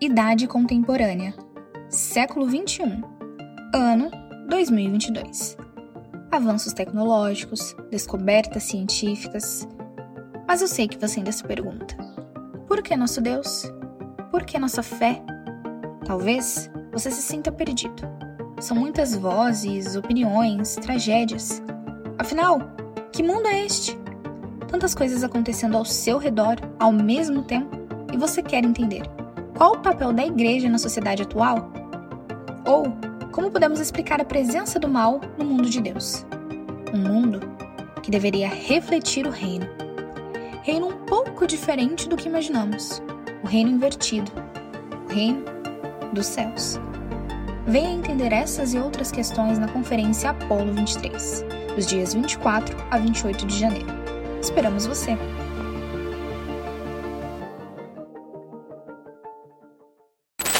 Idade Contemporânea, século XXI, ano 2022. Avanços tecnológicos, descobertas científicas. Mas eu sei que você ainda se pergunta: por que nosso Deus? Por que nossa fé? Talvez você se sinta perdido. São muitas vozes, opiniões, tragédias. Afinal, que mundo é este? Tantas coisas acontecendo ao seu redor ao mesmo tempo e você quer entender qual o papel da igreja na sociedade atual? Ou como podemos explicar a presença do mal no mundo de Deus? Um mundo que deveria refletir o reino. Reino um pouco diferente do que imaginamos. O reino invertido. O reino dos céus. Venha entender essas e outras questões na Conferência Apolo 23, dos dias 24 a 28 de janeiro. Esperamos você!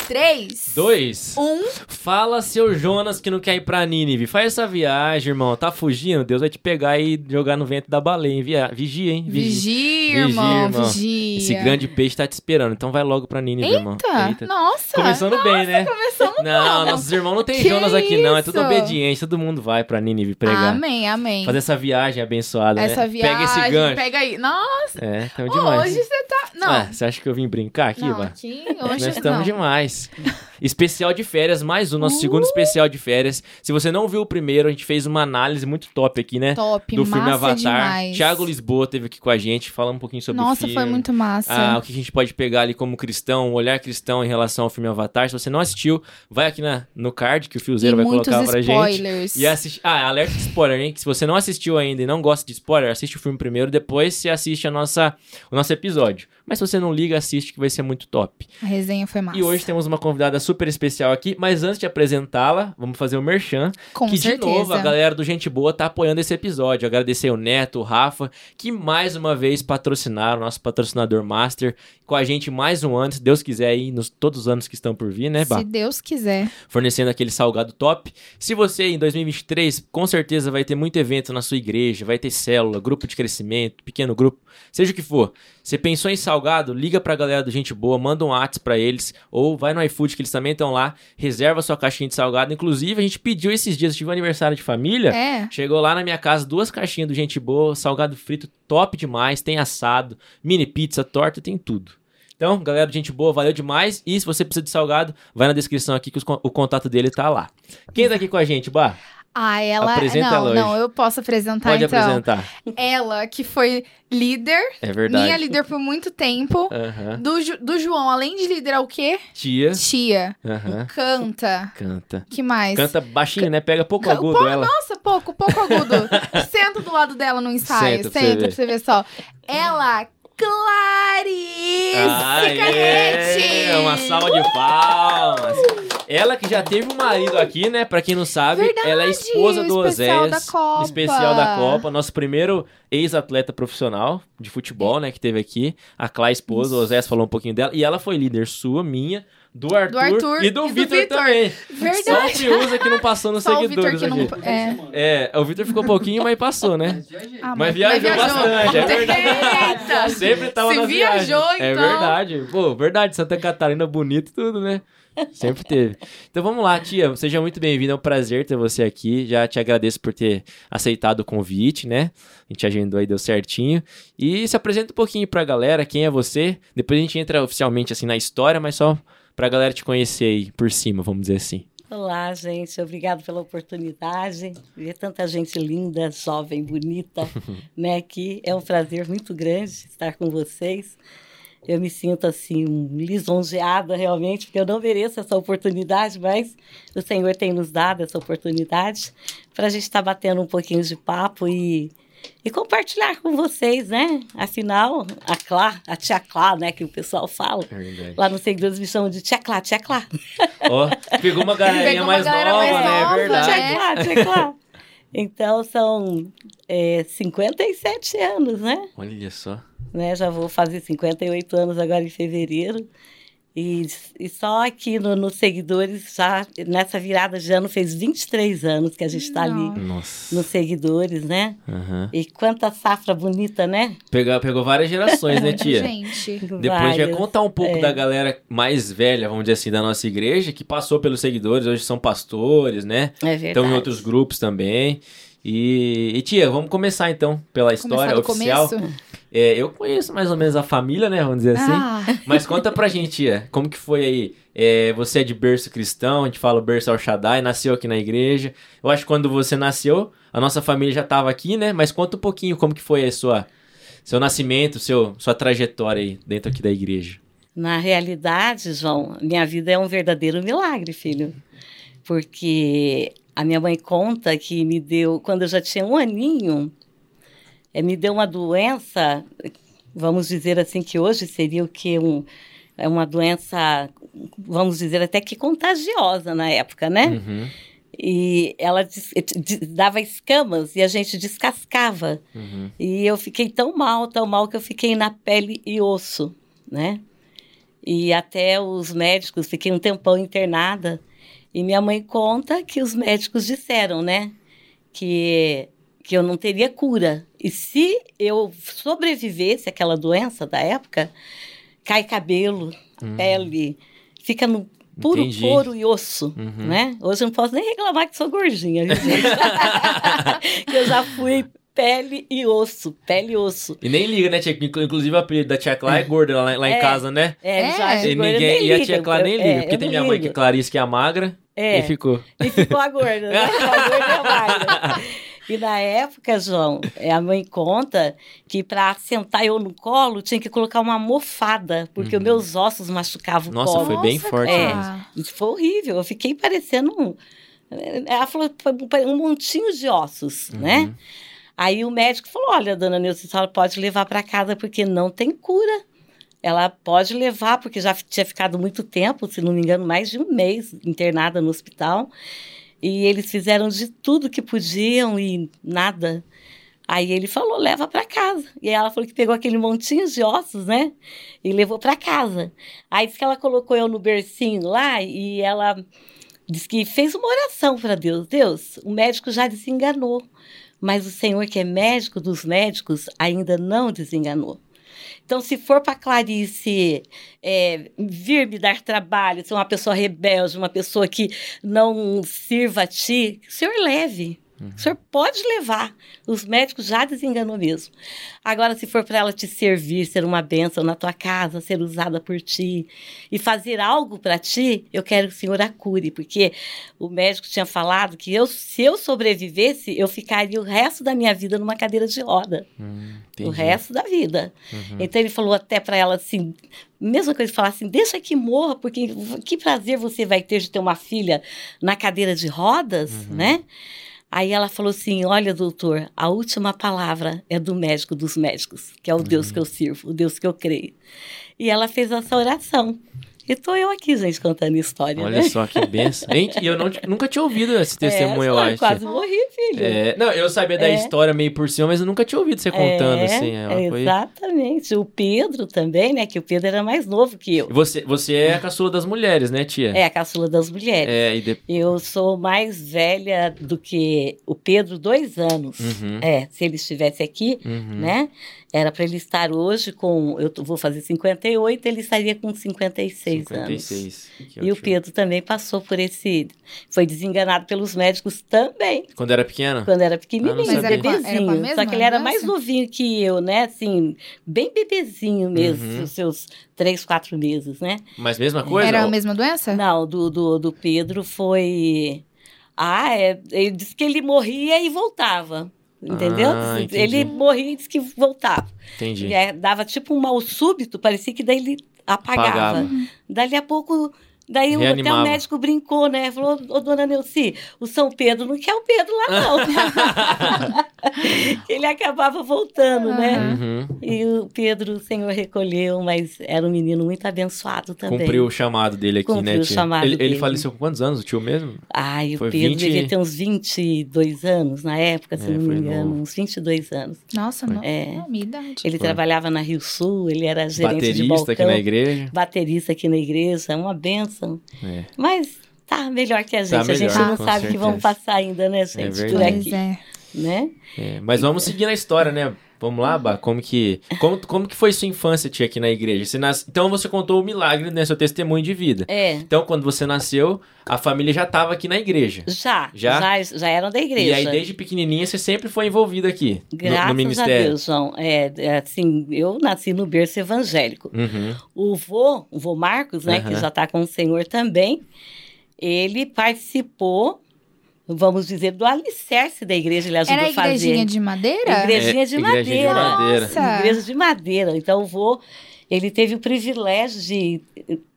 3, 2. 1. Fala, seu Jonas, que não quer ir pra Nínive. Faz essa viagem, irmão. Tá fugindo? Deus vai te pegar e jogar no vento da baleia, hein? Vigia, hein? Vigia, irmão, irmão. vigia. Esse grande peixe tá te esperando. Então vai logo pra Nínive, irmão. Eita, nossa. Começando bem, né? Começamos Não, bom. nossos irmãos não tem Que Jonas aqui, não. É tudo obediente. Todo mundo vai pra Nínive pregar. Amém, amém. Fazer essa viagem abençoada, Essa né? viagem, Pega esse gancho. pega aí. Nossa, É, tamo demais. hoje você tá... Não, Ah, você acha que eu vim brincar aqui, Vá? aqui, Nós hoje estamos não. demais. Yes. Especial de férias, mais um, nosso Uh! segundo especial de férias. Se você não viu o primeiro, a gente fez uma análise muito top aqui, né? Top, do filme Avatar. demais. Thiago Lisboa teve aqui com a gente, falando um pouquinho sobre o Nossa, filme. foi muito massa. Ah, o que a gente pode pegar ali como cristão, um olhar cristão em relação ao filme Avatar. Se você não assistiu, vai aqui na, no card que o Fiozeiro vai colocar pra gente. spoilers. E assiste. Ah, alerta de spoiler, hein? Que se você não assistiu ainda e não gosta de spoiler, assiste o filme primeiro, depois você assiste a nossa, o nosso episódio. Mas se você não liga, assiste que vai ser muito top. A resenha foi massa. E hoje temos uma convidada super especial aqui, mas antes de apresentá-la, vamos fazer o merchan. Com que certeza. de novo a galera do Gente Boa tá apoiando esse episódio. Agradecer o Neto, o Rafa, que mais uma vez patrocinaram, nosso patrocinador master, com a gente mais um ano, se Deus quiser aí, nos todos os anos que estão por vir, né, Bah? Se Deus quiser. fornecendo aquele salgado top. Se você em 2023, com certeza vai ter muito evento na sua igreja, vai ter célula, grupo de crescimento, pequeno grupo, seja o que for. Você pensou em salgado, liga pra galera do Gente Boa, manda um WhatsApp pra eles, ou vai no iFood que eles também estão lá, reserva sua caixinha de salgado. Inclusive, a gente pediu esses dias, eu tive um aniversário de família, É. Chegou lá na minha casa, duas caixinhas do Gente Boa, salgado frito top demais, tem assado, mini pizza, torta, tem tudo. Então, galera do Gente Boa, valeu demais. E se você precisa de salgado, vai na descrição aqui que os o contato dele tá lá. Quem tá aqui com a gente, Bah? Ah, ela. Apresenta não, ela hoje. não, eu posso apresentar Pode então. apresentar. Ela, que foi líder, É verdade. minha líder por muito tempo. Aham. Do, Ju- do João, além de líder, é o quê? Tia. Tia. Aham. Canta. Canta. que mais? Canta baixinho, né? Pega pouco Ca- agudo Pô, ela. Nossa, pouco, pouco agudo. Senta do lado dela no ensaio. Senta Senta, pra você pra você ver só. Ela, Clarice Canete! uma salva de palmas. Ela que já teve um marido aqui, né? Pra quem não sabe, Verdade, ela é esposa do o especial Osés. da Copa. Especial da Copa. Nosso primeiro ex-atleta profissional de futebol, né? Que teve aqui. A Clá, esposa, o Osés falou um pouquinho dela. E ela foi líder sua, minha, do Arthur, Arthur e do e do Vitor Vitor. também. Verdade. Só o Friusa que não passou nos Só o Vitor seguidores que não. É. É, o Vitor ficou pouquinho, mas passou, né? Ah, Mas viajou bastante, é verdade. Eita! Sempre tava Se nas viajou, viagens. É então. verdade. Pô, verdade. Santa Catarina bonito e tudo, né? Sempre teve. Então vamos lá, tia. Seja muito bem-vinda. É um prazer ter você aqui. Já te agradeço por ter aceitado o convite, né? A gente agendou aí, deu certinho. E se apresenta um pouquinho pra galera. Quem é você? Depois a gente entra oficialmente assim na história, mas só pra galera te conhecer aí por cima, vamos dizer assim. Olá, gente. Obrigado pela oportunidade. Ver tanta gente linda, jovem, bonita, né? Que é um prazer muito grande estar com vocês. Eu me sinto assim lisonjeada realmente, porque eu não mereço essa oportunidade, mas o Senhor tem nos dado essa oportunidade para a gente estar batendo um pouquinho de papo e, e compartilhar com vocês, né? Afinal, a Clá, a tia Clá, né, que o pessoal fala. É verdade. Lá nos seguidores me chamam de tia Clá, tia Clá. Ó, pegou uma galerinha Pegou uma mais galera nova, mais né? nova, É verdade. né? Tinha claro, tinha claro. Então, são é, 57 anos, né? Olha só. né? Já vou fazer 58 anos agora em fevereiro. E, e só aqui no, nos seguidores, já nessa virada de ano, fez 23 anos que a gente está ali Nossa. Nos seguidores, né? Aham. E quanta safra bonita, né? Pegou, pegou várias gerações, né, tia? Gente. Depois a gente vai Várias. contar um pouco É. da galera mais velha, vamos dizer assim, da nossa igreja, que passou pelos seguidores, hoje são pastores, né? É verdade. Estão em outros grupos também. E, e, tia, vamos começar então pela história Começar do oficial. começo? É, eu conheço mais ou menos a família, né? Vamos dizer assim. Ah, Mas conta pra gente, tia, como que foi aí? É, você é de berço cristão, a gente fala berço ao Shaddai, nasceu aqui na igreja. Eu acho que quando você nasceu, a nossa família já tava aqui, né? Mas conta um pouquinho como que foi a sua, seu nascimento, seu, sua trajetória aí dentro aqui da igreja. Na realidade, João, minha vida é um verdadeiro milagre, filho. Porque a minha mãe conta que me deu, quando eu já tinha um aninho, eh, me deu uma doença, vamos dizer assim, que hoje seria o que? Um, é uma doença, vamos dizer até que contagiosa na época, né? Uhum, E ela des- de- dava escamas e a gente descascava. uhum. E eu fiquei tão mal, tão mal que eu fiquei na pele e osso, né? E até os médicos, fiquei um tempão internada. E minha mãe conta que os médicos disseram, né? Que, que eu não teria cura. E se eu sobrevivesse àquela doença da época, cai cabelo, pele, fica no puro Entendi. couro e osso, Uhum. né? Hoje eu não posso nem reclamar que sou gordinha, que eu já fui pele e osso, pele e osso. E nem liga, né, tia? Inclu- Inclusive o apelido da tia Clara é gorda lá, lá em É. casa, né? É, É? já E, chegou, eu ninguém, nem e a ligo, tia Clara nem liga, é, porque tem nem minha mãe que é ligo. Clarice, que é a magra, É. e ficou. E ficou a gorda, né? A gorda e a magra. E na época, João, é, a mãe conta que para sentar eu no colo tinha que colocar uma almofada, porque os meus ossos machucavam o Uhum. Nossa, colo. foi bem Nossa, forte É. mesmo. Foi horrível. Eu fiquei parecendo um. Ela falou foi um montinho de ossos, Uhum. né? Aí o médico falou: Olha, dona Nilce, a senhora pode levar para casa porque não tem cura. Ela pode levar, porque já tinha ficado muito tempo, se não me engano, mais de um mês internada no hospital. E eles fizeram de tudo que podiam e nada. Aí ele falou: leva para casa. E ela falou que pegou aquele montinho de ossos, né? E levou para casa. Aí disse que ela colocou eu no bercinho lá e ela disse que fez uma oração para Deus. Deus, o médico já desenganou, mas o Senhor, que é médico dos médicos, ainda não desenganou. Então, se for para Clarice é, vir me dar trabalho, ser uma pessoa rebelde, uma pessoa que não sirva a ti, o senhor leve. O senhor pode levar. Os médicos já desenganou mesmo. Agora, se for para ela te servir, ser uma bênção na tua casa, ser usada por ti e fazer algo para ti, eu quero que o senhor a cure, porque o médico tinha falado que eu, se eu sobrevivesse, eu ficaria o resto da minha vida numa cadeira de roda Hum, o resto da vida. Uhum. Então ele falou até para ela assim, mesma coisa, falar assim, deixa que morra, porque que prazer você vai ter de ter uma filha na cadeira de rodas, Uhum. né? Aí ela falou assim, olha doutor, a última palavra é do médico dos médicos, que é o Uhum. Deus que eu sirvo, o Deus que eu creio. E ela fez essa oração. E tô eu aqui, gente, contando história, Olha né? só que benção. E eu não, nunca tinha ouvido esse testemunho, eu é, acho. quase morri, filho. É, não, eu sabia da É. história meio por cima, mas eu nunca tinha ouvido você contando, É, assim. Ela foi... Exatamente. O Pedro também, né? Que o Pedro era mais novo que eu. E Você, você é a caçula das mulheres, né, tia? É a caçula das mulheres. É, e de... Eu sou mais velha do que o Pedro, dois anos. Uhum, É, se ele estivesse aqui, uhum. né? Era para ele estar hoje com. Eu vou fazer 58, ele estaria com 56, anos. 56. Que E o. Pedro também passou por esse. Foi desenganado pelos médicos também, Quando era pequeno? quando era pequenininho, Ah. Mas era a- era a bebezinho. mesma Só que ele era mais novinho que eu, né? Assim, bem bebezinho mesmo, Uhum. os seus três, quatro meses, né? Mas mesma coisa? Era a Ou- mesma doença? Não, do, do, do Pedro foi. Ah, é, ele disse que ele morria e voltava. Entendeu? Ah, ele morria e disse que voltava. Entendi. E é, dava tipo um mal súbito, parecia que daí ele apagava. Apagava. Dali a pouco. Daí o, até o médico brincou, né? Falou, ô dona Neuci, o São Pedro não quer o Pedro lá, não. ele ele acabava voltando, né? Uhum. E o Pedro, o Senhor recolheu, mas era um menino muito abençoado também. Cumpriu o chamado dele aqui, né, Cumpriu o chamado ele, ele dele. faleceu com quantos anos, o tio mesmo? Ai, o Pedro 20 devia ter uns 22 anos na época, se É, não me engano, novo. uns 22 anos. Nossa, não. É. não, minha idade. Ele Foi. trabalhava na Rio Sul, ele era gerente de Baterista balcão, aqui na igreja. baterista aqui na igreja, uma benção. É, Mas tá melhor que a gente. Tá a gente melhor, não sabe o que vamos certeza. passar ainda, né, gente? por verdade. Pois aqui, é. né? é. Mas vamos seguir na história, né? Vamos lá, Bá, como que, como, como que foi sua infância, tia, aqui na igreja? Você nas... Então você contou o milagre, né, seu testemunho de vida. É, Então, quando você nasceu, a família já estava aqui na igreja. já, Já? já, já, eram da igreja. E aí, desde pequenininha, você sempre foi envolvida aqui, no- Graças no, a ministério. Deus, João. É, é, assim, eu nasci no berço evangélico. Uhum. O vô, o vô Marcos, né, Aham. que já está com o Senhor também, ele participou, vamos dizer, do alicerce da igreja. Ele ajudou Era a a fazer. igrejinha de madeira? Igrejinha É, de igrejinha de madeira. madeira. Nossa! Igreja de madeira. Então, o vô, ele teve o privilégio de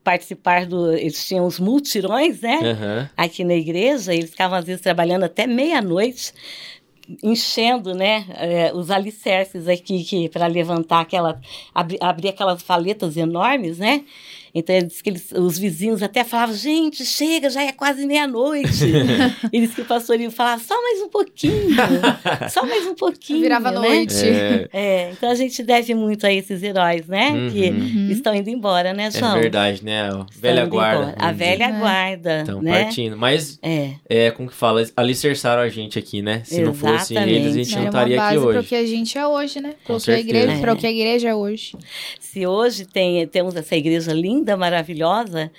participar do... Eles tinham os multirões, né? Aham. aqui na igreja, eles ficavam às vezes trabalhando até meia-noite, enchendo, né, eh, os alicerces aqui que para levantar aquela abri- abrir aquelas faletas enormes, né? Então ele disse que eles- os vizinhos até falavam: "Gente, chega, já é quase meia-noite". eles que o pastorinho falava: "Só mais um pouquinho. Só mais um pouquinho". Virava né? noite. É, É, então a gente deve muito a esses heróis, né? Uhum. Que Uhum. estão indo embora, né, é João? verdade, né? A velha guarda. A velha É. guarda, Estão né? partindo. Mas, É. é, como que fala? Alicerçaram a gente aqui, né? Se não fossem eles, a gente não uma estaria aqui base para o hoje. que a gente é hoje, né? Com Para o que a igreja, certeza. para o que a igreja é hoje. Se hoje tem, temos essa igreja linda, maravilhosa,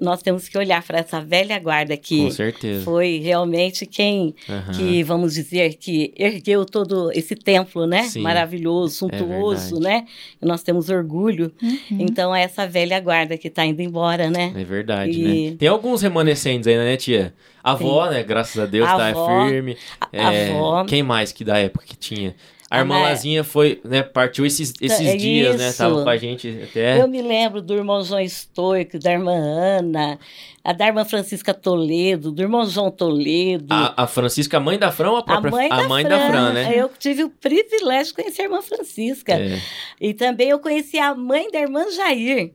nós temos que olhar para essa velha guarda Com que certeza. foi realmente quem, Aham. que vamos dizer, que ergueu todo esse templo, né? Sim. É Maravilhoso, suntuoso, verdade. né? E nós temos orgulho. Uhum. Então é essa velha guarda que está indo embora, né? É verdade, E- né? Tem alguns remanescentes ainda, né, tia? A avó, né? Graças a Deus, A tá avó, firme. A, É, avó. Quem mais que da época que tinha? A A irmã Ma- Lazinha foi, né? Partiu esses, esses É dias, né? isso. Tava com a gente até. Eu me lembro do irmão João Stoico, da irmã Ana, a da irmã Francisca Toledo, do irmão João Toledo. A, a Francisca, a mãe da Fran ou a A própria mãe, da, mãe Fran, da Fran, né? Eu tive o privilégio de conhecer a irmã Francisca. É. E também eu conheci a mãe da irmã Jair.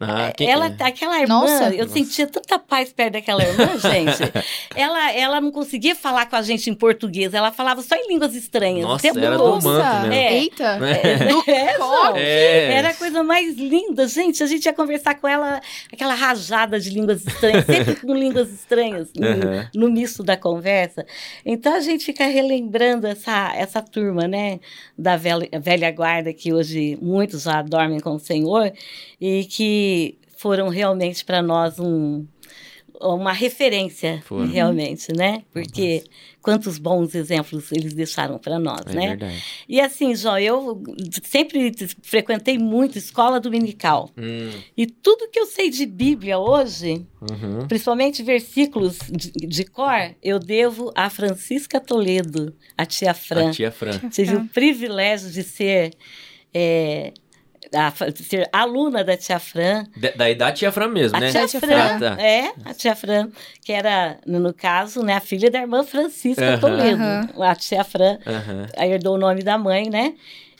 Ah, quem- ela, é. aquela irmã, Nossa. eu Nossa. sentia tanta paz perto daquela irmã, gente. ela, ela não conseguia falar com a gente em português, ela falava só em línguas estranhas. Nossa, tempo era do todo. manto mesmo. É. Eita! É, João. É. Era a coisa mais linda, gente. A gente ia conversar com ela, aquela rajada de línguas estranhas, sempre com línguas estranhas no, Aham. no misto da conversa. Então a gente fica relembrando essa, essa turma, né, da velha, velha guarda que hoje muitos já dormem com o Senhor e que foram realmente para nós um, uma referência, Foram. realmente, né? Porque quantos bons exemplos eles deixaram para nós, É né? verdade. E assim, João, eu sempre frequentei muito escola dominical. Hum, E tudo que eu sei de Bíblia hoje, uhum. principalmente versículos de, de cor, eu devo a Francisca Toledo, a tia Fran. A tia Fran. Tive o privilégio de ser, é, a- de ser aluna da tia Fran. Da- Daí da tia Fran mesmo, A né? tia Tia Fran, Ah, tá. é, a tia Fran, que era, no caso, né, a filha da irmã Francisca Aham. Toledo. Aham. A tia Fran aí herdou o nome da mãe, né?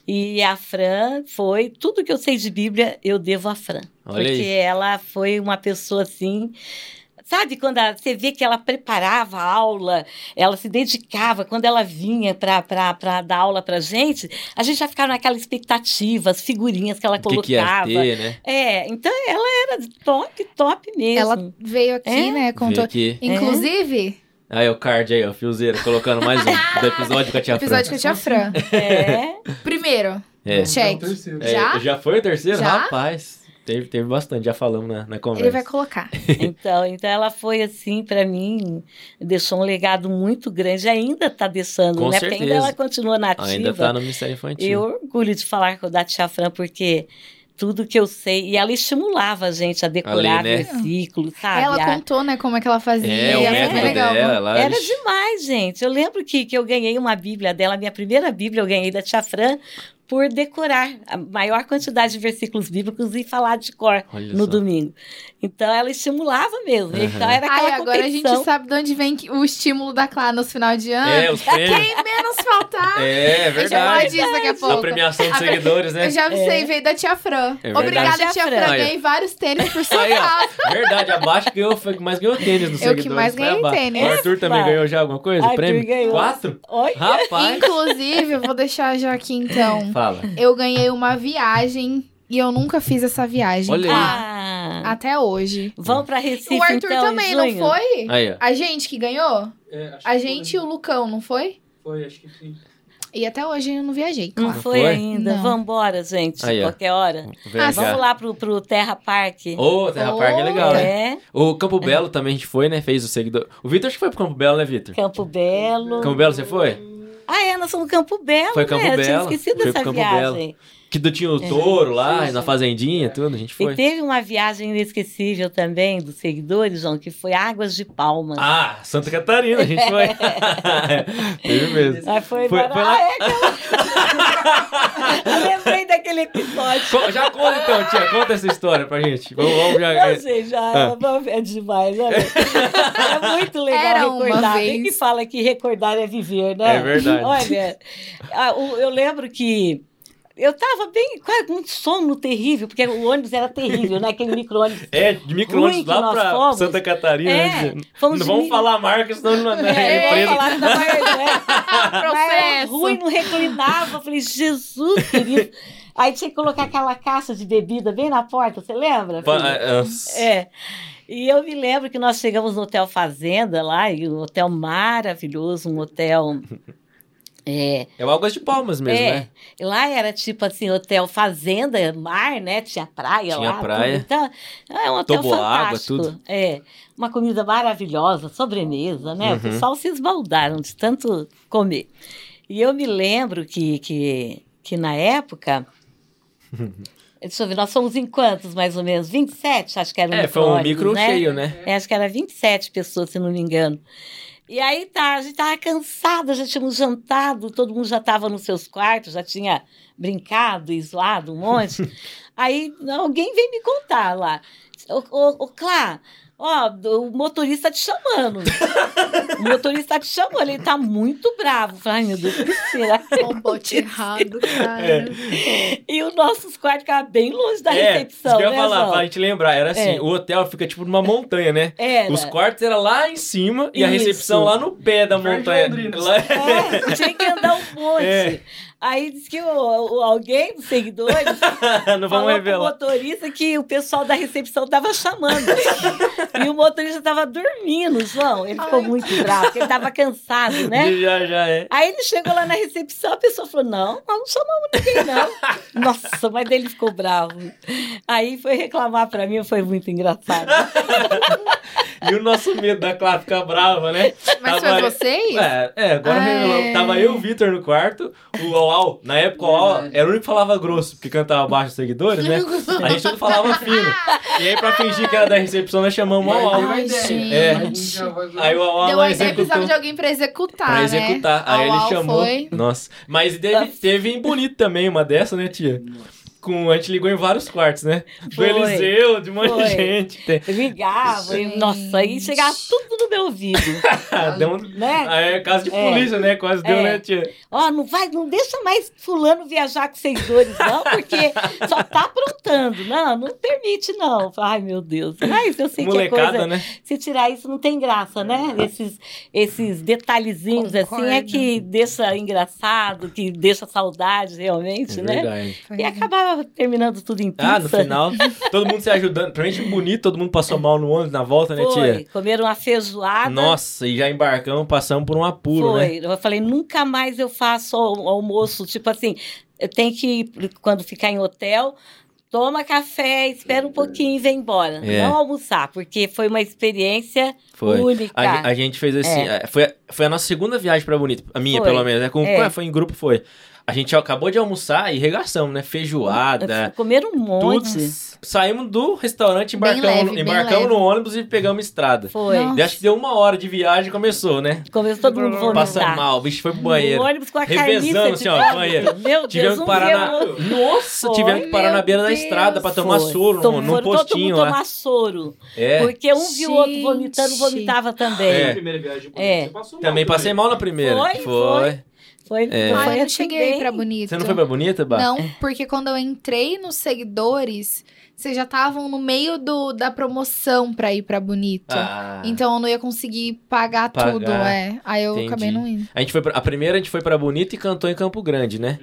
E a Fran foi, tudo que eu sei de Bíblia, eu devo à Fran. Olha porque aí. ela foi uma pessoa assim. Sabe quando a- você vê que ela preparava a aula, ela se dedicava, quando ela vinha para dar aula para gente, a gente já ficava naquela expectativa, as figurinhas que ela O que, que ia colocava. ter, né? É, então ela era top, top mesmo. Ela veio aqui, É? né? Contou. aqui. Inclusive, Aí o card aí, ó, fiozeiro, colocando mais um do episódio com a tia Fran. episódio com a tia Fran. É, Primeiro, É. check. É o. É, Já? já foi o terceiro? Já? Rapaz, teve, teve bastante, já falamos na, na conversa. Ele vai colocar. então, então ela foi assim para mim, deixou um legado muito grande, ainda está deixando, Com né? Porque ainda certeza. ela continua nativa. Ainda tá no Ministério Infantil. Eu orgulho de falar com da Tia Fran, porque tudo que eu sei. E ela estimulava a gente a decorar A né? versículos, sabe? Ela A- contou, né, como é que ela fazia. É, o método legal. dela. Ela, Era demais, gente. Eu lembro que, que eu ganhei uma Bíblia dela, a minha primeira Bíblia eu ganhei da Tia Fran, por decorar a maior quantidade de versículos bíblicos e falar de cor Olha no só. domingo. Então ela estimulava mesmo. Aham. Então era aquela Ai, agora a gente competição. sabe de onde vem o estímulo da Clá no final de ano. É, os prêmios. Quem menos faltar. É, é a gente verdade. fala disso daqui a A pouco. premiação dos A pre- seguidores, né? Eu já É. sei, veio da tia Fran. É Obrigada, verdade. tia Tia Fran. Fran. Ganhei vários tênis por sua causa. ó, verdade, abaixo que eu foi que mais ganhou tênis no Eu que mais ganhei tênis. O Arthur também Vai. ganhou já alguma coisa? Arthur Prêmio? ganhou. Quatro? Oi? Rapaz. Inclusive, eu vou deixar já aqui então. Fala. Eu ganhei uma viagem e eu nunca fiz essa viagem. Olha aí. Ah, Até hoje. vamos para Recife o Arthur então, também, não foi? Aí. A gente que ganhou? A gente e o Lucão, não foi? Foi, acho que sim. E até hoje eu não viajei, Não claro. foi, foi? ainda. Não. Vambora, gente, Aí, qualquer hora. Verdade. Vamos lá pro, pro Terra Park. Ô, Terra Park é legal, né? É, O Campo Belo também a gente foi, né? Fez o seguidor. O Vitor acho que foi pro Campo Belo, né, Vitor? Campo Belo. Campo Belo você foi? Ah, é, nós somos no Campo Belo, Foi Campo né? Eu tinha Belo, esquecido foi dessa pro Campo viagem. Que do- tinha o touro lá, na fazendinha, tudo, a gente E foi. teve uma viagem inesquecível também dos seguidores, João, que foi Águas de Palmas. Ah, Santa Catarina, a gente foi. Teve mesmo. Aí foi, Foi- embora. foi lá- Ah, é aquela... Eu lembrei daquele episódio. Já conta então, tia, conta essa história pra gente. Vamos, vamos já. Não sei, já Ah. é demais, né? É muito legal Era recordar. Quem vez. que fala que recordar é viver, né? É verdade. Olha, eu lembro que eu tava bem, quase com um sono terrível, porque o ônibus era terrível, né? Aquele micro-ônibus. É, de micro-ônibus lá pra fomos. Santa Catarina. É, né? fomos não vamos mi- falar a marca, senão não é, É, empresa. falar da né? Processo. ruim, não reclinava. Eu falei, Jesus querido. Aí tinha que colocar aquela caixa de bebida bem na porta, você lembra? É, É. E eu me lembro que nós chegamos no Hotel Fazenda lá, e um hotel maravilhoso, um hotel. É, é o Águas de Palmas mesmo, é, né? lá era tipo assim, hotel fazenda, mar, né? Tinha praia Tinha lá. praia. tudo. Então, é um hotel Toboágua, fantástico. tudo. É, uma comida maravilhosa, sobremesa, né? Uhum. O pessoal se esbaldaram de tanto comer. E eu me lembro que, que, que na época... Deixa eu ver, nós fomos em quantos, mais ou menos? 27, acho que era É, foi um micro né? cheio, né? É, acho que era 27 pessoas, se não me engano. E aí tá, a gente tava cansada, já tínhamos jantado, todo mundo já estava nos seus quartos, já tinha brincado e zoado um monte. aí alguém veio me contar lá. Ô, ô, ô Clá, ó, o motorista tá te chamando. o motorista tá te chamando, ele tá muito bravo. Ai meu Deus, o que será Um bote errado, cara. É. E os nossos quartos ficavam bem longe da é, recepção, isso que eu né, ia falar, João? pra gente lembrar. Era assim, É. o hotel fica tipo numa montanha, né? Era. Os quartos eram lá em cima e a Isso. recepção lá no pé da montanha. Lá- É, tinha que andar um monte. Aí disse que o, o- alguém dos seguidores não falou vamos revelar. motorista que o pessoal da recepção tava chamando. e o motorista tava dormindo, João. Ele ficou muito bravo, porque ele tava cansado, né? Já, já é. Aí ele chegou lá na recepção, a pessoa falou: Não, nós não chamamos ninguém, não. Nossa, mas ele ficou bravo. Aí foi reclamar pra mim, foi muito engraçado. E o nosso medo da Clara ficar brava, né? Mas Tava- foi vocês? É, é agora é. Tava eu e o Vitor no quarto, o Na época o Auau era o único que falava grosso, porque cantava baixo os seguidores, né? A gente tudo falava fino. E aí, pra fingir que era da recepção, nós chamamos o Auau. Ai, É. Aí o Deu lá precisava executou. de alguém pra executar, Pra né? executar. Aí Au, ele au, chamou. Foi. Nossa. Mas teve, teve em Bonito também uma dessa, né, tia? Com, a gente ligou em vários quartos, né? Do Foi. Eliseu, de um monte Foi. de gente. Ligava, e, nossa, aí chegava tudo no meu ouvido, Deu um... né? Aí é caso de É. polícia, né? Quase deu, É. né, tia? Ó, não vai, não deixa mais fulano viajar com seguidores, não, porque só tá aprontando. Não, não permite, não. Ai, meu Deus. Mas eu sei que a Molecada, coisa. né? Se tirar isso, não tem graça, né? Esses, esses detalhezinhos assim é Concordo. que deixa engraçado, que deixa saudade realmente, É né? verdade. E acabava terminando tudo em pizza. Ah, no final, todo mundo se ajudando. Pra gente bonito, todo mundo passou mal no ônibus na volta, né, Foi, tia? comeram uma feijoada. Nossa, e já embarcamos, passamos por um apuro, né? Foi. Eu falei, nunca mais eu faço al- almoço. Tipo assim, eu tenho que ir, quando ficar em hotel, toma café, espera um pouquinho e vem embora. É. Não almoçar, porque foi uma experiência Foi. única. A, a gente fez assim, é, foi, foi a nossa segunda viagem pra Bonito, a minha Foi. pelo menos, né? Com, É. Foi em grupo, foi. A gente acabou de almoçar e regaçamos, né? Feijoada. Comeram um monte. Tudo. Saímos do restaurante, embarcamos, leve, embarcamos no ônibus e pegamos estrada. Foi. Nossa. Acho que deu uma hora de viagem e começou, né? Começou todo mundo vomitar. Passando mal, o bicho foi pro banheiro. No ônibus com a Revezando, assim, ó, banheiro. Meu Tivemos Deus, que um parar dia na. Nossa, Foi. tivemos que parar na beira da Deus. estrada pra tomar Foi. soro Então, num, foram todo postinho mundo lá. tomar soro. É. Porque um viu o outro Gente. vomitando, vomitava também. É. primeira viagem bonita, É. você passou mal Também passei mal na primeira. Foi, foi. Foi, É. Ah, foi eu não assim cheguei pra Bonito. Você não foi pra Bonita, Bah? Não, porque quando eu entrei nos seguidores, vocês já estavam no meio do, da promoção pra ir pra Bonito. Ah. Então eu não ia conseguir pagar, Pagar. tudo, é. Aí eu Entendi. acabei não indo. A, gente foi pra- a primeira a gente foi pra Bonita e cantou em Campo Grande, né?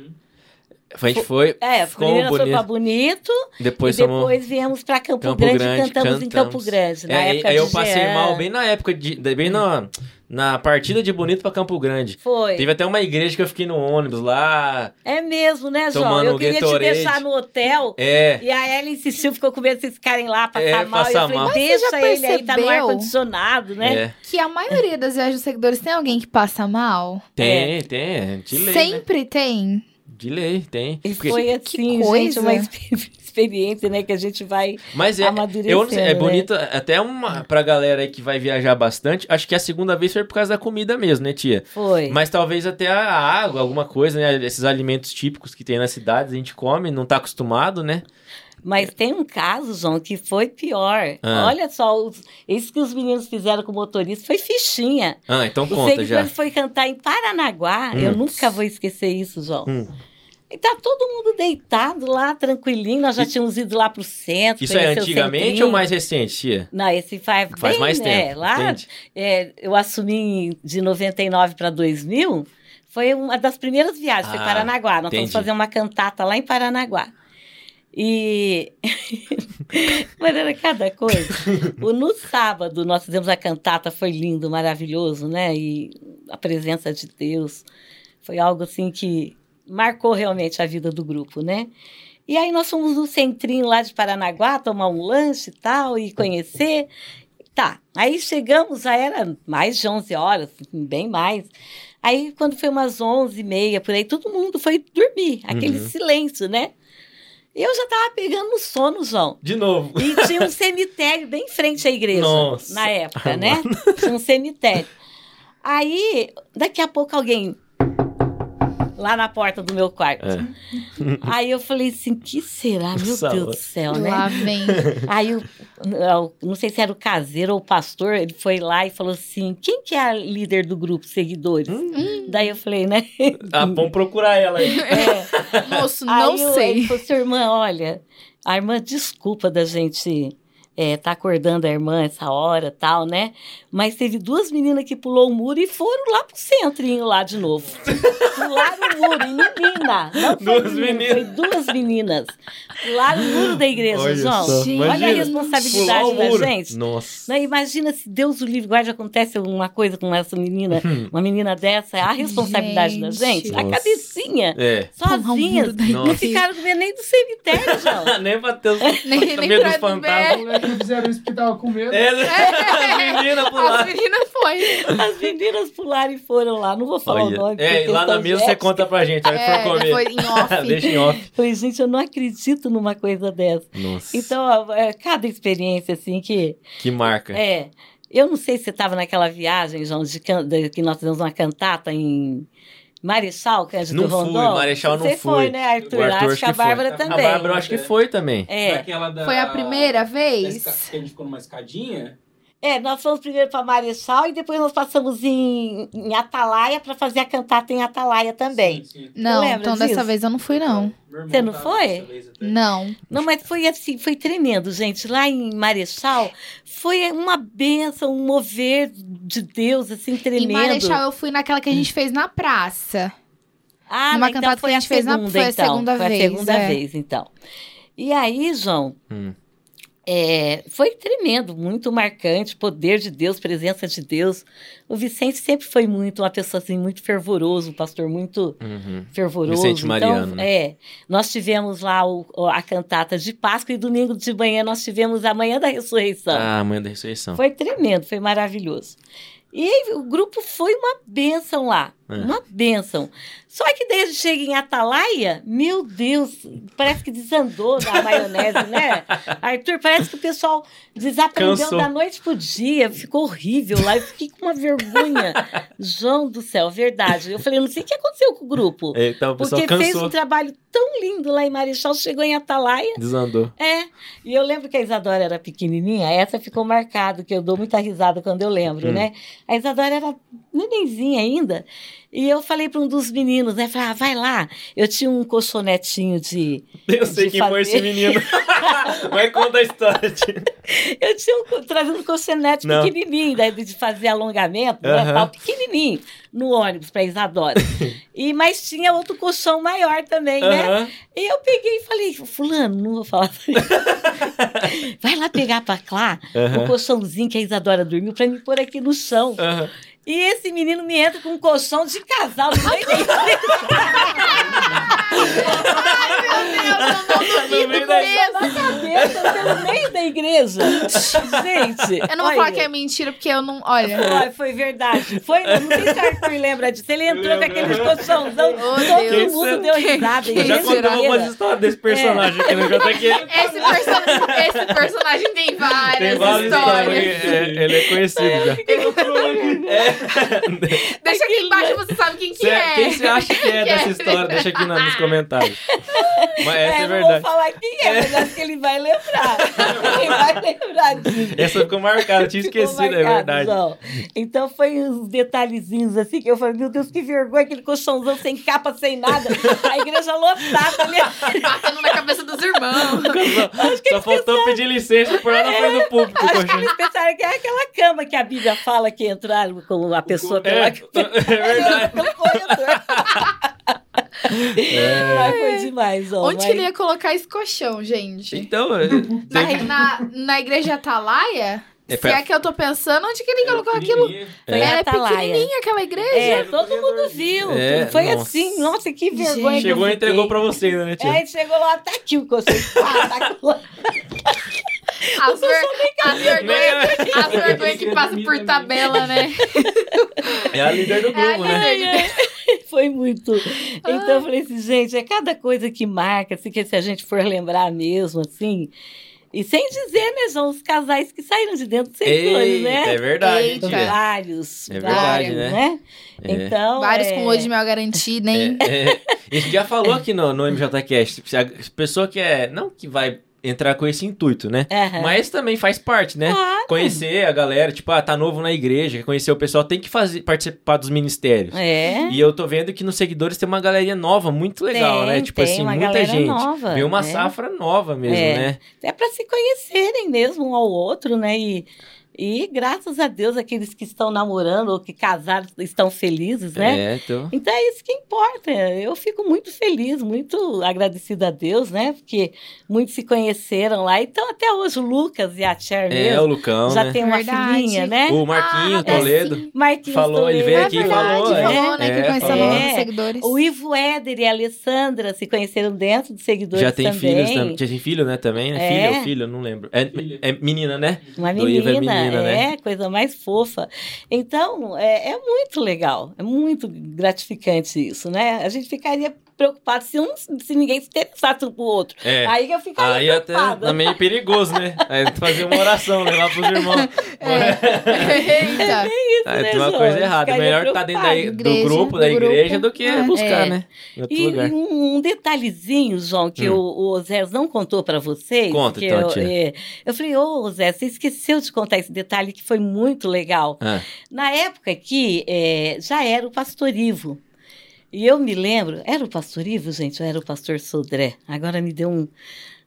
A gente foi, É, ficou primeiro foi bonito. pra Bonito Depois e depois viemos pra Campo, Campo Grande, Grande, e cantamos em Campo cantamos. Grande. Na É, época aí eu passei Jean. mal bem na época, de, bem na, na partida de Bonito pra Campo Grande. Foi. Teve até uma igreja que eu fiquei no ônibus lá. É mesmo, né, João? Eu queria Gatorade. te deixar no hotel. É. E a ela insistiu, ficou com medo de vocês ficarem lá, passar É, mal. passar e eu falei, mal. Mas você deixa já ele aí, tá no percebeu? ar-condicionado, né? É. Que a maioria das viagens dos seguidores tem alguém que passa mal. Tem, tem. De lei. né? Sempre tem. De lei, tem. E Porque- foi assim, gente, uma exper- experiência, né, que a gente vai Mas é, amadurecendo, eu é né? bonito até uma pra galera aí que vai viajar bastante. Acho que a segunda vez foi por causa da comida mesmo, né, tia? Foi. Mas talvez até a água, alguma coisa, né? Esses alimentos típicos que tem nas cidades, a gente come, não tá acostumado, né? Mas tem um caso, João, que foi pior. Ah. Olha só, os, isso que os meninos fizeram com o motorista foi fichinha. Ah, então Os conta já. seguidores foi cantar em Paranaguá. Eu Hum. nunca vou esquecer isso, João. Hum. E tá todo mundo deitado lá, tranquilinho. Nós já tínhamos ido lá pro centro. Isso é o antigamente ou mais recente, tia? Não, esse faz, Faz bem, mais né, tempo. Lá, é, eu assumi de 99 para 2000. Foi uma das primeiras viagens, foi Ah, Paranaguá. Nós entendi. fomos fazer uma cantata lá em Paranaguá. E. Mas era cada coisa. O- No sábado, nós fizemos a cantata, foi lindo, maravilhoso, né? E a presença de Deus foi algo assim que marcou realmente a vida do grupo, né? E aí nós fomos no centrinho lá de Paranaguá tomar um lanche e tal, e conhecer. Tá, aí chegamos, já era mais de 11 horas, bem mais. Aí, quando foi umas 11 e meia, por aí, todo mundo foi dormir, aquele Uhum. silêncio, né? Eu já tava pegando no sono, João. De novo. E tinha um cemitério bem em frente à igreja, Nossa. na época, né? Tinha um cemitério. Aí, daqui a pouco alguém lá na porta do meu quarto. É. Aí eu falei assim, que será? Meu Deus do céu, né? Lá vem. Aí, o, o- não sei se era o caseiro ou o pastor, ele foi lá e falou assim, quem que é a líder do grupo, seguidores? Hum. Daí eu falei, né? Ah, vamos procurar ela aí. É. Moço, não Aí eu- sei. Ele falou assim, irmã, olha, a irmã desculpa da gente é, tá acordando a irmã essa hora tal, né? Mas teve duas meninas que pulou o muro e foram lá pro centrinho lá de novo. Pularam o muro, e menina. Não foi Duas meninas. Foi duas meninas. Pularam o muro da igreja, Olha João. só, Gente, Olha a responsabilidade da muro. gente. Nossa. Não, imagina se Deus o livre guarde acontece alguma coisa com essa menina, uma menina dessa, a responsabilidade da gente, Gente. a Nossa. cabecinha, É. Da não ficaram com medo nem do cemitério, João. Nem bateu Nem, nem medo dos fantasmas. Moleques fizeram isso porque tava com medo. É, as As meninas foi. As meninas pularam e foram lá, não vou falar o Olha. nome. É, e lá na mesa você conta pra gente, a hora que É, for comer. depois em off. Deixa em off. Falei, gente, eu não acredito numa coisa dessa. Nossa, Então, ó, é, cada experiência, assim, que... que marca. É, eu não sei se você estava naquela viagem, João, de, de- que nós fizemos uma cantata em Marechal, Cândido Não fui, Rondon. Marechal não Você fui. foi, né, Arthur? O Arthur Acho acho que a foi. Bárbara A também. A Bárbara eu acho que foi também. É. Da- Foi a primeira vez? esca- Que a gente ficou numa escadinha. É, nós fomos primeiro para Marechal e depois nós passamos em, em Atalaia para fazer a cantata em Atalaia também. Sim, sim. Não, então dessa disso? vez eu não fui, não. Você não foi? dessa. Não. Não, mas foi assim, foi tremendo, gente. Lá em Marechal foi uma benção, um mover de Deus, assim, Em tremendo. Marechal eu fui naquela que a gente fez na praça. Ah, Numa mas então cantata que foi a a gente fez na- segunda, foi a então. segunda foi vez, a segunda é. vez, então. E aí, João, Hum. É, foi tremendo, muito marcante, poder de Deus, presença de Deus. O Vicente sempre foi muito, uma pessoa assim, muito fervoroso, um pastor muito Uhum. fervoroso. Vicente Mariano, Então, é, nós tivemos lá o- a cantata de Páscoa e domingo de manhã nós tivemos a manhã da ressurreição. Ah, amanhã da ressurreição. Foi tremendo, foi maravilhoso. E o grupo foi uma bênção lá. É. Uma bênção. Só que gente chega em Atalaia, meu Deus, parece que desandou na maionese, né? Arthur, parece que o pessoal desaprendeu Cansou. da noite pro dia, ficou horrível lá, eu fiquei com uma vergonha. João do céu, verdade. Eu falei, não sei o que aconteceu com o grupo. Então o Porque fez cansou, um trabalho tão lindo lá em Marechal, chegou em Atalaia. desandou. É, e eu lembro que a Isadora era pequenininha, essa ficou marcado, que eu dou muita risada quando eu lembro, Hum. né? A Isadora era nenenzinha ainda, e eu falei para um dos meninos, né? Falei, ah, vai lá. Eu tinha um colchonetinho de... Eu sei De quem foi esse fazer. menino. Vai contar a história. Eu tinha um, trazido um colchonete Não. pequenininho, né, de fazer alongamento, né, Aham. tal, pequenininho, no ônibus para Isadora. e, mas tinha outro colchão maior também, né? Aham. E eu peguei e falei, fulano, não vou falar. Vai lá pegar pra Clá Aham. o colchãozinho que a Isadora dormiu pra me pôr aqui no chão. Aham. E esse menino me entra com um colchão de casal no meio da No meio da- na cabeça, pelo meio da igreja. Gente. Eu não vou olha, falar que é mentira, porque eu não. Olha. Foi, foi verdade. Foi, não sei se o Arthur lembra disso. Ele entrou com aqueles colchãozão. Oh, todo Deus. mundo deu risada. a Eu já contamos umas histórias desse personagem aqui no JQ. Esse, person... Esse personagem tem várias, Tem várias histórias. histórias. É, ele é conhecido já. Deixa aqui embaixo, você sabe quem que Cê- é. Quem você acha que é Que dessa é. história? Deixa aqui nos comentários. Mas essa é, É, não verdade. vou falar quem é, mas acho que ele vai lembrar. ele vai lembrar disso. Essa ficou marcada, tinha Ficou esquecido, é marcado, verdade. João. Então foi uns detalhezinhos assim que eu falei, meu Deus, que vergonha, aquele colchãozão sem capa, sem nada. A igreja lotada ali. Batendo na cabeça dos irmãos. Só, só faltou pedir licença por lá na frente do público. Acho que eles pensaram que é aquela cama que a Bíblia fala que entraram com a pessoa pela, É, é verdade. pelo corredor. Mas foi demais, João. Onde mas- que ele ia colocar esse colchão, gente? Então, é, Na, na, na igreja Atalaia? É Se é que eu tô pensando, onde que ele colocou aquilo? É. Era pequenininha aquela igreja. É, todo mundo viu. É, foi nossa. assim, nossa, que vergonha. que chegou e entregou pra você ainda, né, tia? É, chegou lá, tá aqui o conselho. Ah, tá aqui lá. As, ver... as vergonhas as vergonhas que passam por tabela, né? É a líder do É a grupo, né? líder. Foi muito. Então eu falei assim, gente, é cada coisa que marca, assim, que se a gente for lembrar mesmo, assim. E sem dizer, né, João, os casais que saíram de dentro do seguidores, Eita, né? é verdade, Eita. Vários. É verdade, vários, né? É. Então. Vários é... com hoje de mel garantida, hein? É, é. A gente já falou aqui no, no MJCast, se a pessoa que é, não que vai entrar com esse intuito, né? Aham. Mas também faz parte, né? Claro. Conhecer a galera, tipo, ah, tá novo na igreja, quer conhecer o pessoal, tem que fazer, participar dos ministérios. É. E eu tô vendo que nos seguidores tem uma galerinha nova, muito legal, Tem, né? Tipo assim, uma muita gente. nova, uma é. safra nova mesmo, É. né? É para se conhecerem mesmo um ao outro, né? E, e graças a Deus, aqueles que estão namorando ou que casaram estão felizes, né? É, então. Então é isso que importa. Eu fico muito feliz, muito agradecida a Deus, né? Porque muitos se conheceram lá. Então, até hoje, o Lucas e a Cher É, mesmo o Lucão, já né? tem uma Verdade. filhinha, né? O Marquinho Ah, Toledo. Marquinhos falou, ele Toledo. veio É aqui e verdade, falou, é. falou, né? É, que conheceu É. seguidores. O Ivo Éder e a Alessandra se conheceram dentro dos seguidores Já tem também. filhos também. Já tem filho, né, também, né? É. Filha ou filho, eu não lembro. É, é menina, né? Uma Do Ivo menina, é menina, né? é, coisa mais fofa. Então, é, é muito legal, é muito gratificante isso, né? A gente ficaria preocupado se, um, se ninguém se interessasse um pro outro. É. Aí eu ficaria Aí até preocupada. é meio perigoso, né? Aí fazer uma oração, né? Lá pros irmãos. Eita. Aí né, tem uma João? coisa errada. Melhor estar dentro da, do preocupado. grupo, da Igreja, do igreja, do que grupo. buscar, É. né? E lugar. um, um detalhezinho, João, que Hum. o, o Zé não contou para vocês. Conta, então, eu, tia. é, eu falei, ô Zé, você esqueceu de contar esse detalhe que foi muito legal. Ah, Na época que é, já era o pastor Ivo. E eu me lembro, era o pastor Ivo, gente, ou era o pastor Sodré? Agora me deu um.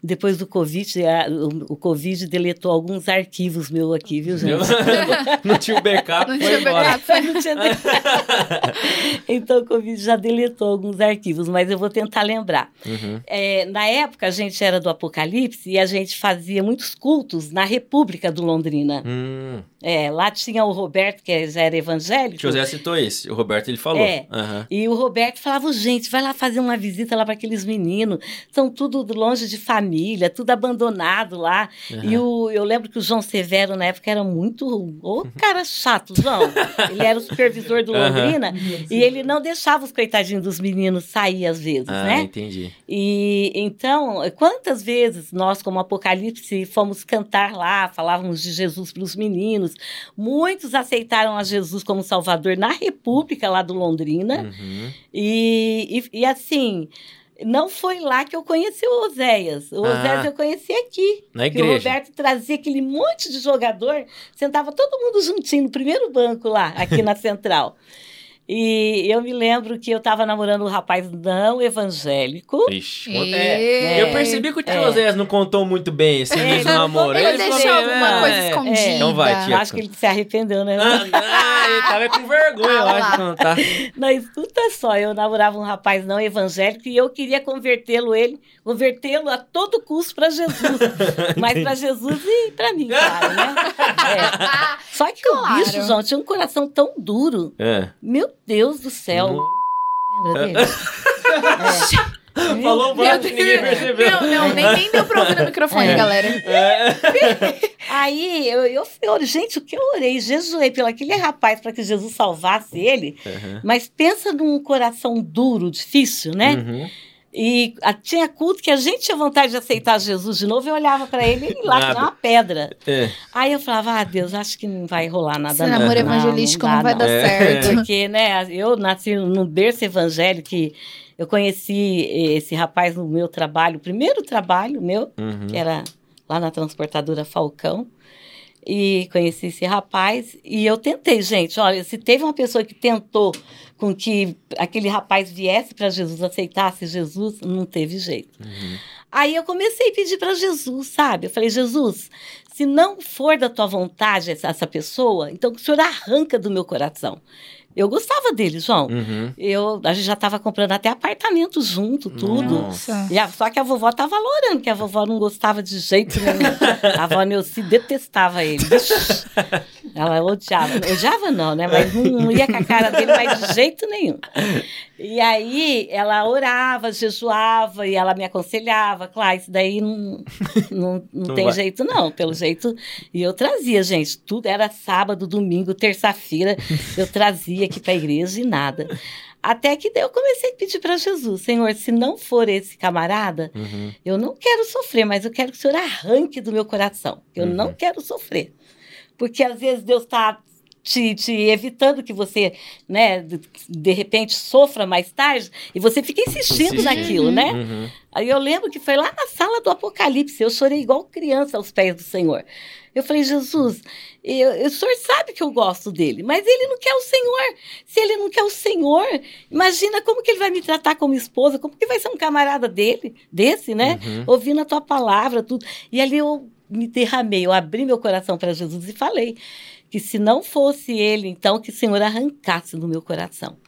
Depois do Covid, a- o, o Covid deletou alguns arquivos meus aqui, viu, gente? não tinha o backup, Não foi tinha embora. backup. Não tinha então o Covid já deletou alguns arquivos, mas eu vou tentar lembrar. Uhum. É, na época, a gente era do Apocalipse e a gente fazia muitos cultos na República do Londrina. Hum, É, lá tinha o Roberto, que já era evangélico. José citou esse, o Roberto ele falou. É. Aham. E o Roberto falava, gente, vai lá fazer uma visita lá para aqueles meninos. São tudo longe de família, tudo abandonado lá. E o, eu lembro que o João Severo, na época, era muito. Ô, cara chato, João. Ele era o supervisor do. Londrina. E ele não deixava os coitadinhos dos meninos sair às vezes, Ah, né? entendi. E então, quantas vezes nós, como Apocalipse, fomos cantar lá, falávamos de Jesus para os meninos. Muitos aceitaram a Jesus como Salvador na República lá do Londrina. Uhum. E, e, e, assim, não foi lá que eu conheci o Oséias. O Ah. Oséias eu conheci aqui. Na Que o igreja. Roberto trazia aquele monte de jogador, sentava todo mundo juntinho no primeiro banco lá, aqui na central. E eu me lembro que eu estava namorando um rapaz não evangélico. Ixi, E- é, eu percebi que o tio É. Oséias não contou muito bem esse início do namoro. Ele ficou deixou alguma é, coisa é. escondida. Então vai, tia. Acho que ele se arrependeu, né? Ah, ele tava com vergonha, eu Ah, acho, lá. não tá. Não, escuta só, eu namorava um rapaz não evangélico e eu queria convertê-lo ele, convertê-lo a todo custo para Jesus. Mas para Jesus e para mim, claro, né? É. Só que Claro. o bicho, João, tinha um coração tão duro. É. Meu Deus do céu. Não- Lembra dele? É. Falou Meu baixo, ninguém percebeu. Não, não, nem, nem deu pra ouvir no microfone, É. galera. Aí eu, eu, eu, gente, o que eu orei, jejuei pelo aquele rapaz para que Jesus salvasse ele. Uhum. Mas pensa num coração duro, difícil, né? Uhum. E a- tinha culto que a gente tinha vontade de aceitar Jesus de novo, eu olhava para ele e lá tinha uma pedra. É. Aí eu falava, ah, Deus, acho que não vai rolar nada. Esse não. namoro Não, evangelístico não, dá, vai dar É. certo. Porque, né, eu nasci num berço evangélico que eu conheci esse rapaz no meu trabalho, o primeiro trabalho meu, Uhum. que era lá na transportadora Falcão. E conheci esse rapaz e eu tentei, gente. Olha, se teve uma pessoa que tentou com que aquele rapaz viesse para Jesus, aceitasse Jesus, não teve jeito. Uhum. Aí eu comecei a pedir para Jesus, sabe? Eu falei, Jesus, se não for da tua vontade essa, pessoa, então o Senhor arranca do meu coração. Eu gostava dele, João. Uhum. Eu, a gente já estava comprando até apartamento junto, tudo. Nossa. E a- só que a vovó estava valorando, que a vovó não gostava de jeito nenhum. A avó Neuci detestava ele. Ela odiava. Odiava não, né? Mas não, não ia com a cara dele mais de jeito nenhum. E aí ela orava, jejuava e ela me aconselhava. Claro, isso daí não, não, não, Não tem vai. jeito não, pelo jeito. E eu trazia, gente, tudo era sábado, domingo, terça-feira. Eu trazia aqui para a igreja e nada. Até que eu comecei a pedir para Jesus, Senhor, se não for esse camarada, Uhum. eu não quero sofrer, mas eu quero que o Senhor arranque do meu coração. Eu Uhum. não quero sofrer. Porque às vezes Deus está te, te evitando que você, né, de, de repente sofra mais tarde e você fica insistindo Insiste. naquilo, né? Uhum. Aí eu lembro que foi lá na sala do Apocalipse, eu chorei igual criança aos pés do Senhor. Eu falei, Jesus, eu, eu- o Senhor sabe que eu gosto dele, mas ele não quer o Senhor. Se ele não quer o Senhor, imagina como que ele vai me tratar como esposa, como que vai ser um camarada dele, desse, né? Uhum. Ouvindo a tua palavra, tudo. E ali eu me derramei, eu abri meu coração para Jesus e falei que se não fosse ele, então que o Senhor arrancasse do meu coração.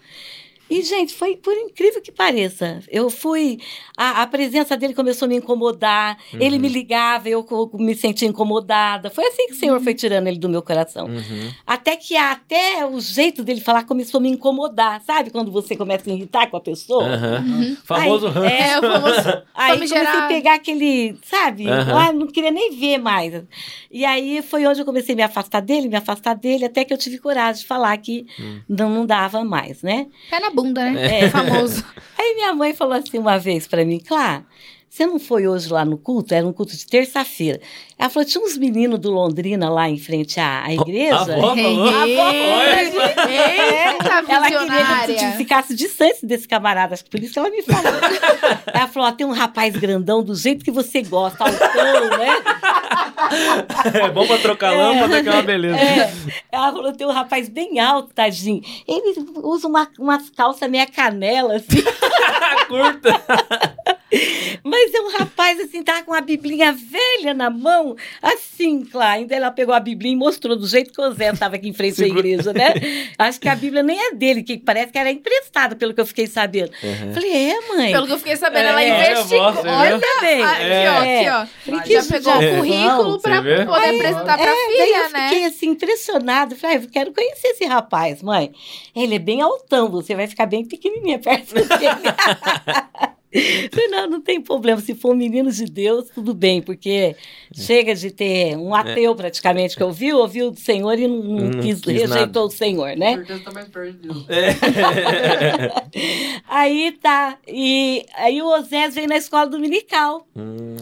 E, gente, foi por incrível que pareça. Eu fui. A, a presença dele começou a me incomodar. Ele Uhum. me ligava, eu co- me sentia incomodada. Foi assim que o Senhor foi tirando ele do meu coração. Uhum. Até que até o jeito dele falar começou a me incomodar. Sabe quando você começa a irritar com a pessoa? Aham. Famoso Aí. É, o famoso Aí comecei a pegar aquele, sabe? Ah, não queria nem ver mais. E aí foi onde eu comecei a me afastar dele, me afastar dele, até que eu tive coragem de falar que Hum. não, não dava mais, né? Pé na bunda, né? É. Famoso. Aí minha mãe falou assim uma vez pra mim, Clá, você não foi hoje lá no culto? Era um culto de terça-feira. Ela falou, tinha uns meninos do Londrina lá em frente à, à igreja. A avó falou? Eita, Ela queria que eu ficasse distante desse camarada, acho que por isso que ela me falou. ela falou: ó, tem um rapaz grandão do jeito que você gosta, altão, né? É bom pra trocar lâmpada, que é uma beleza. É. Ela falou: tem um rapaz bem alto, tadinho. Ele usa uma, umas calças meia canela, assim. Curta. Mas é um rapaz, assim, tava com uma biblinha velha na mão, assim, claro. Ainda ela pegou a biblinha e mostrou do jeito que o Zé estava aqui em frente à igreja, né? Acho que a Bíblia nem é dele, que parece que era emprestada, pelo que eu fiquei sabendo. Uhum. Falei, é, mãe. Pelo que eu fiquei sabendo, É, ela é, investigou. você? Olha, bem. aqui, É. ó, É. aqui, ó. Falei, que Já isso pegou já- o currículo pra Você vê? poder apresentar pra É, daí filha, eu né? fiquei assim, impressionada. Falei, ah, eu quero conhecer esse rapaz, mãe. Ele é bem altão, você vai ficar bem pequenininha perto dele. Falei, não, não tem problema. Se for um menino de Deus, tudo bem, porque chega de ter um ateu praticamente que ouviu, ouviu do Senhor e não, não Não quis, quis rejeitou o Senhor, né? certeza tá mais perto de Deus. Aí tá. E aí o Osés veio na escola dominical. Hum.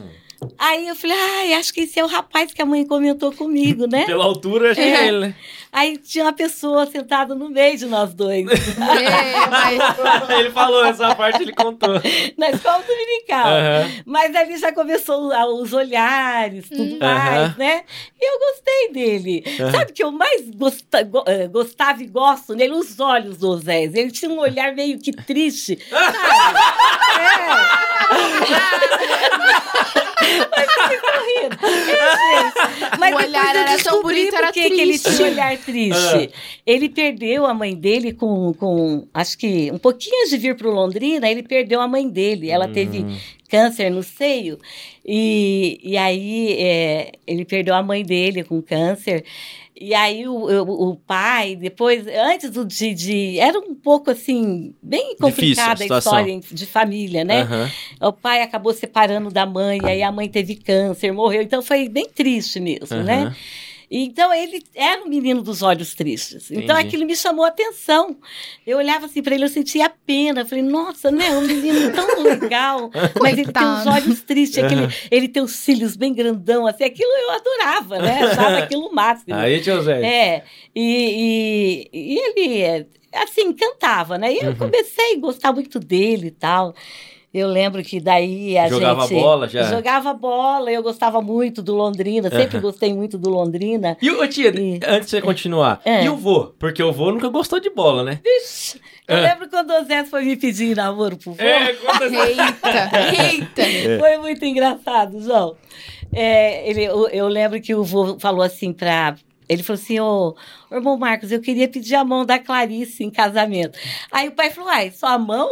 Aí eu falei, ai, acho que esse é o rapaz que a mãe comentou comigo, né? Pela altura, acho que é ele, né? Aí tinha uma pessoa sentada no meio de nós dois, É, mas ele falou, essa parte ele contou. na escola dominical. Aham. Mas ali já começou os olhares, tudo Hum. mais, né? E eu gostei dele. Aham. Sabe o que eu mais gosta- go- eh, gostava e gosto nele? Os olhos do Osés. Ele tinha um olhar meio que triste. sabe? é. Mas. É, O olhar eu era tão bonito, era por que ele triste. tinha um olhar triste. Ele perdeu a mãe dele com, com, acho que um pouquinho antes de vir para Londrina, ele perdeu a mãe dele. Ela teve Hum. câncer no seio. E, e aí é, ele perdeu a mãe dele com câncer. E aí o, o, o pai, depois, antes do de, de- Era um pouco assim, bem a complicada a situação. história de família, né? Aham. O pai acabou separando da mãe, aí a mãe teve câncer, morreu. Então foi bem triste mesmo, né? Então ele era um menino dos olhos tristes. Então Entendi. aquilo me chamou a atenção. Eu olhava assim para ele, eu sentia pena. Eu falei, nossa, né? Um menino tão legal, mas ele tem os olhos tristes, aquele, ele tem os cílios bem grandão, assim. Aquilo eu adorava, né? Achava aquilo o máximo. Aí, tio Zé. É, e, e, e ele, assim, cantava, né? E eu Uhum. comecei a gostar muito dele e tal. Eu lembro que daí a Jogava gente... bola já? Jogava bola, eu gostava muito do Londrina, sempre Aham. gostei muito do Londrina. E o tia, E- antes de você continuar, É. e o vô? Porque o vô nunca gostou de bola, né? Eu É. lembro quando o Zé foi me pedir namoro pro vô. conta Eita, eita. Foi muito engraçado, João. É, ele, eu, eu lembro que o vô falou assim pra. Ele falou assim: Ô, ô, irmão Marcos, eu queria pedir a mão da Clarice em casamento. Aí o pai falou: Ai, só a mão?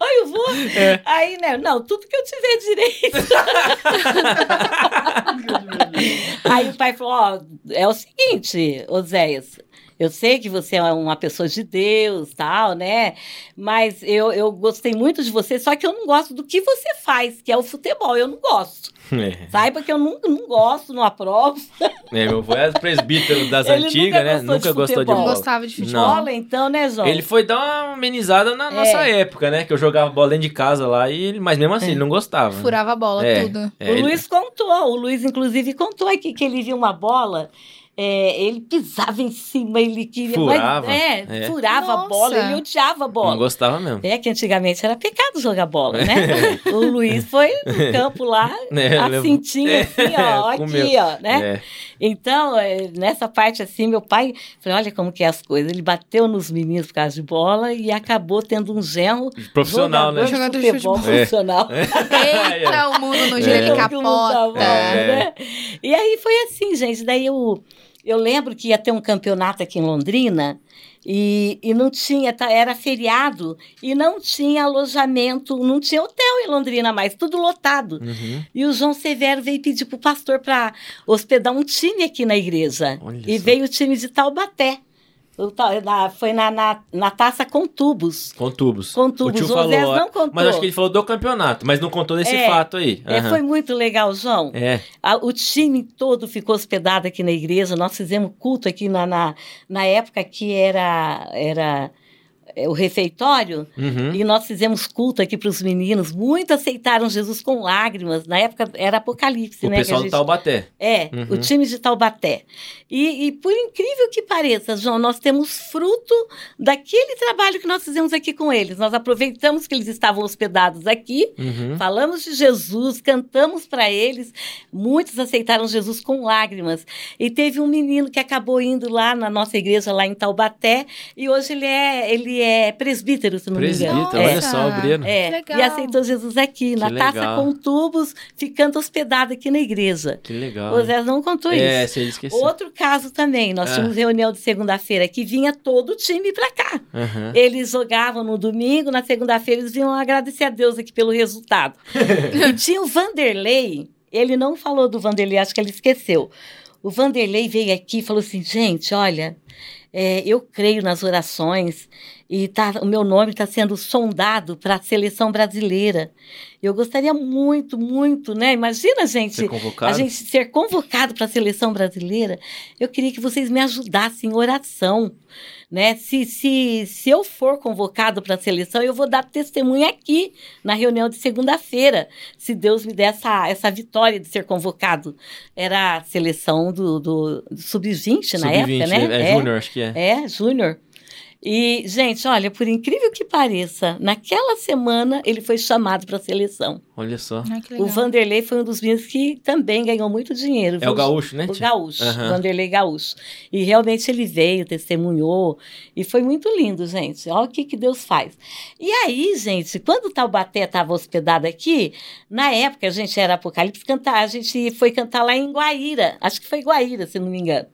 Aí o vô. É. Aí, né? Não, tudo que eu tiver direito. Aí o pai falou: Ó, é o seguinte, Oséias. Eu sei que você é uma pessoa de Deus, tal, né? Mas eu, eu gostei muito de você, só que eu não gosto do que você faz, que é o futebol. Eu não gosto. É. Saiba que eu não, não gosto, não aprovo. É, meu avô é presbítero das Ele antigas, nunca né? gostou de Nunca gostou de bola. gostava de futebol. Não. Bola, então, né, João? Ele foi dar uma amenizada na nossa É. época, né? Que eu jogava bola dentro de casa lá, e ele, mas mesmo assim, ele não gostava. né? Furava a bola, É. tudo. É, o Luiz contou, o Luiz, inclusive, contou aqui que ele viu uma bola. É, ele pisava em cima, ele queria. Furava, Mas, é, é. furava a bola, ele odiava a bola. Não gostava mesmo. É que antigamente era pecado jogar bola, né? o Luiz foi no campo lá, É, a levou- cintinha assim, ó, É, aqui, ó, né? É. Então, é, nessa parte assim, meu pai, falei, olha como que é as coisas. Ele bateu nos meninos por causa de bola e acabou tendo um genro Profissional, né? jogador de futebol futebol. É. profissional. Eita, o mundo no gelo, É. capota. É. né? E aí foi assim, gente. Daí eu, eu lembro que ia ter um campeonato aqui em Londrina e, e não tinha, tá, era feriado e não tinha alojamento, não tinha hotel em Londrina mais, tudo lotado. Uhum. E o João Severo veio pedir para o pastor para hospedar um time aqui na igreja. Olha e só. veio o time de Taubaté. Na- foi na, na, na taça com tubos. Com tubos. Com tubos. O tio falou, não contou. mas acho que ele falou do campeonato, mas não contou desse É. fato aí. É, Aham. foi muito legal, João. É. A- o time todo ficou hospedado aqui na igreja. Nós fizemos culto aqui na, na, na época que era, era é, o refeitório. Uhum. E nós fizemos culto aqui para os meninos. Muitos aceitaram Jesus com lágrimas. Na época era Apocalipse, O né? a pessoal do gente- Taubaté. É, Uhum. o time de Taubaté. E, e por incrível que pareça, João, nós temos fruto daquele trabalho que nós fizemos aqui com eles. Nós aproveitamos que eles estavam hospedados aqui, Uhum. falamos de Jesus, cantamos para eles. Muitos aceitaram Jesus com lágrimas. E teve um menino que acabou indo lá na nossa igreja, lá em Taubaté, e hoje ele é, ele é presbítero, se não Presbítero, me engano. olha É. só, o Breno. É, e aceitou Jesus aqui, na Que taça legal. com tubos, ficando hospedado aqui na igreja. Que legal. O? Zé não contou É, isso. você esqueceu. Outro caso também, nós Ah. tínhamos reunião de segunda-feira que vinha todo o time para cá. Aham. Eles jogavam no domingo, na segunda-feira eles vinham agradecer a Deus aqui pelo resultado. e tinha o Vanderlei, ele não falou do Vanderlei, acho que ele esqueceu. O Vanderlei veio aqui e falou assim: gente, olha, é, eu creio nas orações e tá, o meu nome está sendo sondado para a seleção brasileira. Eu gostaria muito, muito, né? Imagina, gente, a gente ser convocado para a seleção brasileira. Eu queria que vocês me ajudassem em oração. Né? Se, se, se eu for convocado para a seleção, eu vou dar testemunho aqui na reunião de segunda-feira, se Deus me der essa, essa vitória de ser convocado. Era a seleção do, do, do Sub-20 na época, né? É, Júnior, acho que é. É, Júnior. E, gente, olha, por incrível que pareça, naquela semana ele foi chamado para a seleção. Olha só. Ah, O. Vanderlei foi um dos meninos que também ganhou muito dinheiro. É o gaúcho, né? O tia? Gaúcho, Aham. Vanderlei Gaúcho. E realmente ele veio, testemunhou, e foi muito lindo, gente. Olha o que, que Deus faz. E aí, gente, quando o Taubaté estava hospedado aqui, na época a gente era Apocalipse cantar, a gente foi cantar lá em Guaíra, acho que foi Guaíra, se não me engano.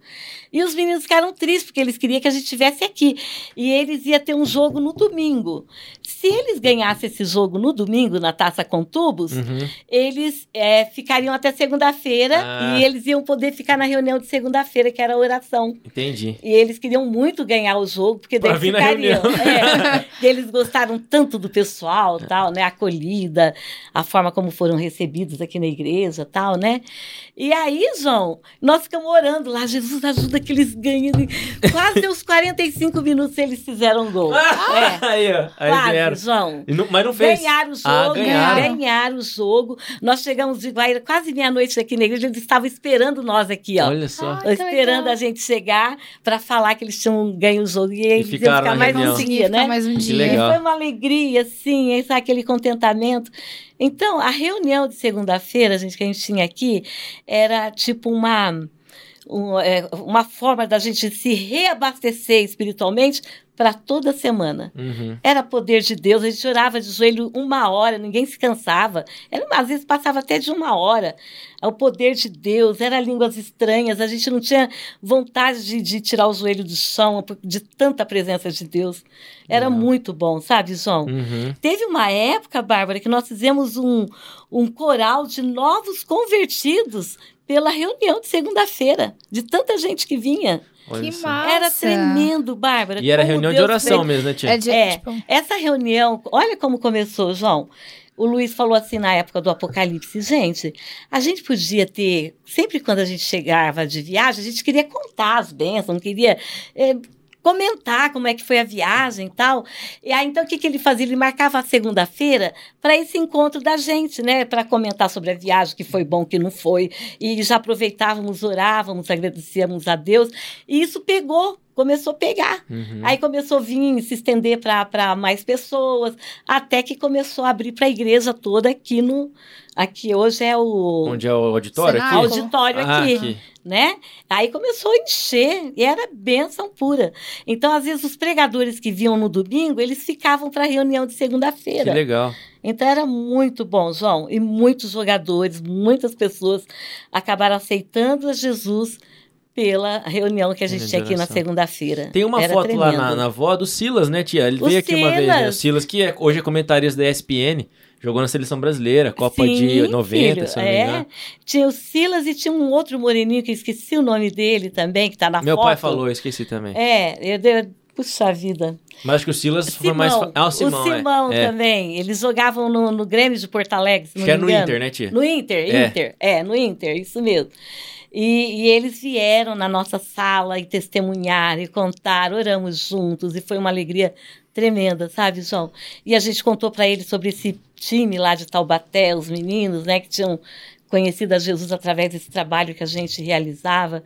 E os meninos ficaram tristes, porque eles queriam que a gente estivesse aqui. E eles iam ter um jogo no domingo. Se eles ganhassem esse jogo no domingo, na taça com tubos, Uhum. eles é, ficariam até segunda-feira Ah. e eles iam poder ficar na reunião de segunda-feira, que era a oração. Entendi. E eles queriam muito ganhar o jogo, porque daí Pra vir na ficariam. reunião. É, e eles gostaram tanto do pessoal, tal, né? A acolhida, a forma como foram recebidos aqui na igreja, tal, né? E aí, João, nós ficamos orando lá, Jesus ajuda que eles ganhem. Quase uns 45 minutos eles fizeram gol. É, Aí, ó. Aí quase, vieram. João. E não- mas não fez. Ganharam o jogo, Ah, ganharam. ganharam. o jogo. Nós chegamos de Guaíra quase meia-noite aqui na igreja, eles estavam esperando nós aqui, ó. Olha só. Ah, que esperando legal. a gente chegar para falar que eles tinham ganho o jogo e eles iam ficaram ficar mais reunião. um dia, né? mais um Que dia. legal. E foi uma alegria, assim, esse- aquele contentamento. Então, a reunião de segunda-feira, gente, que a gente tinha aqui, era tipo uma, um, é, uma forma da gente se reabastecer espiritualmente para toda semana. Uhum. Era poder de Deus, a gente orava de joelho uma hora, ninguém se cansava. Era, às vezes passava até de uma hora. O poder de Deus, era línguas estranhas, a gente não tinha vontade de, de tirar o joelho do chão de tanta presença de Deus. Era Legal. muito bom, sabe, João? Uhum. Teve uma época, Bárbara, que nós fizemos um, um coral de novos convertidos pela reunião de segunda-feira, de tanta gente que vinha. Olha Que massa. Era tremendo, Bárbara. E era reunião de Deus oração fez. mesmo, né, tia? É de, É. tipo, Essa reunião, olha como começou, João. O Luiz falou assim na época do Apocalipse, gente, a gente podia ter, sempre quando a gente chegava de viagem, a gente queria contar as bênçãos, não queria eh, comentar como é que foi a viagem e tal. E aí, então, o que, que ele fazia? Ele marcava a segunda-feira para esse encontro da gente, né? Para comentar sobre a viagem, que foi bom, que não foi. E já aproveitávamos, orávamos, agradecíamos a Deus. E isso pegou, começou a pegar. Uhum. Aí começou a vir se estender para mais pessoas, até que começou a abrir para a igreja toda aqui no. Aqui hoje é o Onde é o auditório aqui? auditório Ah, aqui, aqui. né? Aí começou a encher e era bênção pura. Então, às vezes, os pregadores que vinham no domingo, eles ficavam para a reunião de Que segunda-feira. legal. Então era muito bom, João. E muitos jogadores, muitas pessoas acabaram aceitando a Jesus pela reunião que a gente de tinha aqui na segunda-feira. Tem uma Era foto lá na, tremendo. na avó do Silas, né, tia? Ele O veio aqui uma vez, né? O Silas. Silas, que é- hoje é comentarista da ESPN, jogou na seleção brasileira, Copa de Sim, 90, filho, se eu não me é. engano. Tinha o Silas e tinha um outro moreninho que eu esqueci o nome dele também, que tá na Meu foto. pai falou, eu esqueci também. É, eu, eu, puxa vida. Mas acho que o Silas foi mais. Ah, o Simão, o Simão é. é. também. Eles jogavam no, no Grêmio de Porto Alegre, se não que é me no engano. Inter, né, tia? No Inter, É. Inter. É, no Inter, isso mesmo. E, e eles vieram na nossa sala e testemunharam e contaram, oramos juntos e foi uma alegria tremenda, sabe, João? E a gente contou para eles sobre esse time lá de Taubaté, os meninos, né, que tinham conhecido a Jesus através desse trabalho que a gente realizava.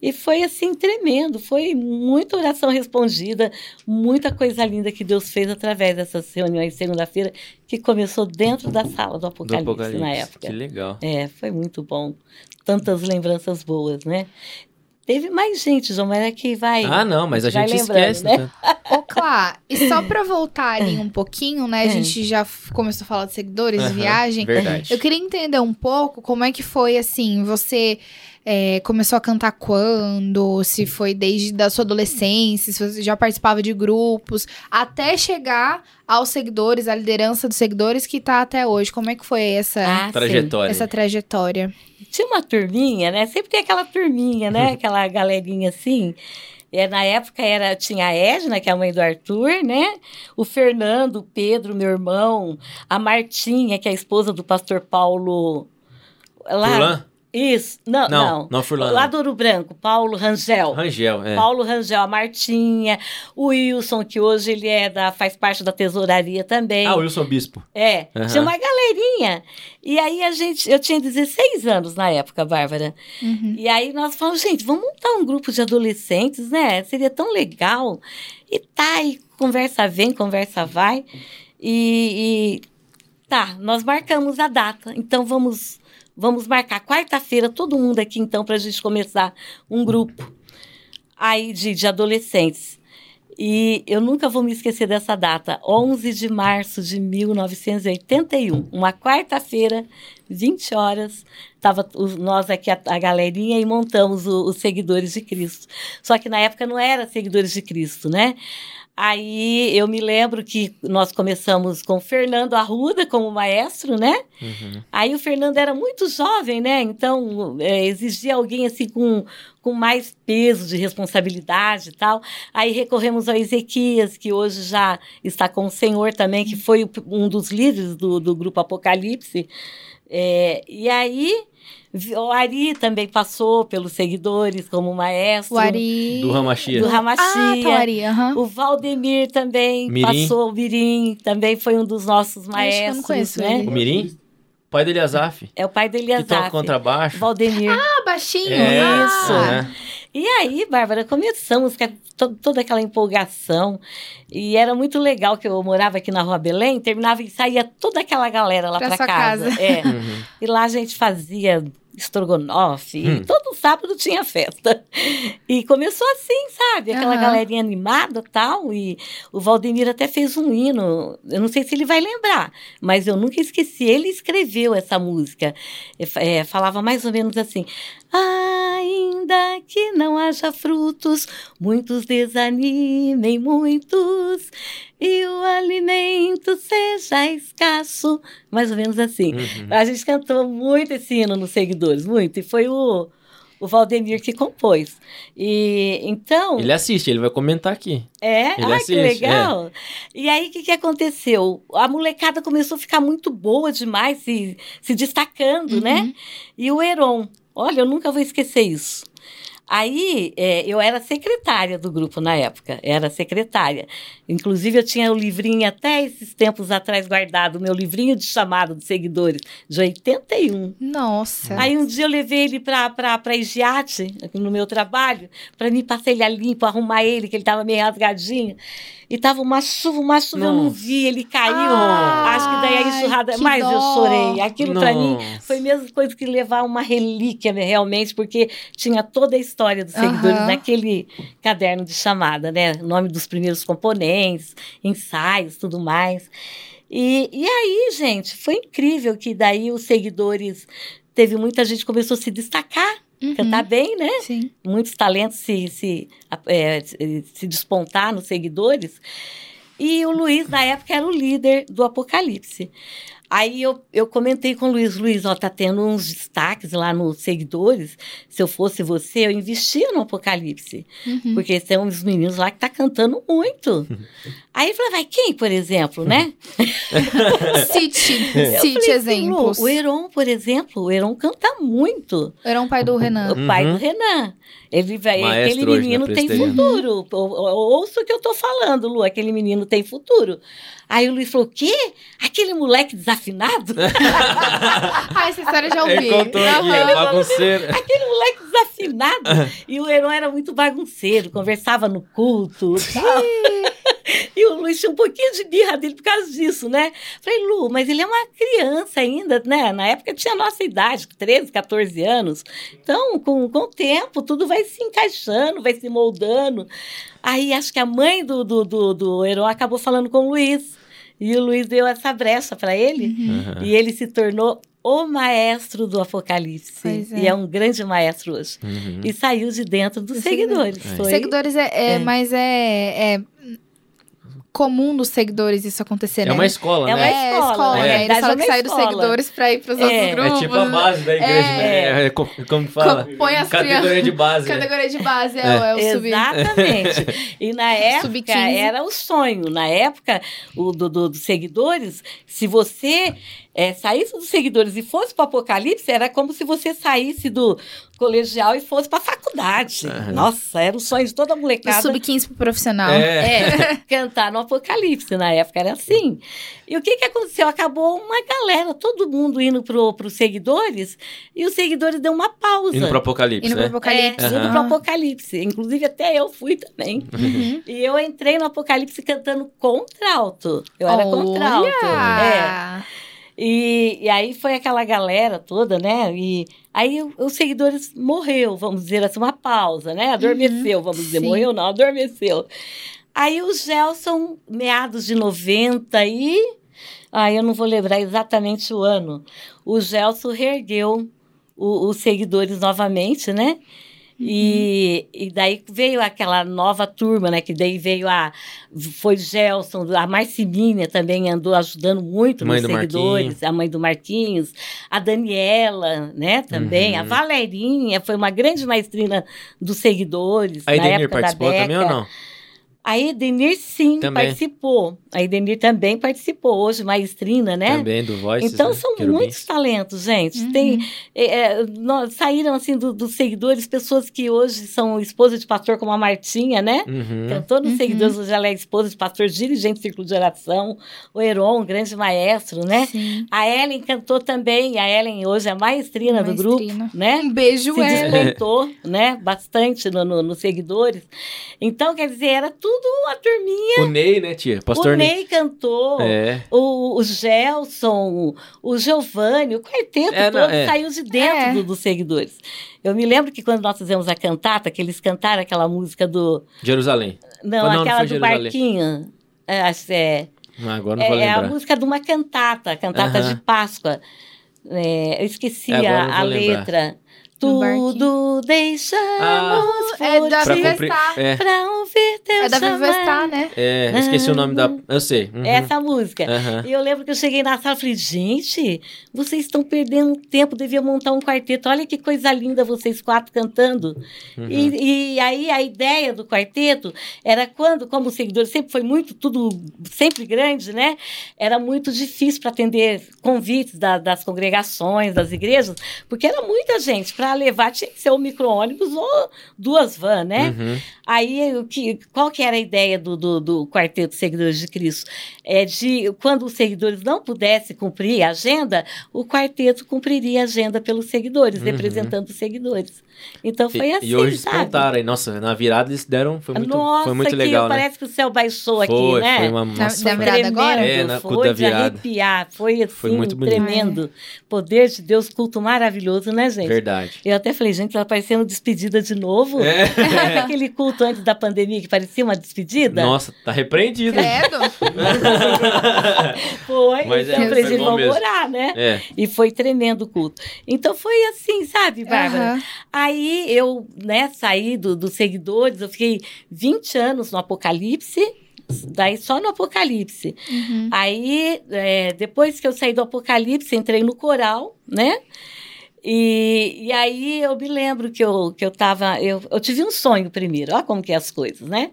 E foi assim tremendo, foi muita oração respondida, muita coisa linda que Deus fez através dessas reuniões de segunda-feira, que começou dentro da sala do Do Apocalipse, Apocalipse. na época. Que legal. É, foi muito bom. Tantas lembranças boas, né? Teve mais gente, João, mas é que vai. Ah, não, mas a gente esquece, né? né? Ô, Clá, e só pra voltar ali um pouquinho, né? A É. gente já começou a falar de seguidores, Aham, viagem. Verdade. Eu queria entender um pouco como é que foi, assim, você é, começou a cantar quando, se foi desde da sua adolescência, se você já participava de grupos, até chegar aos seguidores, à liderança dos seguidores que tá até hoje. Como é que foi essa, Ah, sim. Trajetória. essa trajetória? Tinha uma turminha, né? Sempre tem aquela turminha, né? Aquela galerinha assim. É, na época era, tinha a Edna, que é a mãe do Arthur, né? O Fernando, o Pedro, meu irmão, a Martinha, que é a esposa do pastor Paulo. Lá, Furlan? Isso, não, Não, não. não Furlan. Lá do Ouro Branco, Paulo Rangel. Rangel, é. Paulo Rangel, a Martinha, o Wilson, que hoje ele é da, faz parte da tesouraria também. Ah, o Wilson Bispo. É, Aham. tinha uma galerinha. E aí a gente, eu tinha 16 anos na época, Bárbara. Uhum. E aí nós falamos, gente, vamos montar um grupo de adolescentes, né? Seria tão legal. E tá, e conversa vem, conversa vai. E, e tá, nós marcamos a data. Então vamos, vamos marcar quarta-feira, todo mundo aqui, então, para a gente começar um grupo aí de, de adolescentes. E eu nunca vou me esquecer dessa data, 11 de março de 1981, uma quarta-feira, 20 horas, tava os- nós aqui, a, a galerinha, e montamos os Seguidores de Cristo. Só que na época não era Seguidores de Cristo, né? Aí eu me lembro que nós começamos com o Fernando Arruda como maestro, né? Uhum. Aí o Fernando era muito jovem, né? Então é, exigia alguém assim com, com mais peso de responsabilidade e tal. Aí recorremos ao Ezequias, que hoje já está com o Senhor também, que foi um dos líderes do, do grupo Apocalipse. É, e aí o Ari também passou pelos seguidores como maestro. O Ari... Do Ramachia. Do Ramachia. Ah, tá, o Ari. O Valdemir também Mirim. passou, o Mirim também foi um dos nossos Acho que eu não maestros, conheço né? ele. O Mirim? Pai do Eliasaf. É o pai do Que toca contrabaixo. Valdemir. Ah, baixinho. É, ah. né? E aí, Bárbara, começamos com to- toda aquela empolgação. E era muito legal que eu morava aqui na Rua Belém, terminava e saía toda aquela galera lá Pra para casa. casa. É. Uhum. E lá a gente fazia estrogonofe, Hum. e todo sábado tinha festa. E começou assim, sabe? Aquela Aham. galerinha animada tal. E o Valdemir até fez um hino. Eu não sei se ele vai lembrar, mas eu nunca esqueci. Ele escreveu essa música. É, falava mais ou menos assim. Ainda que não haja frutos, muitos desanimem, muitos, e o alimento seja escasso. Mais ou menos assim. Uhum. A gente cantou muito esse hino nos seguidores, muito. E foi o, o Valdemir que compôs. E então. Ele assiste, ele vai comentar aqui. É, Ele ai, assiste, que legal. E aí, o que, que aconteceu? A molecada começou a ficar muito boa demais, se, se destacando, né? Uhum. E o Heron, olha, eu nunca vou esquecer isso. Aí, é, eu era secretária do grupo na época, era secretária. Inclusive, eu tinha o livrinho até esses tempos atrás guardado, o meu livrinho de chamado de seguidores, de 81. Nossa. Aí um dia eu levei ele para para Igiate, no meu trabalho, para passar ele a limpo, arrumar ele, que ele estava meio rasgadinho. E tava uma chuva, uma chuva, eu não Nossa. vi, ele caiu. Ai, Acho que daí a enxurrada. que Mas eu dó. chorei. Aquilo para mim Nossa. foi a mesma coisa que levar uma relíquia, né, realmente, porque tinha toda a história dos seguidores naquele caderno de chamada, né? O nome dos primeiros componentes, ensaios, tudo mais. E, e aí, gente, foi incrível que daí os seguidores. Teve muita gente que começou a se destacar, Uhum. cantar bem, né? Sim. muitos talentos se, se, é, se- se despontar nos seguidores. E o Luiz, na época, era o líder do Apocalipse. Aí eu, eu comentei com o Luiz, Luiz, ó, tá tendo uns destaques lá nos seguidores. Se eu fosse você, eu investia no Apocalipse. Uhum. Porque tem uns meninos lá que tá cantando muito. Aí ele falou, vai, quem, por exemplo, né? Cite. Eu Cite falei exemplos. O Heron, por exemplo, o Heron canta muito. Era um pai do Renan. O pai Uhum. do Renan. Ele vai, aquele menino tem futuro. Ou- ou- Ouça o que eu tô falando, Lu. Aquele menino tem futuro. Aí o Luiz falou: o quê? Aquele moleque desafinado? Ah, essa história eu já ouvi. Ele contou aqui, é bagunceiro. Aquele moleque desafinado. e o Heron era muito bagunceiro, conversava no culto. tal. E o Luiz tinha um pouquinho de birra dele por causa disso, né? Falei, Lu, mas ele é uma criança ainda, né? Na época tinha a nossa idade, 13, 14 anos. Então, com, com o tempo, tudo vai se encaixando, vai se moldando. Aí acho que a mãe do, do, do, do Heron acabou falando com o Luiz. E o Luiz deu essa brecha para ele. Uhum. E ele se tornou o maestro do Apocalipse. É. E é um grande maestro hoje. Uhum. E saiu de dentro dos Dos seguidores. seguidores. Foi- Seguidores é, é, É. mas é, é comum dos seguidores isso acontecer, É né? uma escola, É né? uma É, escola, escola, né? Eles verdade, falam é que uma sai dos escola. seguidores pra ir pros É. outros É grupos. tipo a base da igreja, É. né? É, co- como que fala? Põe as Categoria crianças. de base. né? Categoria de base é, o- é o sub. Exatamente. E na época Sub-15. era o sonho. Na época, o do, do- dos seguidores, se você eh, saísse dos seguidores e fosse para o Apocalipse, era como se você saísse do colegial e fosse para a faculdade. Aham. Nossa, era o sonho de toda molecada. sub-15 pro profissional. É. É, cantar no Apocalipse, na época era assim. E o que, que aconteceu? Acabou uma galera, todo mundo indo para os seguidores, e os seguidores deu uma pausa. Indo pro Apocalipse, Indo pro né? Apocalipse. É, indo Aham. pro Apocalipse. Inclusive, até eu fui também. Uhum. E eu entrei no Apocalipse cantando contralto. Eu era contralto. É. E, e aí foi aquela galera toda, né? E aí os seguidores morreu, vamos dizer assim, uma pausa, né? Adormeceu, vamos dizer. Sim. Morreu não, adormeceu. Aí o Gelson, meados de 90 e... Aí eu não vou lembrar exatamente o ano. O Gelson reergueu os seguidores novamente, né? E, e daí veio aquela nova turma, né? Que daí veio a. Foi Gelson, a Marciminha também andou ajudando muito Mãe nos do seguidores, a mãe do Marquinhos, a Daniela, né? Também, Uhum. a Valerinha, foi uma grande maestrina dos seguidores. A Edenir participou da também ou não? A Edenir, sim, Também. participou. A Edenir também participou, hoje maestrina, né? Também do Voices, Então né? são Querubins. muitos talentos, gente. Uhum. Tem, é, é, nós- saíram assim do- dos seguidores pessoas que hoje são esposa de pastor, como a Martinha, né? Uhum. Cantou nos Uhum. seguidores, hoje ela é esposa de pastor, dirigente do Círculo de Oração. O Heron, um grande maestro, né? Sim. A Ellen cantou também. A Ellen hoje é a maestrina, do grupo, Maestrina. né? Um beijo, Se Ellen. despontou, né? Bastante no- no- nos seguidores. Então, quer dizer, era tudo a turminha. O Ney, né, tia? Pastor o Ney cantou. É. O, o Gelson, o Giovanni, o quarteto É, não, todo é. saiu de dentro É. do- dos seguidores. Eu me lembro que quando nós fizemos a cantata, que eles cantaram aquela música do. Jerusalém. Não, Não, não aquela foi do Jerusalém. barquinho. É, é, Ah, agora não vou é, é a lembrar. música de uma cantata, cantata Aham. de Páscoa. É, eu esqueci É, não a, a lembrar. letra. Tudo deixamos Ah. É da Pra cumprir. É, pra ouvir teu É da. Vivestar, né? é, esqueci o nome da. Eu sei. Uhum. Essa música. Aham. E eu lembro que eu cheguei na sala e falei, gente, vocês estão perdendo tempo, devia montar um quarteto. Olha que coisa linda vocês quatro cantando. Uhum. E, e aí a ideia do quarteto era quando, como o seguidor sempre foi muito, tudo sempre grande, né? Era muito difícil para atender convites da- das congregações, das igrejas, porque era muita gente. Para levar tinha que ser um micro-ônibus ou duas vans, né? Uhum. Aí, o que, qual que era a ideia do, do, do Quarteto Seguidores de Cristo? É de, quando os seguidores não pudessem cumprir a agenda, o quarteto cumpriria a agenda pelos seguidores, Uhum. representando os seguidores. Então, foi E- assim, e hoje sabe? despontaram aí. Nossa, na virada eles deram. Foi muito, Nossa, foi muito que legal, né? parece que o céu baixou aqui, Foi, né? foi uma. Na- Nossa, na foi- virada tremendo, agora? É, na- foi da de virada. arrepiar, foi assim, Foi muito bonito. tremendo. Poder de Deus, culto maravilhoso, né, gente? Verdade. Eu até falei, gente, tá parecendo despedida de novo. É. Sabe aquele culto antes da pandemia que parecia uma despedida? Nossa, tá repreendido. Credo. Foi. Mas é, então, eu falei, foi gente, bom vamos mesmo. orar, né? É. E foi tremendo o culto. Então foi assim, sabe, Bárbara? Aí eu, né, saí do, dos seguidores, eu fiquei 20 anos no Apocalipse, daí só no Apocalipse. Uhum. Aí, é, depois que eu saí do Apocalipse, entrei no coral, né? E, e aí eu me lembro que eu, que eu tava. Eu, eu tive um sonho primeiro, olha como que é as coisas, né?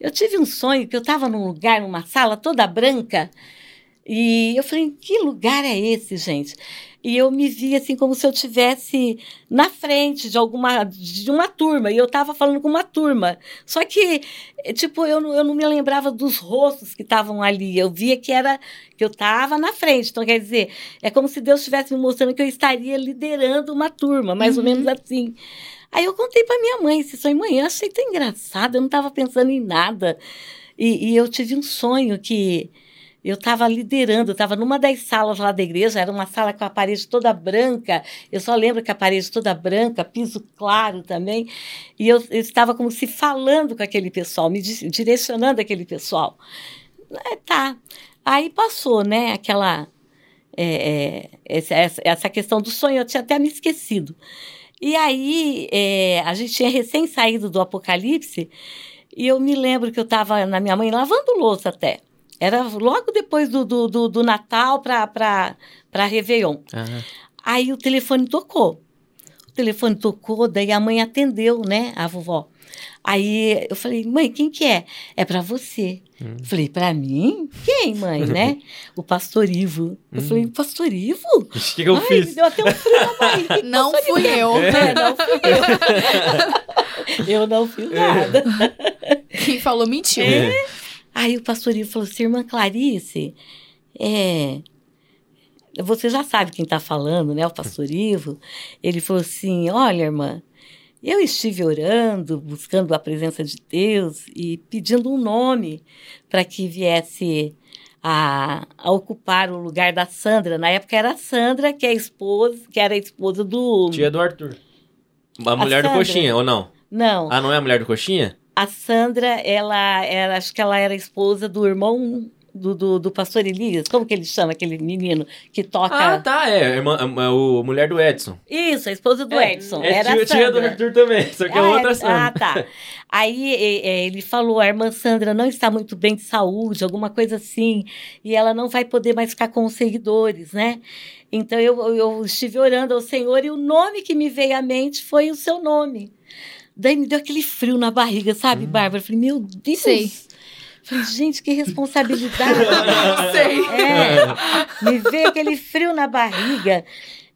Eu tive um sonho que eu estava num lugar, numa sala toda branca, e eu falei, que lugar é esse, gente? E eu me vi assim como se eu tivesse na frente de alguma de uma turma, e eu estava falando com uma turma. Só que, eh, tipo, eu, não- eu não me lembrava dos rostos que estavam ali. Eu via que era que eu estava na frente. Então, quer dizer, é como se Deus estivesse me mostrando que eu estaria liderando uma turma, mais ou Uhum. menos assim. Aí eu contei para minha mãe esse sonho, mãe, eu achei tão engraçado, eu não estava pensando em nada. E, e eu tive um sonho que eu estava liderando, estava numa das salas lá da igreja, era uma sala com a parede toda branca, eu só lembro que a parede toda branca, piso claro também, e eu, eu estava como se falando com aquele pessoal, me di- direcionando aquele pessoal. É, tá. Aí passou, né, aquela. é, é, essa, essa- essa questão do sonho, eu tinha até me esquecido. E aí, é, a gente tinha recém saído do Apocalipse, e eu me lembro que eu estava na minha mãe lavando louça até. Era logo depois do, do, do, do Natal para Réveillon. Aham. Aí o telefone tocou. O telefone tocou, daí a mãe atendeu, né, a vovó. Aí eu falei, mãe, quem que é? É para você. Hum. Falei, para mim? Quem, mãe, né? O pastor Ivo. Eu Hum. falei, pastor Ivo? O que, que eu Ai, fiz? me deu até um frio na barriga. Não fui eu. É, não fui eu. eu não fiz nada. Quem falou mentiu. É. Aí o pastor Ivo falou assim, irmã Clarice, é... Você já sabe quem está falando, né? O pastor Ivo. Ele falou assim, olha, irmã, eu estive orando, buscando a presença de Deus e pedindo um nome para que viesse a, a ocupar o lugar da Sandra. Na época era a Sandra, que é a esposa, que era a esposa do... Tia do Arthur. A mulher do Sandra. Coxinha, ou não? Não, Ah, não é a mulher do Coxinha? A Sandra, ela era, acho que ela era esposa do irmão do, do, do pastor Elias. Como que ele chama aquele menino que toca? Ah, tá, é. a irmã- a, a, o- a mulher do Edson. Isso, a esposa do É, Edson. É era tia, a tia do. Arthur também, só que é Ah, outra é- Sandra. Ah, tá. Aí é, é, ele falou, a irmã Sandra não está muito bem de saúde, alguma coisa assim, e ela não vai poder mais ficar com os seguidores, né? Então eu, eu estive orando ao Senhor e o nome que me veio à mente foi o seu nome. Daí me deu aquele frio na barriga, sabe, Bárbara? Eu falei, meu Deus! Sei. Falei, gente, que responsabilidade. Sei. É, me veio aquele frio na barriga.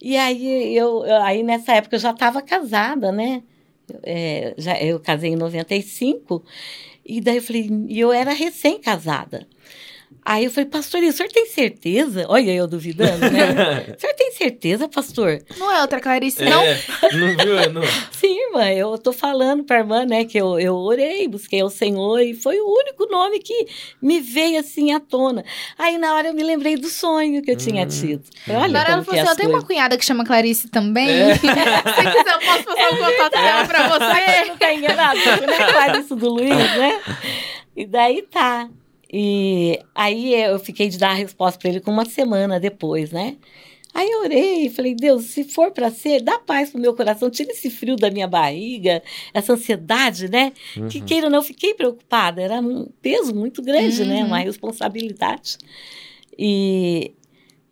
E aí, eu, eu- aí nessa época eu já estava casada, né? É, já, eu casei em 95, e daí eu falei, e eu era recém-casada. Aí eu falei, pastor, e o senhor tem certeza? Olha, eu duvidando, né? o senhor tem certeza, pastor? Não é outra Clarice, não? É, não viu? Não. Sim, irmã, eu tô falando para a irmã, né, que eu, eu orei, busquei ao Senhor e foi o único nome que me veio assim à tona. Aí na hora eu me lembrei do sonho que eu tinha Hum. tido. Olha Agora ela falou assim: as eu tenho uma cunhada que chama Clarice também. É. Se quiser, eu posso passar o contato dela pra você. Não tá enganado, é claro isso do Luiz, né? E daí tá. E aí eu fiquei de dar a resposta para ele com uma semana depois, né? Aí eu orei e falei, Deus, se for para ser, dá paz pro meu coração, tira esse frio da minha barriga, essa ansiedade, né? Que Uhum. queira ou não, eu fiquei preocupada, era um peso muito grande, né? Uhum. Uma responsabilidade. E,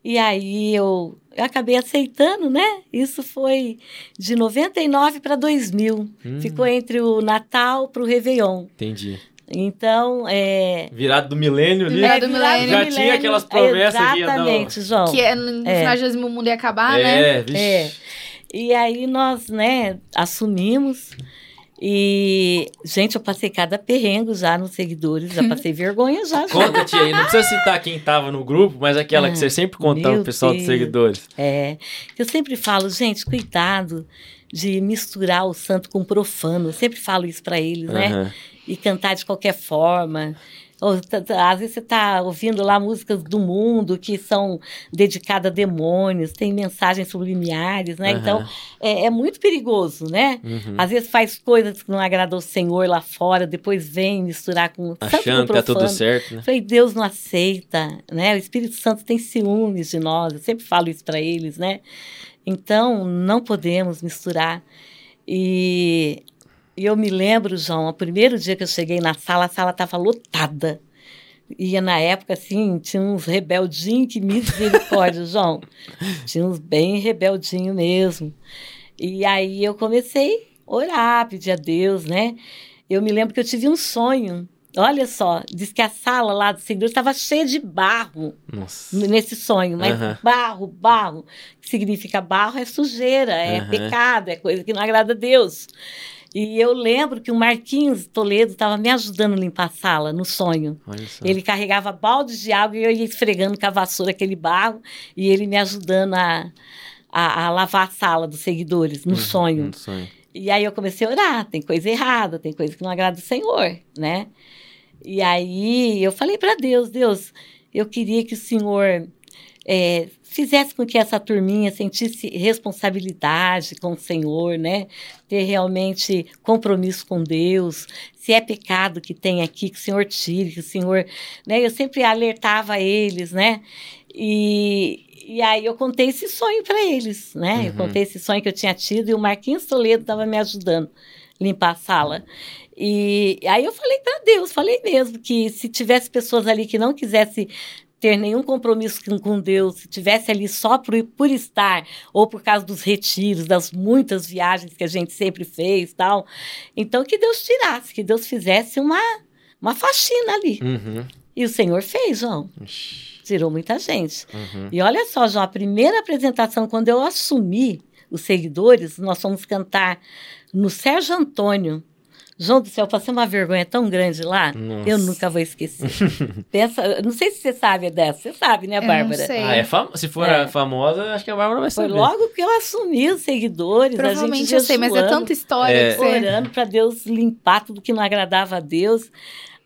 e aí eu, eu acabei aceitando, né? Isso foi de 99 para 2000. Hum, Ficou entre o Natal para o Réveillon. Entendi. Então, é... Virado do milênio ali. É, do virado milênio. Já tinha aquelas promessas que um- Exatamente, João. Que é no É. final de mundo ia acabar, né? É, vixe. É. E aí nós, né, assumimos. E, gente, eu passei cada perrengo já nos seguidores, já passei vergonha já. Conta, tia, aí. Não precisa citar quem tava no grupo, mas aquela que você sempre conta Meu pro pessoal dos Deus. seguidores. É. Eu sempre falo, gente, cuidado de misturar o santo com o profano. Eu sempre falo isso para eles, né? Aham. e cantar de qualquer forma. Ou, às vezes você está ouvindo lá músicas do mundo que são dedicadas a demônios, tem mensagens subliminares, né? Aham. Então, é, é muito perigoso, né? Uhum. Às vezes faz coisas que não agradam ao Senhor lá fora, depois vem misturar com santo Achando que tá tudo certo, né? Falei, Deus não aceita, né? O Espírito Santo tem ciúmes de nós, eu sempre falo isso para eles, né? Então, não podemos misturar. E, eu me lembro, João, o primeiro dia que eu cheguei na sala, a sala estava lotada. E na época, assim, tinha uns rebeldinhos que misericórdia, João. Tinha uns bem rebeldinhos mesmo. E aí eu comecei a orar, pedir a Deus, né? Eu me lembro que eu tive um sonho. Olha só, diz que a sala lá do seguidor estava cheia de barro Nossa. nesse sonho, mas Aham. barro, barro, que significa barro é sujeira, é pecado, é coisa que não agrada a Deus. E eu lembro que o Marquinhos Toledo estava me ajudando a limpar a sala no sonho. Ele carregava baldes de água e eu ia esfregando com a vassoura aquele barro e ele me ajudando a, a, a lavar a sala dos seguidores no Uhum, sonho. no sonho. E aí eu comecei a orar, tem coisa errada, tem coisa que não agrada o Senhor, né? E aí eu falei para Deus, Deus, eu queria que o Senhor é, fizesse com que essa turminha sentisse responsabilidade com o Senhor, né? Ter realmente compromisso com Deus. Se é pecado que tem aqui, que o Senhor tire, que o Senhor, né? Eu sempre alertava eles, né? E, e aí eu contei esse sonho para eles, né? Uhum. Eu contei esse sonho que eu tinha tido e o Marquinhos Toledo estava me ajudando a limpar a sala. E aí eu falei para Deus, falei mesmo que se tivesse pessoas ali que não quisessem ter nenhum compromisso com, com Deus, se tivesse ali só por, por estar, ou por causa dos retiros, das muitas viagens que a gente sempre fez tal, então que Deus tirasse, que Deus fizesse uma, uma faxina ali. Uhum. E o Senhor fez, João. Ixi. Tirou muita gente. Uhum. E olha só, João, a primeira apresentação, quando eu assumi os seguidores, nós fomos cantar no Sérgio Antônio. João do céu, eu passei uma vergonha tão grande lá, Nossa. eu nunca vou esquecer. Pensa, não sei se você sabe dessa, você sabe, né, Eu não Bárbara? sei. Ah, é fam... Se for É. a famosa, acho que a Bárbara vai Foi saber. logo que eu assumi os seguidores, a Provavelmente gente eu sei, mas é tanta história É. que você... orando para Deus limpar tudo que não agradava a Deus.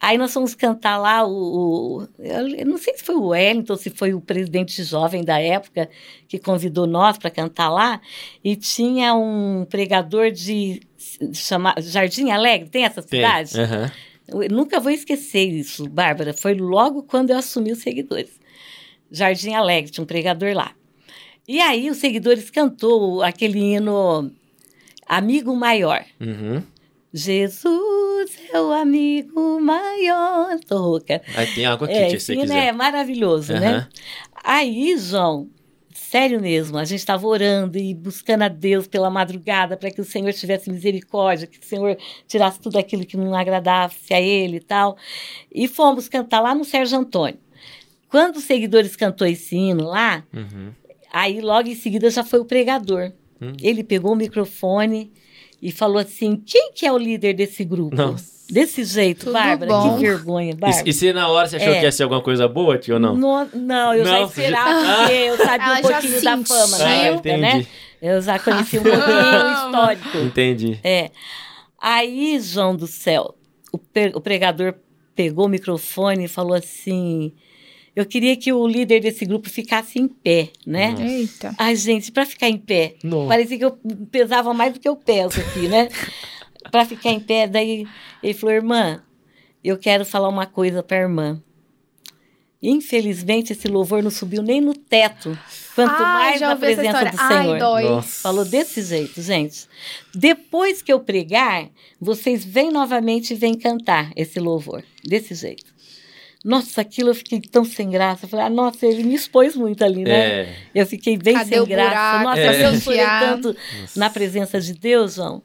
Aí nós fomos cantar lá o, o- eu não sei se foi o Wellington, se foi o presidente jovem da época que convidou nós para cantar lá, e tinha um pregador de chama, Jardim Alegre, tem essa Tem. cidade? Aham. Eu nunca vou esquecer isso, Bárbara. Foi logo quando eu assumi os seguidores. Jardim Alegre, tinha um pregador lá. E aí os seguidores cantou aquele hino Amigo Maior. Uhum. Jesus é o amigo maior. Tô rouca. Aí tem água aqui, É, se você hino quiser. é maravilhoso, né? Aham. Aí, João, sério mesmo, a gente estava orando e buscando a Deus pela madrugada para que o Senhor tivesse misericórdia, que o Senhor tirasse tudo aquilo que não agradasse a Ele e tal. E fomos cantar lá no Sérgio Antônio. Quando os seguidores cantou esse hino lá, Uhum. aí logo em seguida já foi o pregador. Hum. Ele pegou o microfone e falou assim: quem que é o líder desse grupo? Nossa. Desse jeito, Tudo Bárbara, bom. que vergonha, Bárbara. E, e se na hora você achou É. que ia ser alguma coisa boa, tio, ou não? No- não, eu já Não, já- esperava, porque eu sabia Ela um já pouquinho da fama na Ah, época, entendi. né? Eu já conheci um pouquinho o histórico. Entendi. É. Aí, João do céu, o, pe- o pregador pegou o microfone e falou assim: Eu queria que o líder desse grupo ficasse em pé, né? Eita. Ai, gente, para ficar em pé, Não. parecia que eu pesava mais do que eu peso aqui, né? para ficar em pé, daí ele falou: Irmã, eu quero falar uma coisa para a irmã. Infelizmente, esse louvor não subiu nem no teto, quanto Ai, mais na presença do Senhor. Ai, dói. Nossa. Falou desse jeito, gente. Depois que eu pregar, vocês vêm novamente e vêm cantar esse louvor. Desse jeito. Nossa, aquilo eu fiquei tão sem graça. Eu Falei, ah, nossa, ele me expôs muito ali, né? É. Eu fiquei bem Cadê sem graça. buraco? Nossa, É. eu chorei tanto na presença de Deus, João.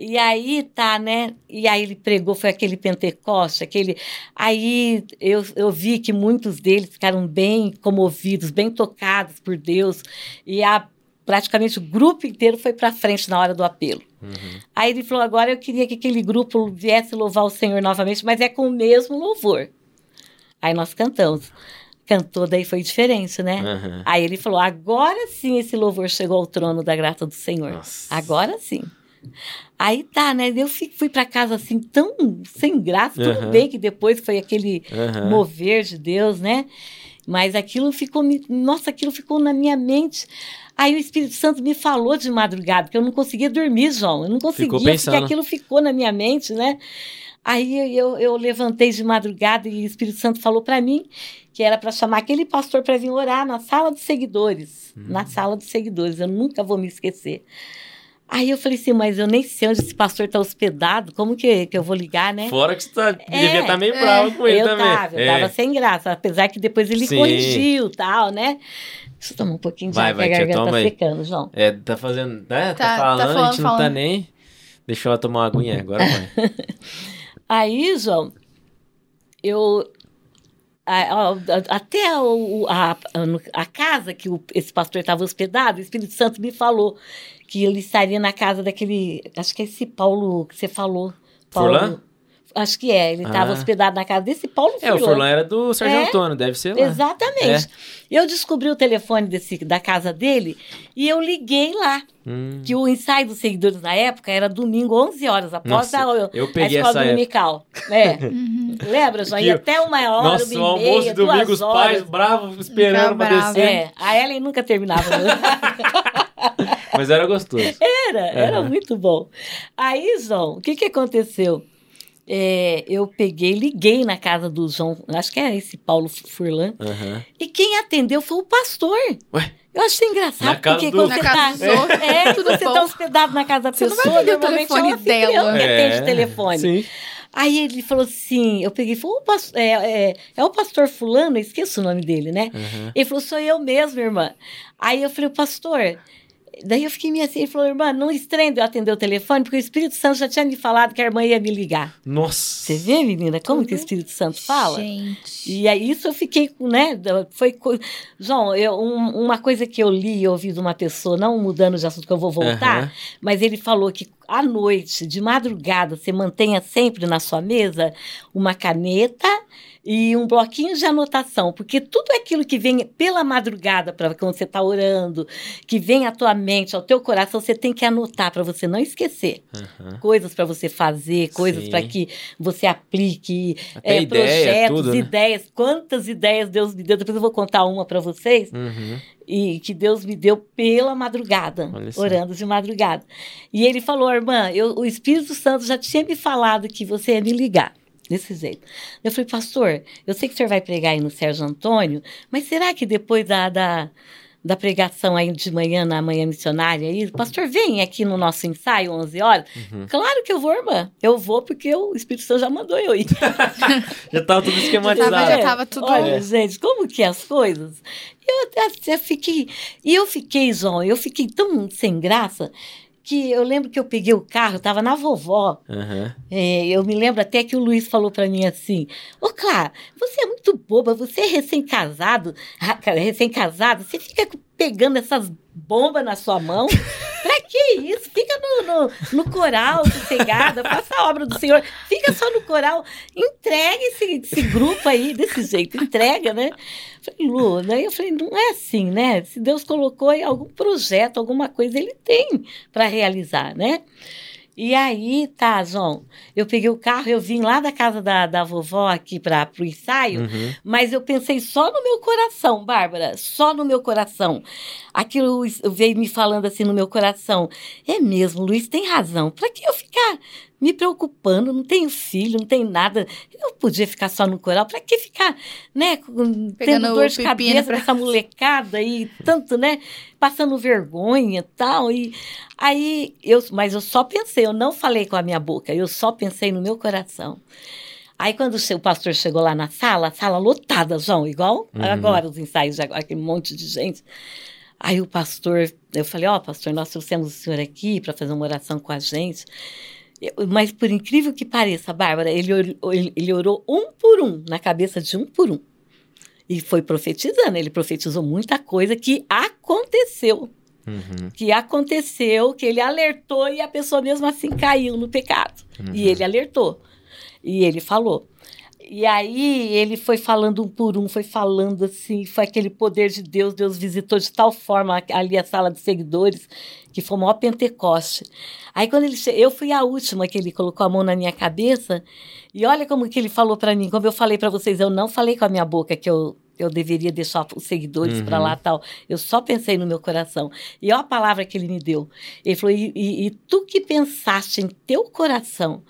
E aí tá, né? E aí ele pregou, foi aquele Pentecoste, aquele. Aí eu, eu vi que muitos deles ficaram bem comovidos, bem tocados por Deus. E a, praticamente o grupo inteiro foi para frente na hora do apelo. Uhum. Aí ele falou: agora eu queria que aquele grupo viesse louvar o Senhor novamente, mas é com o mesmo louvor. Aí nós cantamos. Cantou, daí foi diferente, né? Aham. Aí ele falou: agora sim esse louvor chegou ao trono da graça do Senhor. Nossa. Agora sim. Aí tá, né? Eu fui, para casa assim, tão sem graça. Tudo Aham. bem que depois foi aquele Aham. mover de Deus, né? Mas aquilo ficou, nossa, aquilo ficou na minha mente. Aí o Espírito Santo me falou de madrugada, porque eu não conseguia dormir, João. Eu não conseguia, porque aquilo ficou na minha mente, né? Aí eu, eu levantei de madrugada e o Espírito Santo falou para mim que era para chamar aquele pastor para vir orar na sala dos seguidores. Hum. Na sala dos seguidores, eu nunca vou me esquecer. Aí eu falei assim, mas eu nem sei onde esse pastor está hospedado, como que, que eu vou ligar, né? Fora que você tá, devia estar meio é. bravo com ele eu também. tava, eu É. tava sem graça, apesar que depois ele Sim. corrigiu e tal, né? Deixa eu tomar um pouquinho de Vai, água, vai, que a garganta tá aí. secando, João. É, tá fazendo. Né? Tá, Tá- tá falando, a falando, gente não tá falando. nem. Deixa ela tomar uma aguinha agora, vai. Aí, João, eu. a- a- até o- a, a casa que o- esse pastor estava hospedado, o Espírito Santo me falou que ele estaria na casa daquele. Acho que é esse Paulo que você falou. Paulo, Furlan? Acho que é. Ele estava Ah. hospedado na casa desse Paulo É, o Furlan. Furlan era do Sérgio É, Antônio, deve ser lá. Exatamente. Eu descobri o telefone desse, da casa dele e eu liguei lá. Hum. Que o ensaio dos seguidores na época era domingo, 11 horas após Nossa, a, eu a peguei escola dominical. É. Uhum. Lembra, João? Ia até uma hora, Nossa, uma o e meia, almoço domingo, os pais bravos esperando pra bravo. descer. É, a Ellen nunca terminava. Mas era gostoso. Era, era Aham. muito bom. Aí, João, o que, que aconteceu? É, eu peguei, liguei na casa do João, acho que era esse Paulo Furlan, Aham. e quem atendeu foi o pastor. Ué? Eu achei engraçado, porque do- quando Na você tá, é, tudo você tá hospedado na casa da Você não vai pessoa, o é telefone o dela. que atende o telefone. Sim. Aí ele falou assim, eu peguei e falei, "Ô, pas- é, é, é o pastor fulano, eu esqueço o nome dele, né? Aham. Ele falou, sou eu mesmo, irmã. Aí eu falei, pastor. Daí eu fiquei meio assim, ele falou, irmã, não estranho de eu atender o telefone, porque o Espírito Santo já tinha me falado que a irmã ia me ligar. Nossa. Você vê, menina, como que o Espírito Santo fala? Gente. E aí isso eu fiquei, né? Foi co- João, eu, um- uma coisa que eu li e ouvi de uma pessoa, não mudando de assunto que eu vou voltar, Aham. mas ele falou que à noite, de madrugada, você mantenha sempre na sua mesa uma caneta e um bloquinho de anotação, porque tudo aquilo que vem pela madrugada para quando você está orando, que vem à tua mente, ao teu coração, você tem que anotar para você não esquecer. Aham. Coisas para você fazer, coisas para que você aplique, é, ideia, projetos, tudo, né? ideias. Quantas ideias Deus me deu? Depois eu vou contar uma para vocês Uhum. e que Deus me deu pela madrugada, orando de madrugada. E ele falou, irmã, eu- o Espírito Santo já tinha me falado que você ia me ligar. Desse jeito. Eu falei, pastor, eu sei que o senhor vai pregar aí no Sérgio Antônio, mas será que depois da, da, da pregação aí de manhã, na manhã missionária, aí, pastor, vem aqui no nosso ensaio, 11 horas? Uhum. Claro que eu vou, irmã. Eu vou porque o Espírito Santo já mandou eu ir. Já tava tudo esquematizado. já tava tudo- Olha, gente, como que é as coisas? Eu até eu fiquei. E eu fiquei, João, eu fiquei tão sem graça que eu lembro que eu peguei o carro, tava na vovó. Aham. É, eu me lembro até que o Luiz falou para mim assim: Ô, Clara, você é muito boba, você é recém-casado, recém-casado, você fica com- pegando essas bombas na sua mão. Pra que isso? Fica no, no, no coral, sossegada, faça a obra do Senhor, fica só no coral, entregue esse, esse grupo aí desse jeito, entrega, né? Falei, Lu, daí eu falei, não é assim, né? Se Deus colocou aí algum projeto, alguma coisa, ele tem para realizar, né? E aí, tá, João, eu peguei o carro, eu vim lá da casa da, da vovó aqui para o ensaio, Uhum. mas eu pensei só no meu coração, Bárbara, só no meu coração. Aquilo veio me falando assim no meu coração. É mesmo, Luiz tem razão. Para que eu ficar me preocupando? Não tenho filho, não tenho nada. Eu podia ficar só no coral. Para que ficar, né, com- Pegando tendo dor de cabeça pra- dessa molecada e tanto, né, passando vergonha e tal. E aí eu, mas eu só pensei, eu não falei com a minha boca, eu só pensei no meu coração. Aí, quando o seu pastor chegou lá na sala, a sala lotada, João, igual Uhum. agora os ensaios, de agora, aquele monte de gente. Aí o pastor, eu falei, ó, pastor, nós trouxemos o senhor aqui para fazer uma oração com a gente. Mas, por incrível que pareça, Bárbara, ele, ele, ele orou um por um, na cabeça de um por um. E foi profetizando, ele profetizou muita coisa que aconteceu Uhum. que aconteceu, que ele alertou e a pessoa mesmo assim caiu no pecado. E ele alertou. E ele falou. E aí ele foi falando um por um, foi falando assim, foi aquele poder de Deus, Deus visitou de tal forma ali a sala de seguidores, que foi o maior Pentecoste. Aí quando ele eu fui a última que ele colocou a mão na minha cabeça, e olha como que ele falou para mim, como eu falei para vocês, eu não falei com a minha boca que eu eu deveria deixar os seguidores para Uhum. lá tal. Eu só pensei no meu coração. E olha a palavra que ele me deu. Ele falou: e, e- e tu que pensaste em teu coração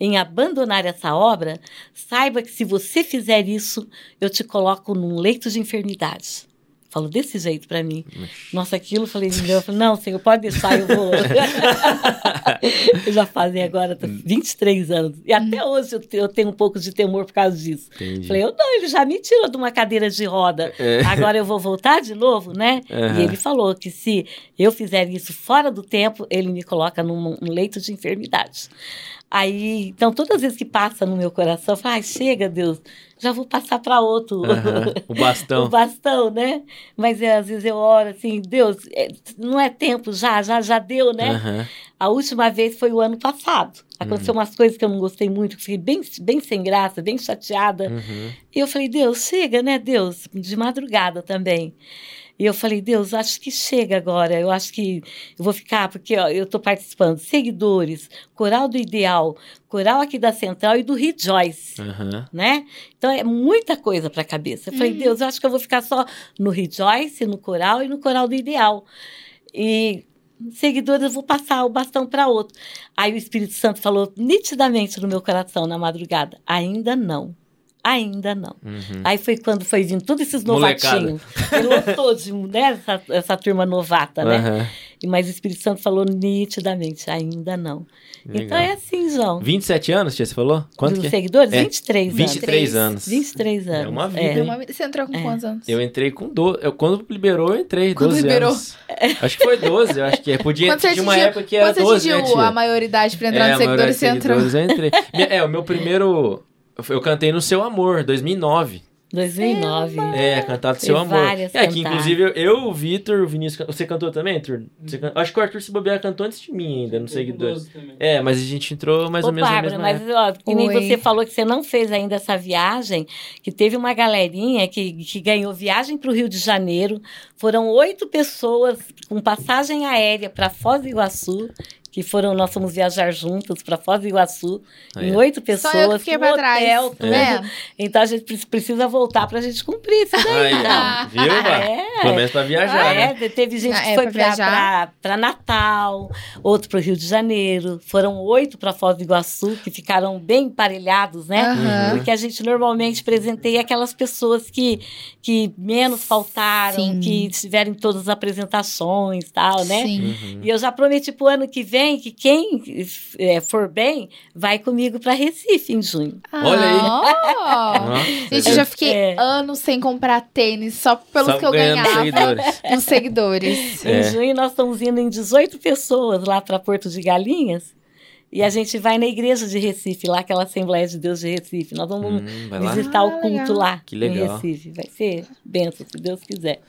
em abandonar essa obra, saiba que se você fizer isso, eu te coloco num leito de enfermidade. Falou desse jeito para mim. Nossa, aquilo, eu falei, eu falei, não, senhor, pode deixar, eu vou. eu já fazem agora 23 anos. E até hoje eu te- eu tenho um pouco de temor por causa disso. Entendi. Falei, eu não, ele já me tirou de uma cadeira de roda. É. Agora eu vou voltar de novo, né? Aham. E ele falou que se eu fizer isso fora do tempo, ele me coloca num, num leito de enfermidade. Aí, então, todas as vezes que passa no meu coração, eu falo, ai, chega, Deus, já vou passar para outro. Aham, O bastão. o bastão, né? Mas é, às vezes eu oro assim, Deus, é, não é tempo já, já, já deu, né? Aham. A última vez foi o ano passado. Aconteceu umas coisas que eu não gostei muito, que fiquei bem, bem sem graça, bem chateada. Uhum. E eu falei, Deus, chega, né, Deus? De madrugada também. E eu falei, Deus, acho que chega agora. Eu acho que eu vou ficar, porque ó, eu estou participando. Seguidores, Coral do Ideal, Coral aqui da Central e do Rejoice. Aham. Né? Então é muita coisa para a cabeça. Eu falei, Deus, eu acho que eu vou ficar só no Rejoice, no Coral e no Coral do Ideal. E seguidores, eu vou passar o bastão para outro. Aí o Espírito Santo falou nitidamente no meu coração na madrugada: ainda não. Ainda não. Uhum. Aí foi quando foi vindo todos esses novatinhos. Lotou de né, essa, essa turma novata, né? Aham. E Mas o Espírito Santo falou nitidamente: ainda não. Então Legal. é assim, João. 27 anos, tia, você falou? Quanto Dos que é? seguidores? É, 23 anos. 23 anos. 23 anos. É uma vida, Deu hein? uma vida- Você entrou com É. quantos anos? Eu entrei com 12. Eu, quando liberou, eu entrei. Quando 12 liberou. anos. Acho que foi 12, eu acho que é. Podia Quando você tinha uma época que era Quando você 12, né, atingiu tia? a maioridade pra entrar é, no seguidores, você de entrou. eu entrei. É, o meu primeiro... Eu cantei no Seu Amor, 2009. 2009. É, cantado Seu Amor. É, que cantadas. inclusive eu, eu, o Vitor, o Vinícius... Você cantou também, Arthur? Você can- Acho que o Arthur se bobear cantou antes de mim ainda, no Seguidores. É, mas a gente entrou mais Ô, ou menos na Bárbara, mesma mas época. ó, que nem Oi. você falou que você não fez ainda essa viagem, que teve uma galerinha que, que ganhou viagem para o Rio de Janeiro. Foram oito pessoas com passagem aérea para Foz do Iguaçu, que foram, nós fomos viajar juntos para Foz do Iguaçu, em ó. oito Só pessoas, eu que fiquei pra trás. hotel, Tá tudo. vendo? Então a gente pre- precisa voltar para a gente cumprir isso daí. Aí, ó. Viu, Bá? É. Pelo menos pra viajar, Ah, né? é, teve gente Ah, que é, foi para Natal, outro para o Rio de Janeiro. Foram oito para Foz do Iguaçu, que ficaram bem emparelhados, né? Aham. Porque a gente normalmente presenteia aquelas pessoas que, que menos faltaram, Sim. que estiveram em todas as apresentações e tal, né? Sim. Uhum. E eu já prometi pro ano que vem que quem eh, for bem vai comigo para Recife em junho. Olha aí. Ah. Ó, Gente, eu já fiquei É. anos sem comprar tênis só pelos só que eu ganhava seguidores. nos seguidores. É. Em junho nós estamos indo em 18 pessoas lá para Porto de Galinhas. E a gente vai na igreja de Recife, lá aquela Assembleia de Deus de Recife. Nós vamos Hum, visitar Ah, o culto legal. lá Que legal. em Recife. Vai ser bênção, se Deus quiser.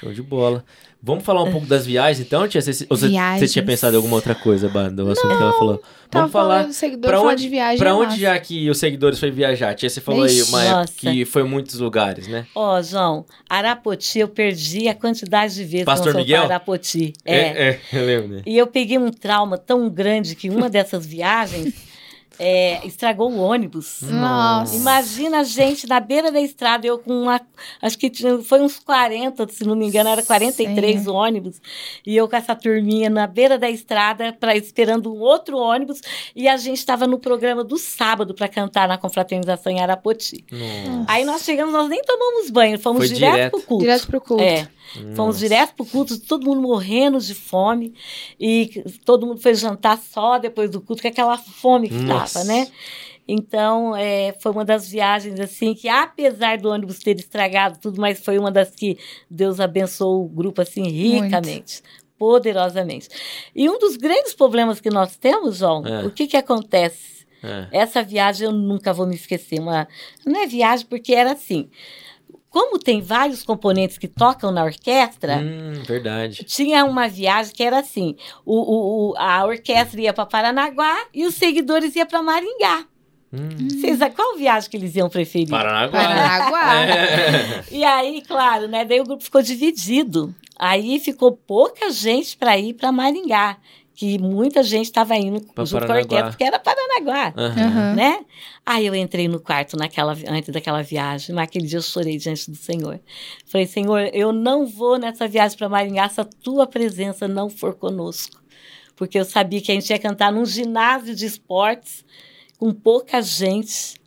Show de bola. Vamos falar um pouco das viagens, então, tia? Você, você, tinha pensado em alguma outra coisa, Bá, do assunto que ela falou? Tava Vamos falar. Pra falar onde, de viagem. pra é onde já que os seguidores foi viajar? Tia, você falou aí Ixi, uma época nossa. que foi muitos lugares, né? Ó, João, Arapoti, eu perdi a quantidade de vezes Pastor que fomos Miguel? para Arapoti. É. é, eu lembro, né? E eu peguei um trauma tão grande que uma dessas viagens é, estragou o ônibus. Nossa. Imagina a gente na beira da estrada, eu com uma. Acho que tinha- foi uns 40, se não me engano, era 43 Senhor. ônibus. E eu com essa turminha na beira da estrada, pra, esperando um outro ônibus. E a gente estava no programa do sábado para cantar na confraternização em Arapoti. Nossa. Aí nós chegamos, nós nem tomamos banho, fomos Foi direto, direto. pro culto. Direto pro culto. É. Fomos Nossa. direto pro culto, todo mundo morrendo de fome. E todo mundo foi jantar só depois do culto, com aquela fome que Nossa. tava, né? Então, é, foi uma das viagens, assim, que apesar do ônibus ter estragado tudo, mas foi uma das que Deus abençoou o grupo, assim, ricamente. Poderosamente. E um dos grandes problemas que nós temos, João, É. o que que acontece? É. Essa viagem eu nunca vou me esquecer. Uma, não é viagem porque era assim. Como tem vários componentes que tocam na orquestra, Hum, verdade. tinha uma viagem que era assim: o, o- o- a orquestra ia para Paranaguá e os seguidores iam para Maringá. Hum. Vocês, qual viagem que eles iam preferir? Paranaguá. Paranaguá. É. E aí, claro, né? Daí o grupo ficou dividido. Aí ficou pouca gente para ir para Maringá, que muita gente estava indo Pra junto com a Paranaguá. orquestra, porque era Paranaguá. Aham. né? Aí eu entrei no quarto naquela, antes daquela viagem, naquele dia eu chorei diante do Senhor. Falei, Senhor, eu não vou nessa viagem para Maringá se a tua presença não for conosco. Porque eu sabia que a gente ia cantar num ginásio de esportes, com pouca gente.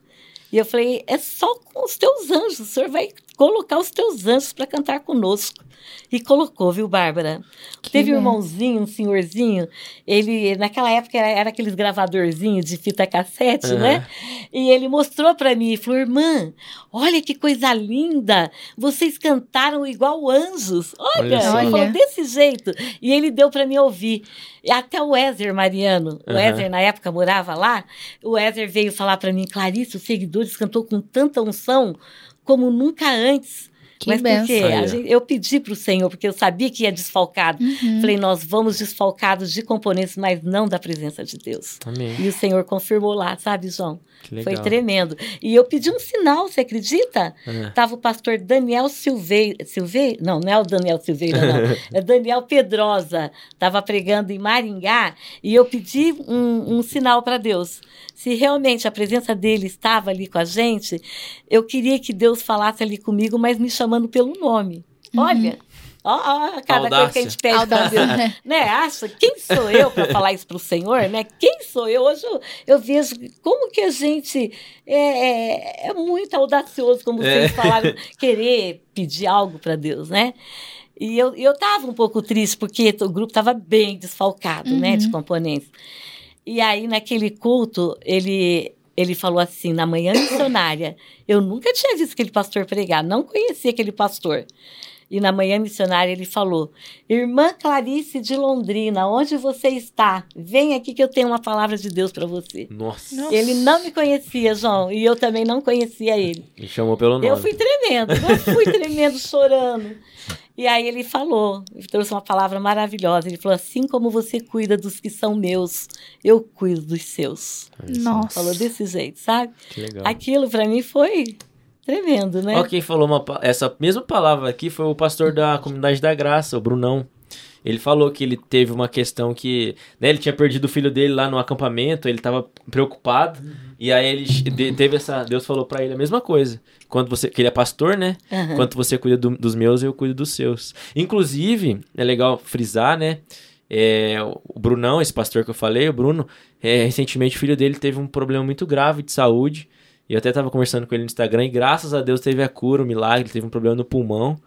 E eu falei, é só com os teus anjos, o Senhor vai colocar os teus anjos para cantar conosco. E colocou, viu, Bárbara? Que Teve um irmãozinho, um senhorzinho, ele, naquela época, era, era aqueles gravadorzinhos de fita cassete, Aham. né? E ele mostrou para mim e falou: irmã, olha que coisa linda! Vocês cantaram igual anjos. Olha, Olha falou desse jeito. E ele deu para mim ouvir. E até o Ézer Mariano, o Aham. Ézer na época morava lá, o Ézer veio falar para mim: Clarice, os seguidores cantou com tanta unção como nunca antes. Que Mas porque benção. Ó. gente- eu pedi para o Senhor, porque eu sabia que ia desfalcado. Uhum. Falei, nós vamos desfalcados de componentes, mas não da presença de Deus. Amém. E o Senhor confirmou lá, sabe, João? Que legal. Foi tremendo. E eu pedi um sinal, você acredita? Ah, Tava o pastor Daniel Silveira. Silveira? Não, não é o Daniel Silveira, não. É Daniel Pedrosa. Estava pregando em Maringá e eu pedi um, um sinal para Deus. Se realmente a presença dele estava ali com a gente, eu queria que Deus falasse ali comigo, mas me chamando pelo nome. Olha. Ó, ó, cada coisa que a gente pede pra Audácia. Deus né? Acha, quem sou eu para falar isso para o Senhor, né? Quem sou eu? Hoje eu, eu vejo como que a gente é, é, é muito audacioso, como É. vocês falaram, querer pedir algo para Deus, né? E eu, eu tava um pouco triste, porque o grupo estava bem desfalcado, né, de Uhum. componentes. E aí, naquele culto, ele, ele falou assim, na manhã missionária, eu nunca tinha visto aquele pastor pregar, não conhecia aquele pastor. E na manhã missionária ele falou: Irmã Clarice de Londrina, onde você está? Vem aqui que eu tenho uma palavra de Deus para você. Nossa. Nossa. Ele não me conhecia, João, e eu também não conhecia ele. Me chamou pelo nome. Eu fui tremendo, eu fui tremendo, chorando. E aí ele falou, ele trouxe uma palavra maravilhosa. Ele falou: assim como você cuida dos que são meus, eu cuido dos seus. Nossa. Falou desse jeito, sabe? Que legal. Aquilo para mim foi tremendo, né? Ó, quem falou uma essa mesma palavra aqui foi o pastor da Comunidade da Graça, o Brunão. Ele falou que ele teve uma questão que, né, ele tinha perdido o filho dele lá no acampamento, ele tava preocupado, e aí ele teve essa, Deus falou pra ele a mesma coisa. Quando você, que ele é pastor, né? Quanto você cuida do- dos meus, eu cuido dos seus. Inclusive, é legal frisar, né? é, o Brunão, esse pastor que eu falei, o Bruno, é, recentemente o filho dele teve um problema muito grave de saúde. E eu até tava conversando com ele no Instagram e graças a Deus teve a cura, o milagre, teve um problema no pulmão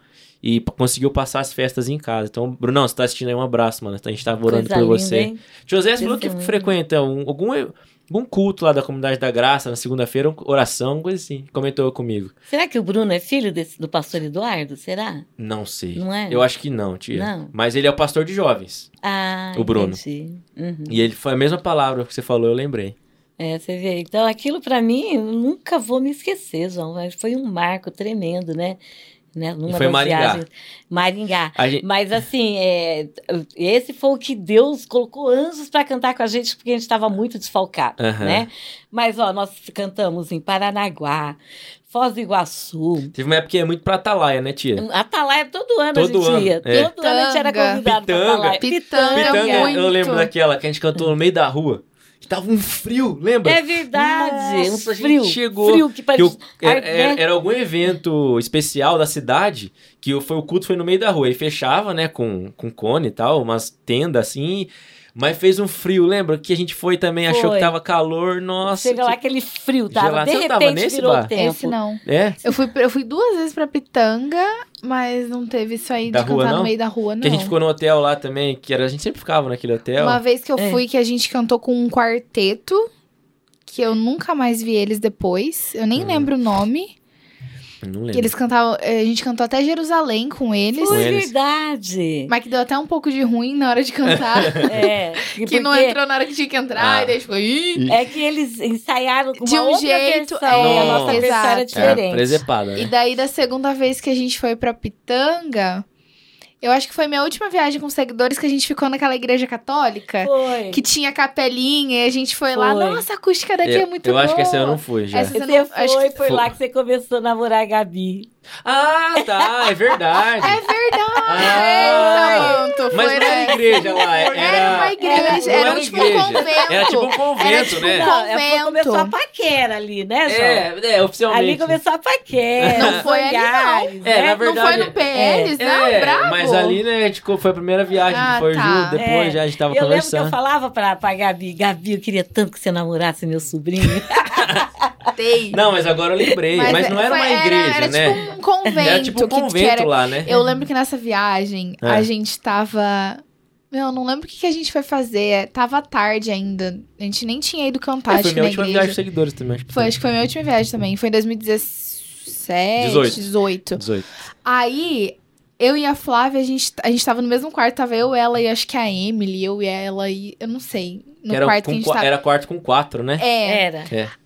e conseguiu passar as festas em casa. Então, Brunão, você tá assistindo aí, um abraço, mano. A gente tava orando Coisa por linda, você. hein? José, você falou que frequenta um- algum, algum culto lá da Comunidade da Graça, na segunda-feira, oração, coisa assim. Comentou comigo. Será que o Bruno é filho desse, do pastor Eduardo? Será? Não sei. Não é? Eu acho que não, tia. Não. Mas ele é o pastor de jovens. Ah, O Bruno. entendi. Uhum. E ele foi a mesma palavra que você falou, eu lembrei. É, você vê. Então, aquilo para mim, eu nunca vou me esquecer, João. Foi um marco tremendo, né? né? Numa foi Maringá. viagens. Maringá. Gente- Mas assim, é, esse foi o que Deus colocou anjos para cantar com a gente, porque a gente estava muito desfalcado, Aham. né? Mas, ó, nós cantamos em Paranaguá, Foz do Iguaçu, Teve uma época que é muito pra Atalaia, né, tia? Atalaia todo ano Todo a gente ano, ia. é. Todo ano a gente era Pitanga. convidado Pitanga. Atalaia. Pitanga. Pitanga, eu muito. lembro daquela que a gente cantou no meio da rua. Que tava um frio, lembra? É verdade, Nossa, um a gente frio. chegou Frio que Que parecia. o- era, né? era algum evento especial da cidade que o, foi, o culto foi no meio da rua. Ele fechava, né, com, com cone e tal, umas tendas assim. Mas fez um frio, lembra? Que a gente foi também, achou Foi. que tava calor, nossa. Chega lá que- aquele frio, tava. Gelado. De Você não tava repente nesse, virou o tempo. Esse não. É, Eu fui, eu fui duas vezes pra Pitanga, mas não teve isso aí Da de rua, cantar não? no meio da rua, não. que a gente ficou no hotel lá também, que era, a gente sempre ficava naquele hotel. Uma vez que eu É. fui, que a gente cantou com um quarteto, que eu nunca mais vi eles depois. Eu nem Hum. lembro o nome. Não Que lembro. eles cantavam. eh, A gente cantou até Jerusalém com eles. Foi verdade. Mas que deu até um pouco de ruim na hora de cantar. É. que não porque entrou na hora que tinha que entrar. Ah. E daí ficou. "Ih". É que eles ensaiaram com De uma um outra jeito, versão. é, e a nossa versão exato. era É, diferente. presepada, né? E daí, da segunda vez que a gente foi pra Pitanga, eu acho que foi minha última viagem com seguidores que a gente ficou naquela igreja católica. Foi. Que tinha capelinha e a gente foi, lá. Foi. Nossa, a acústica daqui eu, é muito eu boa. acho que essa eu não fui já. Essa- Você Você não- foi, acho foi, que foi. lá que você começou a namorar a Gabi. Ah, tá, é verdade. É verdade! Ah. Pronto, Mas foi não era nessa. igreja lá, era... Era uma igreja, Não era, era tipo igreja. um convento. Era tipo um convento, Era tipo né? Não, convento. começou a paquera ali, né, João? É, é, oficialmente. Ali começou a paquera. Não foi ali, não. É, né? na verdade- Não foi no PLs, não? É, Bravo? mas ali, né, co- foi a primeira viagem Ah, que foi tá. junto, depois É. já a gente tava eu lembro que eu conversando. falava pra, pra Gabi, Gabi, eu queria tanto que você namorasse meu sobrinho. Não, mas agora eu lembrei. Mas, é- não era foi- uma igreja, era, né? tipo um convento. era tipo um que- que convento era- lá, né? Eu lembro que nessa viagem É. a gente tava. Meu, não lembro o que, que a gente foi fazer. Tava tarde ainda. A gente nem tinha ido cantar, É, foi minha na última igreja. viagem de seguidores também. Acho que Foi, acho que foi minha última viagem também. Foi em 2017, 18. 18. 18. Aí, eu e a Flávia, a gente, a gente tava no mesmo quarto. Tava eu, ela e acho que a Emily. Eu e ela e... Eu não sei. No era, quarto com que a gente tava. era quarto com quatro, né? É. Era.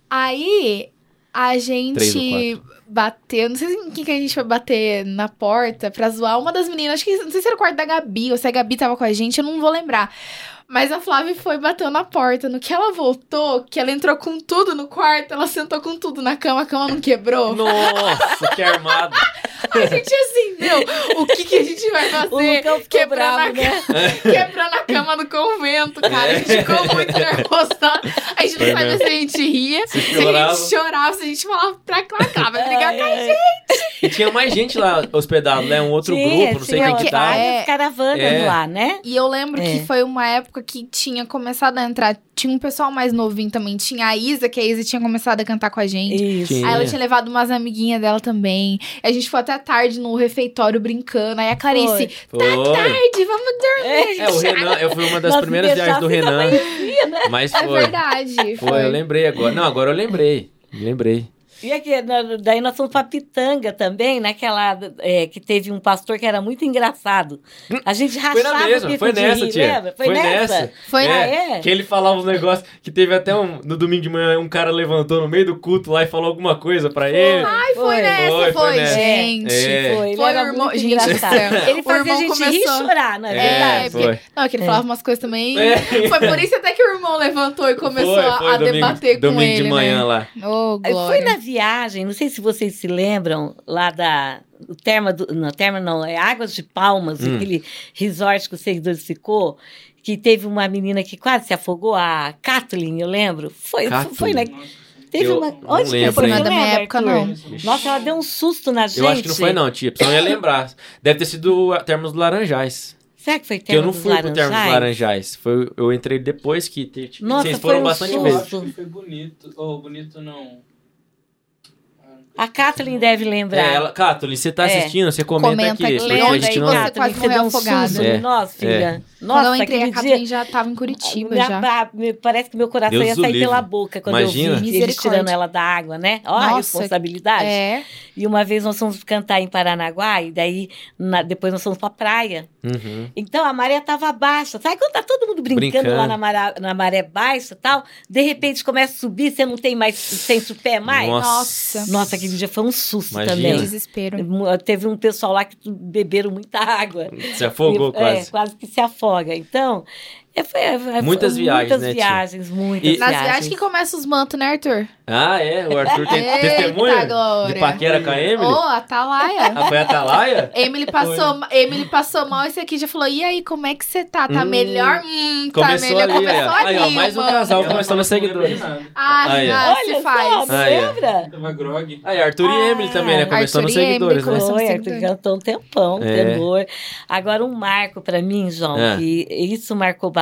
Aí, a gente bateu... Não sei em quem que a gente foi bater na porta pra zoar. Uma das meninas, acho que... Não sei se era o quarto da Gabi ou se a Gabi tava com a gente. Eu não vou lembrar. Mas a Flávia foi bateu na porta. No que ela voltou, que ela entrou com tudo no quarto, ela sentou com tudo na cama, a cama não quebrou. Nossa, que armado. A gente assim, meu, o que, que a gente vai fazer? Lucão ficou Quebrando bravo, a né? Quebrando a cama no convento, cara. A gente ficou muito nervoso. tá? A gente não Foi sabia mesmo. se a gente ria, Se se a gente chorava, se a gente falava pra cá, vai brigar com a É, gente. E tinha mais gente lá hospedado, né? Um outro tinha, grupo, não sei tinha quem que tá. várias caravanas É. lá, né? E eu lembro É. que foi uma época que tinha começado a entrar. Tinha um pessoal mais novinho também. Tinha a Isa, que a Isa tinha começado a cantar com a gente. Isso. Aí ela tinha levado umas amiguinhas dela também. A gente foi até tarde no refeitório brincando. Aí a Clarice, Foi. tarde, vamos dormir. É, o Renan, eu fui uma das Nós primeiras viagens do deixasse Renan. né? Mas É foi. verdade. Foi, eu lembrei agora. Não, agora eu lembrei. Lembrei. E aqui, na- daí nós fomos pra Pitanga também, naquela é, que teve um pastor que era muito engraçado. A gente Hum, Foi rachava na o mesma, foi de nessa, rir, tia. lembra? Foi, nessa? Foi Ah, é, é? Que ele falava uns negócios que teve até um. No domingo de manhã, um cara levantou no meio do culto lá e falou alguma coisa pra ele. Ai, foi, Foi. nessa, Foi, foi, foi nessa. gente. É. Foi, ele Foi era o irmão- muito gente do engraçado. Ele fazia a gente rir e começou- chorar, não é, É, verdade? foi. porque, não, que ele É. falava umas coisas também. É. Foi por isso até que o irmão levantou e começou foi, a- foi a domingo, debater com domingo ele. de manhã né? lá. Aí glória. Foi na viagem, não sei se vocês se lembram, lá da. O terma do, não, terma não, é Águas de Palmas, Hum. aquele resort que os seguidores ficou, que teve uma menina que quase se afogou, a Kathleen, eu lembro. Foi, Kathleen. foi na. Teve Eu uma. não Onde que lembro, foi? hein? Você Não é da minha época, não. Nossa, ela deu um susto na gente. Eu acho que não foi, não, tia. Eu não ia lembrar. Deve ter sido a Termas dos Laranjais. Será que foi Porque eu terma não fui pro Termas dos Laranjais? Laranjais. Foi, eu entrei depois que. te- Nossa, vocês foi foram um bastante susto. Eu vezes. acho que foi bonito. Oh, bonito não. A Kathleen deve lembrar. É, ela, Kathleen, você tá É. assistindo, você comenta, Comenta aqui. aqui. Lembra a aí gente não... você Kathleen, quase você morreu deu um afogada. susto É, em nós, filha. Nossa, Quando eu entrei, a dia... Catherine já tava em Curitiba Minha já. me- Parece que meu coração Deus ia sair livre. pela boca quando Imagina. eu vi eles tirando ela da água, né? Ó, a Nossa, responsabilidade. É. E uma vez nós fomos cantar em Paranaguá e daí na- depois nós fomos pra praia. Uhum. Então a maré tava baixa. Sabe quando tá todo mundo brincando, Brincando. lá na maré, na maré baixa e tal? De repente começa a subir, você não tem mais, sente o pé mais? Nossa. Nossa. Aquele dia foi um susto Imagina. também. Desespero. Teve um pessoal lá que beberam muita água. Se afogou E- quase. É, quase que se afoga. Então, é, foi, é, foi- Muitas viagens, muitas né, tia? viagens, muitas E- Nas viagens. viagens que começam os mantos, né, Arthur? Ah, é? O Arthur tem Eita, testemunha glória. de paquera com a Emily? Ô, Atalaia. Ah, foi a Atalaia? Emily passou, Emily passou mal, esse aqui já falou, e aí, como é que você tá? Tá Hum, melhor? Hum, tá Começou melhor. ali, Começou aí, ó. Aí, ó, ali, mais um casal começando a seguidores. Ah, Aí, ah, Olha se faz. Aí, lembra? Tava grog. Aí, Arthur e Emily também, né? Começando Arthur e Emily seguidores, né? Foi, Arthur seguidores. cantou um tempão, É. tenor. Agora, um marco para mim, João, É. que isso marcou bastante.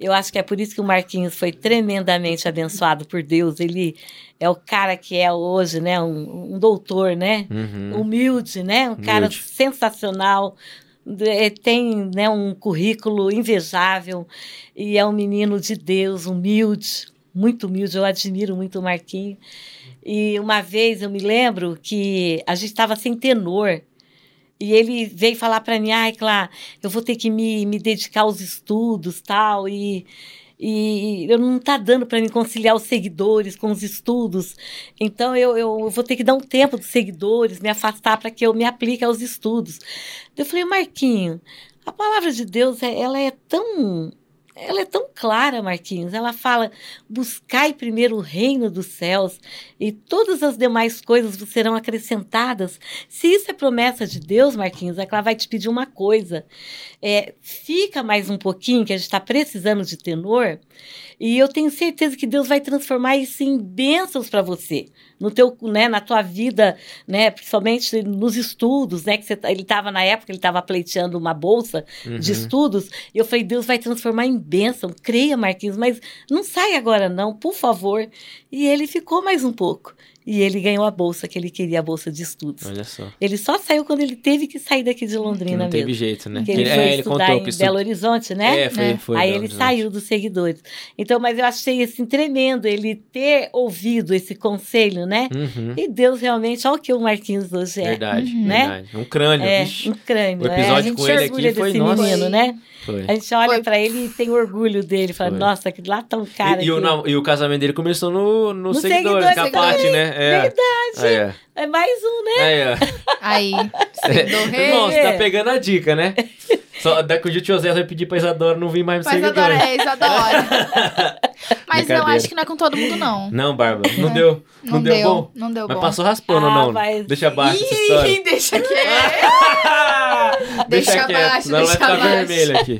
Eu acho que é por isso que o Marquinhos foi tremendamente abençoado por Deus. Ele é o cara que é hoje, né? Um, um doutor, né? Uhum. humilde, né? Um cara Humilde. sensacional. eh, Tem né, um currículo invejável e é um menino de Deus, humilde, muito humilde. Eu admiro muito o Marquinho. E uma vez eu me lembro que a gente estava sem tenor. E ele veio falar para mim, ai, Clá, eu vou ter que me, me dedicar aos estudos tal, e, e eu não tá dando para me conciliar os seguidores com os estudos. Então eu, eu vou ter que dar um tempo dos seguidores, me afastar para que eu me aplique aos estudos. Eu falei, Marquinho, a palavra de Deus, é- ela é tão ela é tão clara, Marquinhos. Ela fala: buscai primeiro o reino dos céus e todas as demais coisas vos serão acrescentadas. Se isso é promessa de Deus, Marquinhos, é que ela vai te pedir uma coisa. É, fica mais um pouquinho, que a gente está precisando de tenor, e eu tenho certeza que Deus vai transformar isso em bênçãos para você, no teu, né, na tua vida, né, principalmente nos estudos, né, que você, tá- ele estava na época, ele estava pleiteando uma bolsa de Uhum. estudos, e eu falei, Deus vai transformar em bênção, creia, Marquinhos, mas não sai agora não, por favor. E ele ficou mais um pouco. E ele ganhou a bolsa que ele queria, a bolsa de estudos. Olha só. Ele só saiu quando ele teve que sair daqui de Londrina não teve mesmo. jeito, né? Porque ele é, foi ele estudar contou em Belo Horizonte, né? É, foi, É. foi. Aí Belo ele Horizonte. saiu dos seguidores. Então, mas eu achei assim tremendo ele ter ouvido esse conselho, né? Uhum. E Deus realmente, olha o que o Marquinhos hoje é. Verdade, Uhum. Né? verdade. Um crânio, É, um crânio. O é. A episódio gente com ele orgulha aqui foi, desse nossa. menino, né? Foi. A gente olha Foi. pra ele e tem orgulho dele. Fala, Foi. nossa, que lá tá um cara. E, e o, e o casamento dele começou no, no, No seguidor, seguidor com a também. Paty, né? É. Verdade. Ó. É mais um, né? Aí, ó. Aí, rei. Nossa, tá pegando a dica, né? Só daqui o dia o tio Zé vai pedir pra Isadora não vir mais no Mas seguidor. adora, é, Isadora. Mas eu acho que não é com todo mundo, não. Não, Bárbara, não deu. Não, Não deu, deu, bom. não deu Mas bom. passou raspando Ah, não? mas- Deixa abaixo essa história. Ih, deixa quieto. Deixa, Deixa quieto, abaixo, senão vai ficar vermelho aqui.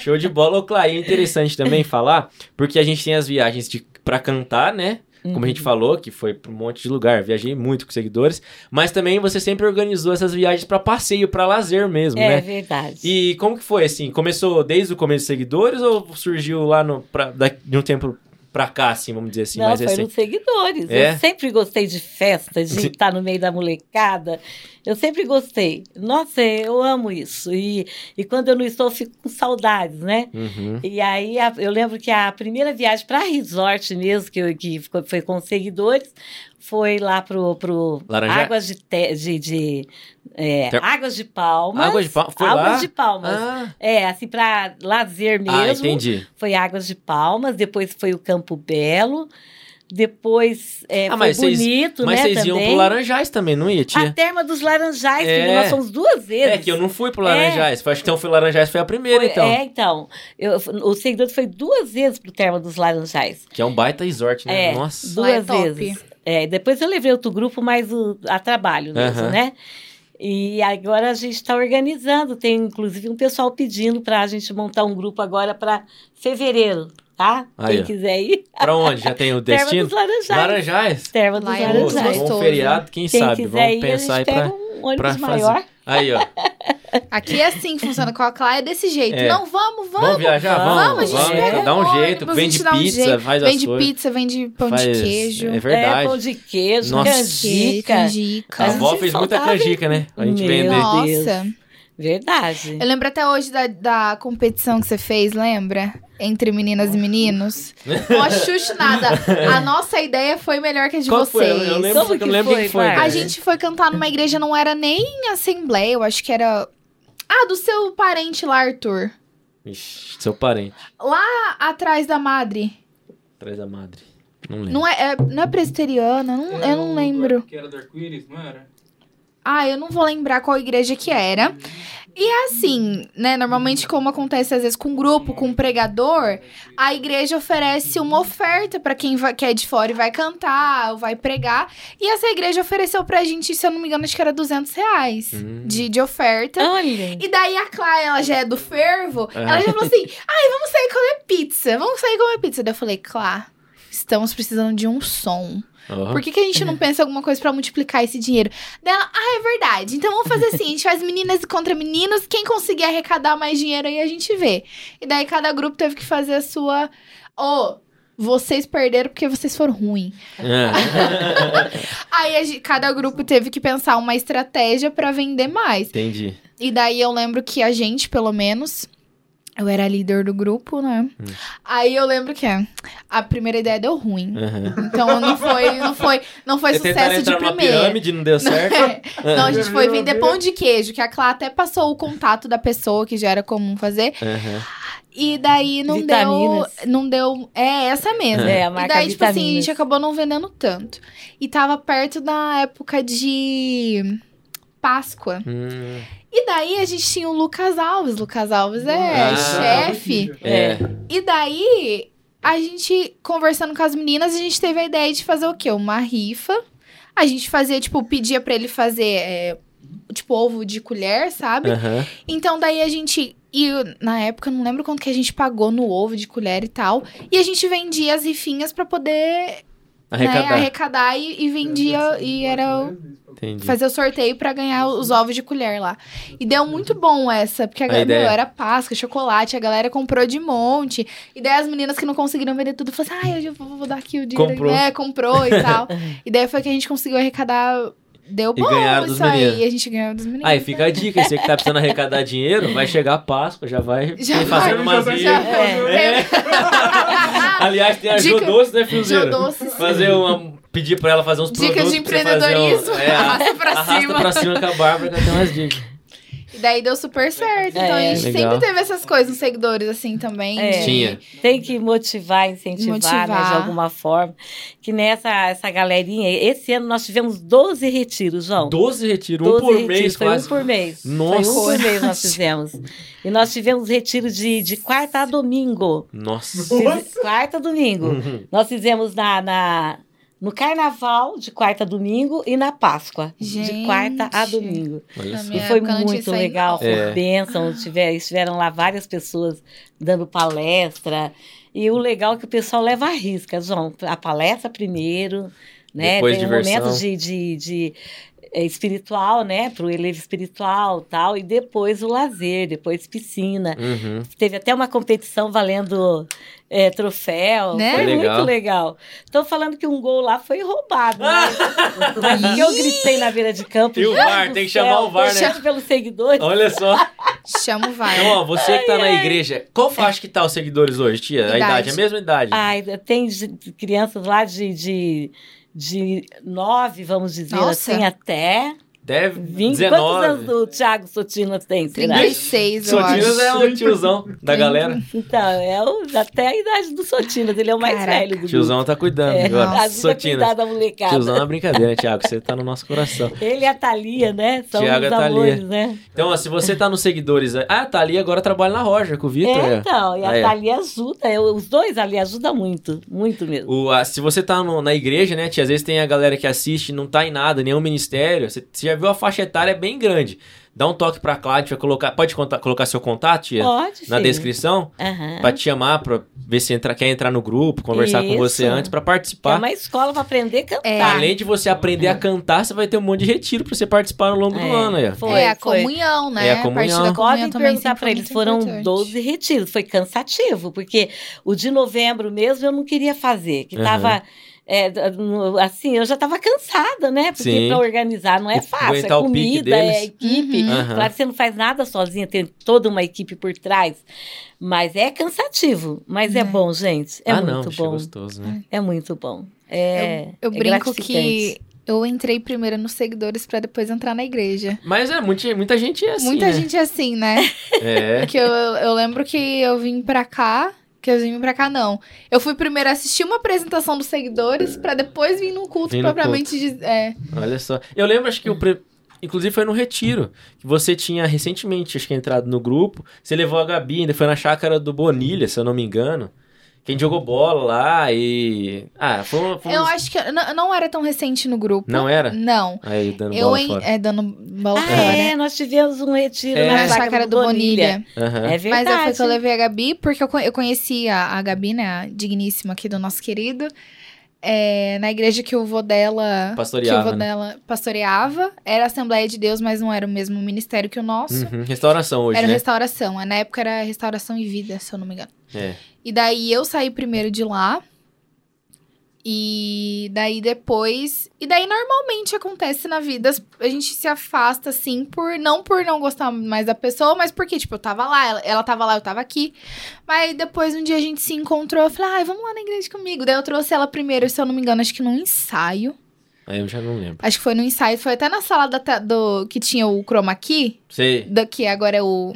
Show de bola. Ô, Clay, é interessante também falar, porque a gente tem as viagens de, pra cantar, né? Como a gente falou, que foi pra um monte de lugar, viajei muito com seguidores, mas também você sempre organizou essas viagens pra passeio, pra lazer mesmo, É né? verdade. E como que foi, assim? Começou desde o começo dos seguidores ou surgiu lá no, pra, da- de um tempo pra cá, assim, vamos dizer assim, Não, mais foi recente? nos seguidores. É? Eu sempre gostei de festa, de estar no meio da molecada. Eu sempre gostei. Nossa, eu amo isso. E, e quando eu não estou, eu fico com saudades, né? Uhum. E aí, eu lembro que a primeira viagem para resort mesmo, que, eu- que foi com seguidores, foi lá pro, pro? Águas de, Te- de, de, é, Ter- Águas de Palmas. Águas de Palmas? Foi Águas lá? de Palmas. Ah, É, assim, para lazer mesmo. ah, entendi. Foi Águas de Palmas, depois foi o Campo Belo, depois é, Ah, foi mas vocês- bonito, Mas né, vocês iam também. pro Laranjais também, não ia, A tia? Terma dos Laranjais, É. que nós fomos duas vezes. É que eu não fui pro Laranjais. Acho que então foi Laranjais foi a primeira, Foi- então. É, então. Eu, o seguidor foi duas vezes pro Terma dos Laranjais. Que é um baita resort, né? É, Nossa. É duas top. É, depois eu levei outro grupo, mas o, a trabalho mesmo, Aham. né? E agora a gente está organizando. Tem inclusive um pessoal pedindo para a gente montar um grupo agora para fevereiro, tá? Aí, Quem quiser ir. Pra onde? Já tem o Terma destino? dos Laranjais. Laranjais? Terma dos é muito Laranjais. bom feriado, quem, Quem sabe? Vamos ir, pensar aí pra, um ônibus pra fazer. maior. Aí, ó. Aqui é assim que funciona com a Clara, é desse jeito. É. Não, vamos, Vamos, vamos. viajar? vamos, Vamos, Vamos, a gente vamos. pega Dá um ônibus, jeito, vende dá um pizza, jeito. faz as Vende coisas. pizza, vende pão Faz- de queijo. É É, verdade. pão de queijo, Nossa. canjica. canjica. A A avó gente fez muita canjica, né? A gente Meu. Deus. Nossa. Verdade. Eu lembro até hoje da, da competição que você fez, lembra? Entre meninas e meninos. Não achucho nada. A nossa ideia foi melhor que a de Qual vocês. foi? Eu, eu lembro, Como que eu que lembro foi, quem foi. A cara. gente foi cantar numa igreja, não era nem assembleia, eu acho que era. Ah, do seu parente lá, Arthur. Ixi, seu parente. Lá atrás da madre. Traz a madre. Não lembro. Não é, é- não é presbiteriana? Não- eu não lembro. Que era do arco-íris, não era? Ah, eu não vou lembrar qual igreja que era. E é assim, né? Normalmente, como acontece às vezes com grupo, com pregador, a igreja oferece uma oferta pra quem vai, que é de fora e vai cantar ou vai pregar. E essa igreja ofereceu pra gente, se eu não me engano, acho que era 200 reais Hum. de, de oferta. Olha. E daí a Clara, ela já é do fervo, É. ela já falou assim: ai, vamos sair comer pizza, vamos sair comer pizza. Daí eu falei, Clara, estamos precisando de um som. Ó. Por que, que a gente não pensa em alguma coisa pra multiplicar esse dinheiro? Dela, ah, é verdade. Então vamos fazer assim: a gente faz meninas contra meninos. Quem conseguir arrecadar mais dinheiro aí a gente vê. E daí cada grupo teve que fazer a sua. Ô, vocês perderam porque vocês foram ruins. É. Aí a gente- cada grupo teve que pensar uma estratégia pra vender mais. Entendi. E daí eu lembro que a gente, pelo menos. Eu era líder do grupo, né? Hum. Aí eu lembro que a primeira ideia deu ruim. Aham. Então não foi, não foi, não foi sucesso de primeira. pirâmide, não deu certo. Não, a gente foi vender pão de queijo, que a Clá até passou o contato da pessoa, que já era comum fazer. Aham. E daí não Vitaminas. deu. Não deu. É essa mesmo. É, a e marca daí, tipo assim, a Vitaminas. gente acabou não vendendo tanto. E tava perto da época de Páscoa. Hum, E daí a gente tinha o Lucas Alves. Lucas Alves é Ah. chefe. é. E daí, a gente, conversando com as meninas, a gente teve a ideia de fazer o quê? Uma rifa. A gente fazia, tipo, pedia pra ele fazer, é, tipo, ovo de colher, sabe? Aham. Então, daí a gente... E na época, eu não lembro quanto que a gente pagou no ovo de colher e tal. E a gente vendia as rifinhas pra poder Arrecadar. Né, arrecadar e, e vendia, e era Entendi. fazer o sorteio pra ganhar os ovos de colher lá. E deu muito bom essa, porque a, galera, ideia. meu, era Páscoa, chocolate, a galera comprou de monte. E daí as meninas que não conseguiram vender tudo falaram assim: ai, eu vou, vou dar aqui o dinheiro. Comprou. É, comprou e tal. e daí foi que a gente conseguiu arrecadar. Deu E bom ganharam dos aí. meninos. E a gente ganhou dos meninos. Aí fica a dica, você que tá precisando arrecadar dinheiro, vai chegar a Páscoa, já vai Já fazendo umas vai. É. Aliás, tem a Dica- Jodoce, né, Filzeiro? Sim. Fazer uma... Pedir pra ela fazer uns Dicas produtos de você fazer empreendedorismo. Um, é, Arrasta pra arrasta cima. pra cima com a Bárbara, que ela tem umas dicas. E daí deu super certo. Então É, a gente legal. sempre teve essas coisas nos seguidores, assim, também. É. de- Tinha. Tem que motivar, incentivar, Né, Motivar. de alguma forma. Que nessa essa galerinha, esse ano nós tivemos 12 retiros, João. 12 retiros, um 12 por retiros, mês foi quase. um por mês. Nossa. Foi um por mês nós fizemos. E nós tivemos retiro de, de quarta a domingo. Nossa. Fiz- Quarta a domingo. Uhum. Nós fizemos na, na- no carnaval, de quarta a domingo, e na Páscoa, de Gente. quarta a domingo. E foi muito legal, foi É. bênção. Tiver, estiveram lá várias pessoas dando palestra. E o legal é que o pessoal leva a risca, João. A palestra primeiro, né? Depois Tem um diversão. momento de, de, de, espiritual, né? Para o elevo espiritual tal. E depois o lazer, depois piscina. Uhum. Teve até uma competição valendo é, troféu. Né? Foi Foi legal. muito legal. Estão falando que um gol lá foi roubado. Né? Mas porque eu gritei na beira de campo. E o "Jesus VAR, tem que céu", chamar o VAR, né? pelos seguidores. Olha só. Chama o VAR. Então, ó, você que tá na igreja, qual faixa que tá os seguidores hoje, tia? A Idade. idade, a mesma idade? Ai, tem crianças lá de, de, de nove, vamos dizer Nossa. assim, até Deve 20. 19. Quantos anos o Thiago Sotinas tem, será? 36, eu Sotinas acho. é o tiozão da galera. Então, é o, até a idade do Sotinas, ele é o mais Caraca. velho do Tiozão tá cuidando grupo. É, agora. a Sotinas. da molecada. Tiozão é brincadeira, Thiago? Você tá no nosso coração. Ele e a Thalia, né? São Thiago os a Thalia. amores, né? Então, ó, se você tá nos seguidores. Ah, tá ali agora trabalha na Roja com o Vitor. É, é. então, e a é. Thalia ajuda, é, os dois ali ajudam muito, muito mesmo. O, a- se você tá no- na igreja, né, tia? Às vezes tem a galera que assiste e não tá em nada, nenhum ministério. Você, você já viu a faixa etária é bem grande. Dá um toque pra Cláudia, colocar. Pode contar- colocar seu contato, tia? Pode, Na filho. descrição? Aham. Pra te chamar, pra ver se entra, quer entrar no grupo, conversar com você Isso. antes, pra É participar. uma escola para aprender a cantar. É. Além de você aprender a cantar, você vai ter um monte de retiro pra você participar ao longo do É. ano. Aí. Foi, é a foi. comunhão, né? É a A comunhão. da comunhão Podem também perguntar foi eles, foram importante. 12 retiros, foi cansativo, porque o de novembro mesmo eu não queria fazer, que tava é, assim, eu já estava cansada, né? Porque para organizar não é fácil, é comida, é equipe. Uhum. Aham. Claro que você não faz nada sozinha, tem toda uma equipe por trás, mas é cansativo, mas é, É. bom, gente, é ah, muito não, bom, gostoso, né? é muito bom. É, Eu é brinco que eu entrei primeiro nos seguidores pra depois entrar na igreja. Mas é, muita, muita gente é assim, Muita né? gente é assim, né? É. Porque eu, eu lembro que eu vim pra cá. Que eu vim pra cá, não. Eu fui primeiro assistir uma apresentação dos seguidores pra depois vir num culto no propriamente de. É. Olha só. Eu lembro, acho que o. Pre... Inclusive foi no retiro. Que você tinha recentemente, acho que entrado no grupo. Você levou a Gabi, ainda foi na chácara do Bonilha, se eu não me engano. Quem jogou bola lá e. Ah, foi, foi Eu uns- acho que eu não, não era tão recente no grupo. Não era? Não. Aí dando Eu bola em, fora. é dando bola Ah, fora, é, né? nós tivemos um retiro É. na chácara do Bonilha. Aham. É Mas verdade. aí foi que eu levei a Gabi, porque eu, eu conheci a, a Gabi, né? A digníssima aqui do nosso querido. É, na igreja que o vô dela. Pastoreava, Que o vô né? dela pastoreava. Era Assembleia de Deus, mas não era o mesmo ministério que o nosso. Uhum. Restauração hoje, era né? restauração. Na época era restauração e vida, se eu não me engano. É. E daí eu saí primeiro de lá. E daí depois. E daí normalmente acontece na vida. A gente se afasta, assim, por. Não por não gostar mais da pessoa, mas porque, tipo, eu tava lá, ela, ela tava lá, eu tava aqui. Mas depois um dia a gente se encontrou, eu falei, ai, vamos lá na igreja comigo. Daí eu trouxe ela primeiro, se eu não me engano, acho que num ensaio. Aí eu já não lembro. Acho que foi no ensaio, foi até na sala da, do, que tinha o chroma key, Sei. da, que agora é o.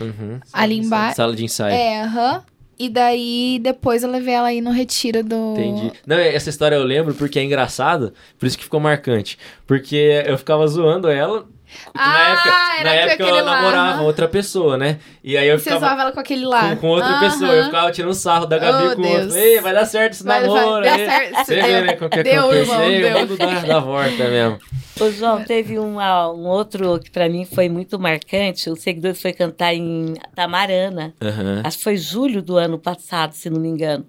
Uhum. Ali embaixo. Sala de ensaio. É, aham. E daí, depois eu levei ela aí no retiro do. Entendi. Não, essa história eu lembro porque é engraçado, por isso que ficou marcante. Porque eu ficava zoando ela. Na Ah, época, era na época eu lá, namorava aham. outra pessoa, né? E aí eu Você ficava zoava ela com aquele lá. com, com outra Aham. pessoa. Eu ficava tirando sarro da Gabi Oh, com outra. Deus. Ei, vai dar certo esse Vai- vai- namoro. deu aí. certo. Você vê, né? Qualquer Deu, coisa. o mundo da, da volta mesmo. Ô, João, teve uma- um outro que para mim foi muito marcante. O seguidor foi cantar em Tamarana. Aham. Acho que foi julho do ano passado, se não me engano.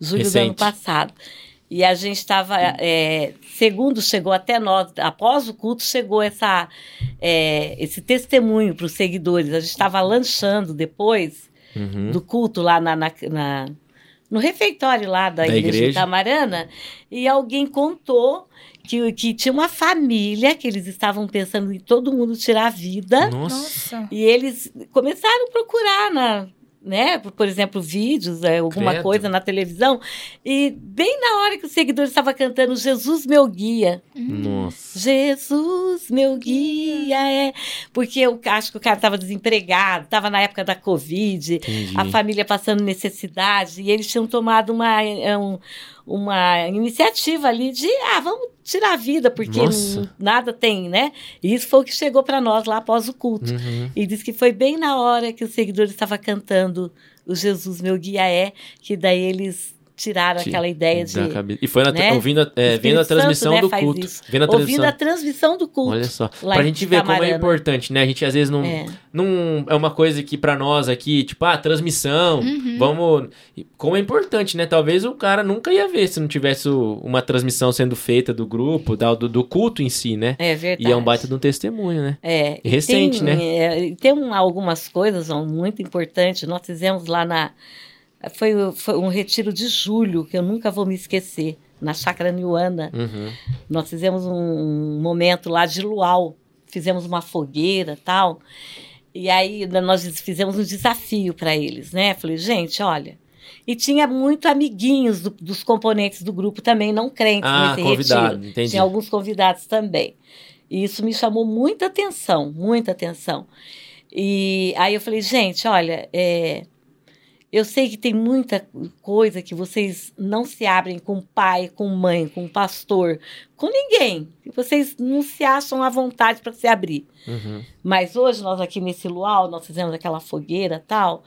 Julho do Recente. ano passado. E a gente estava, é, segundo chegou até nós, após o culto chegou essa, é, esse testemunho para os seguidores. A gente estava lanchando depois Uhum. do culto lá na, na- na- no refeitório lá da, Da igreja, igreja. de Itamarana e alguém contou que, que tinha uma família que eles estavam pensando em todo mundo tirar a vida. Nossa. e eles começaram a procurar na né, por, por exemplo, vídeos, é, alguma Credo. coisa na televisão, e bem na hora que o seguidor estava cantando Jesus meu guia, Nossa. Jesus, meu guia é. Porque eu acho que o cara estava desempregado, estava na época da Covid, Entendi. a família passando necessidade, e eles tinham tomado uma, é, um- uma iniciativa ali de, ah, vamos tirar a vida, porque não- nada tem, né? E isso foi o que chegou para nós lá após o culto. Uhum. E diz que foi bem na hora que o seguidor estava cantando o Jesus, meu guia é, que daí eles tiraram Sim, aquela ideia de. E foi na, né? ouvindo, a- é, vendo a transmissão Santo, né, do culto. isso. Vendo a Ouvindo transmissão. a transmissão do culto. Olha só. Pra gente ver como é importante, né? A gente às vezes não, É. não é uma coisa que pra nós aqui, tipo, ah, transmissão, Uhum. vamos. Como é importante, né? Talvez o cara nunca ia ver se não tivesse uma transmissão sendo feita do grupo, da- do, do culto em si, né? É verdade. E é um baita de um testemunho, né? É, E recente, tem, né? é, tem um- algumas coisas ó, muito importantes. Nós fizemos lá na. Foi, foi um retiro de julho, que eu nunca vou me esquecer, na Chácara Niuana. Uhum. Nós fizemos um momento lá de luau, fizemos uma fogueira tal. E aí nós fizemos um desafio para eles, né? Falei, gente, olha. E tinha muito amiguinhos do- dos componentes do grupo também, não crentes Ah, nesse convidado, retiro. entendi. Tinha alguns convidados também. E isso me chamou muita atenção, muita atenção. E aí eu falei, gente, olha, é, eu sei que tem muita coisa que vocês não se abrem com pai, com mãe, com pastor, com ninguém. Vocês não se acham à vontade para se abrir. Uhum. Mas hoje nós aqui nesse luau, nós fizemos aquela fogueira tal.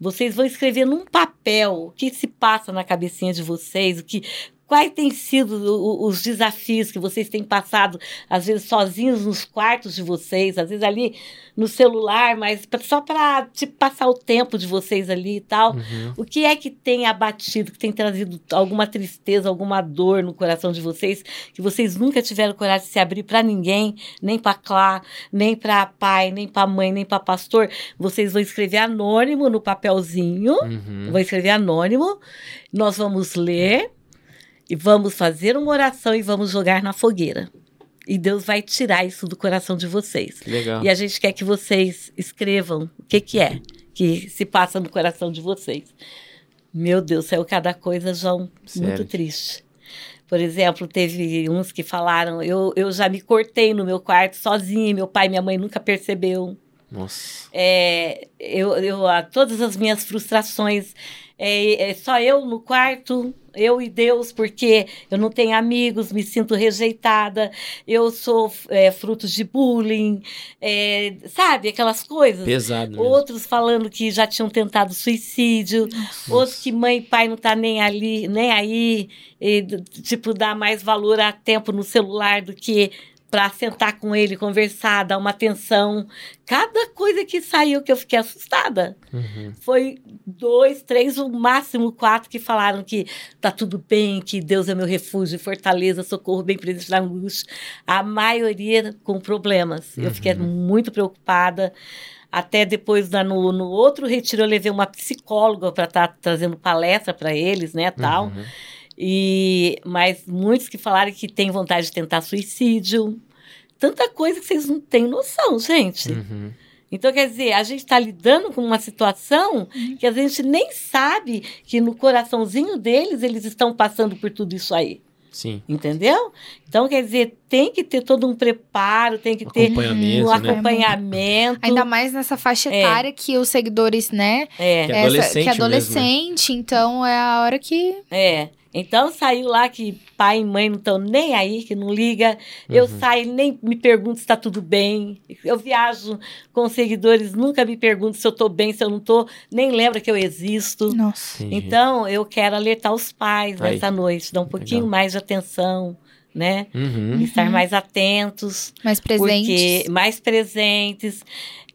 Vocês vão escrever num papel o que se passa na cabecinha de vocês, o que quais têm sido os desafios que vocês têm passado, às vezes sozinhos nos quartos de vocês, às vezes ali no celular, mas só para tipo, passar o tempo de vocês ali e tal. Uhum. O que é que tem abatido, que tem trazido alguma tristeza, alguma dor no coração de vocês, que vocês nunca tiveram coragem de se abrir para ninguém, nem para Clá, nem para pai, nem para mãe, nem para pastor? Vocês vão escrever anônimo no papelzinho, Uhum. vão escrever anônimo, nós vamos ler e vamos fazer uma oração e vamos jogar na fogueira. E Deus vai tirar isso do coração de vocês. Legal. E a gente quer que vocês escrevam o que, que é que se passa no coração de vocês. Meu Deus, saiu cada coisa, João, Sério? muito triste. Por exemplo, teve uns que falaram: eu, eu já me cortei no meu quarto sozinha, meu pai e minha mãe nunca percebeu. Nossa. É, eu, eu, a- todas as minhas frustrações, é, é só eu no quarto, eu e Deus, porque eu não tenho amigos, me sinto rejeitada, eu sou é, fruto de bullying, é, sabe, aquelas coisas. Pesado mesmo. Outros falando que já tinham tentado suicídio, outros que mãe e pai não tá nem ali, nem aí, e, tipo, dá mais valor a tempo no celular do que para sentar com ele, conversar, dar uma atenção. Cada coisa que saiu que eu fiquei assustada. Uhum. Foi dois, três, o máximo quatro que falaram que tá tudo bem, que Deus é meu refúgio, fortaleza, socorro bem presente na angústia. A maioria com problemas. Eu fiquei muito preocupada. Até depois, da- no, no outro retiro, eu levei uma psicóloga para estar trazendo palestra para eles, né, tal. Uhum. E mas muitos que falaram que têm vontade de tentar suicídio. Tanta coisa que vocês não têm noção, gente. Uhum. Então, quer dizer, a gente está lidando com uma situação que a gente nem sabe que no coraçãozinho deles eles estão passando por tudo isso aí. Sim. Entendeu? Então, quer dizer, tem que ter todo um preparo, tem que ter Acompanhamento, um né? acompanhamento. Ainda mais nessa faixa É. etária que os seguidores, né? É. Que é adolescente que é mesmo, né? adolescente, então é a hora que. É. Então saiu lá que pai e mãe não estão nem aí, que não liga. Eu Uhum. saio, nem me pergunto se está tudo bem. Eu viajo com seguidores, nunca me pergunto se eu estou bem, se eu não estou, nem lembra que eu existo. Nossa. Entendi. Então, eu quero alertar os pais Aí. nessa noite, dar um pouquinho Legal. mais de atenção, né? Uhum. Estar mais atentos, Mais presentes. porque mais presentes,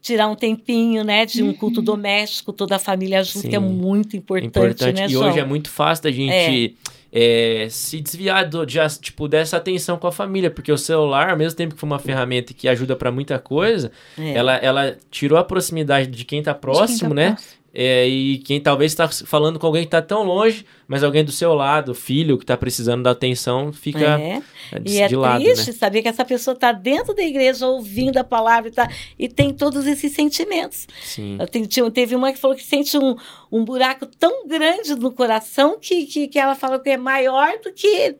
tirar um tempinho, né, de um Uhum. culto doméstico, toda a família junto, que é muito importante, Importante. né, e João? hoje é muito fácil da gente é, se desviar do, de, tipo, dessa atenção com a família, porque o celular, ao mesmo tempo que foi uma ferramenta que ajuda pra muita coisa, É. ela, ela tirou a proximidade de quem tá próximo, tá né? próximo. É, e quem talvez está falando com alguém que tá tão longe, mas alguém do seu lado, filho que tá precisando da atenção, fica É. de, E é de lado, triste né? saber que essa pessoa está dentro da igreja ouvindo a palavra e, tá, e tem todos esses sentimentos. Sim. Eu tenho- teve uma que falou que sente um, um buraco tão grande no coração que, que, que ela fala que é maior do que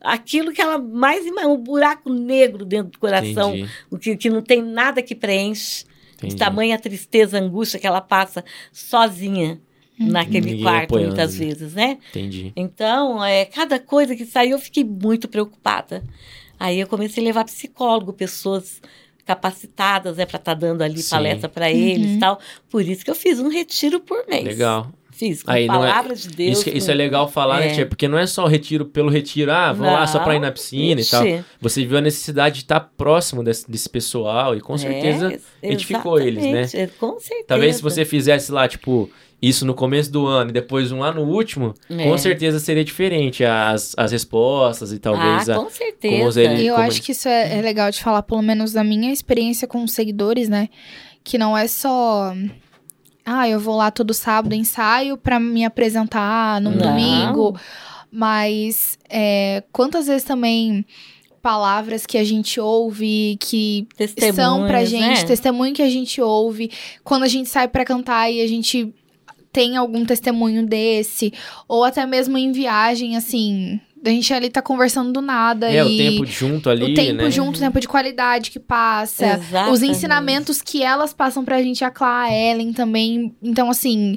aquilo que ela mais um buraco negro dentro do coração, Entendi, o que, que não tem nada que preenche. De entendi. tamanha tristeza, angústia que ela passa sozinha naquele Ninguém quarto, apoiando, muitas né? vezes, né? Entendi. Então, é, cada coisa que saiu, eu fiquei muito preocupada. Aí eu comecei a levar psicólogo, pessoas capacitadas né, para estar dando ali Sim. palestra para eles Uhum. e tal. Por isso que eu fiz um retiro por mês. Legal. Fiz com Aí não é- palavra de Deus. Isso, isso é legal falar, né, É. tia? Porque não é só o retiro pelo retiro, ah, vou lá só pra ir na Não, piscina e tal. ixi, Você viu a necessidade de estar próximo desse, desse pessoal e com é, certeza edificou eles, né? exatamente, Com certeza. Talvez se você fizesse lá, tipo, isso no começo do ano e depois um lá no último, É. com certeza seria diferente as, as respostas e talvez ah, a- com certeza. como ele- E eu como acho ele- que isso é, é legal de falar, pelo menos da minha experiência com os seguidores, né? Que não é só. Ah, eu vou lá todo sábado, ensaio pra me apresentar no Não. domingo. Mas é, quantas vezes também palavras que a gente ouve que são pra gente, né? testemunho que a gente ouve, quando a gente sai pra cantar e a gente tem algum testemunho desse, ou até mesmo em viagem, assim, a gente ali tá conversando do nada É, e o tempo junto ali, o tempo né? junto, o tempo de qualidade que passa, os Exatamente. ensinamentos que elas passam pra gente, a Clá, a Ellen também. Então, assim,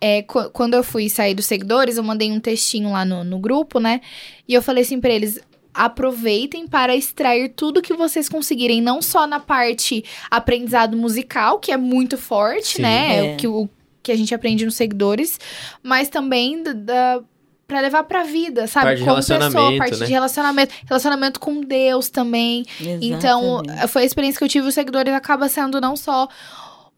é, qu- quando eu fui sair dos seguidores, eu mandei um textinho lá no, no grupo, né? E eu falei assim pra eles. Aproveitem para extrair tudo que vocês conseguirem, não só na parte aprendizado musical, que é muito forte, Sim. né? É. O que, o que a gente aprende nos seguidores, mas também da, da para levar pra vida, sabe? Parte de Como pessoa, parte né? de relacionamento, relacionamento com Deus também. Então, Exatamente. foi a experiência que eu tive. Os seguidores acaba sendo não só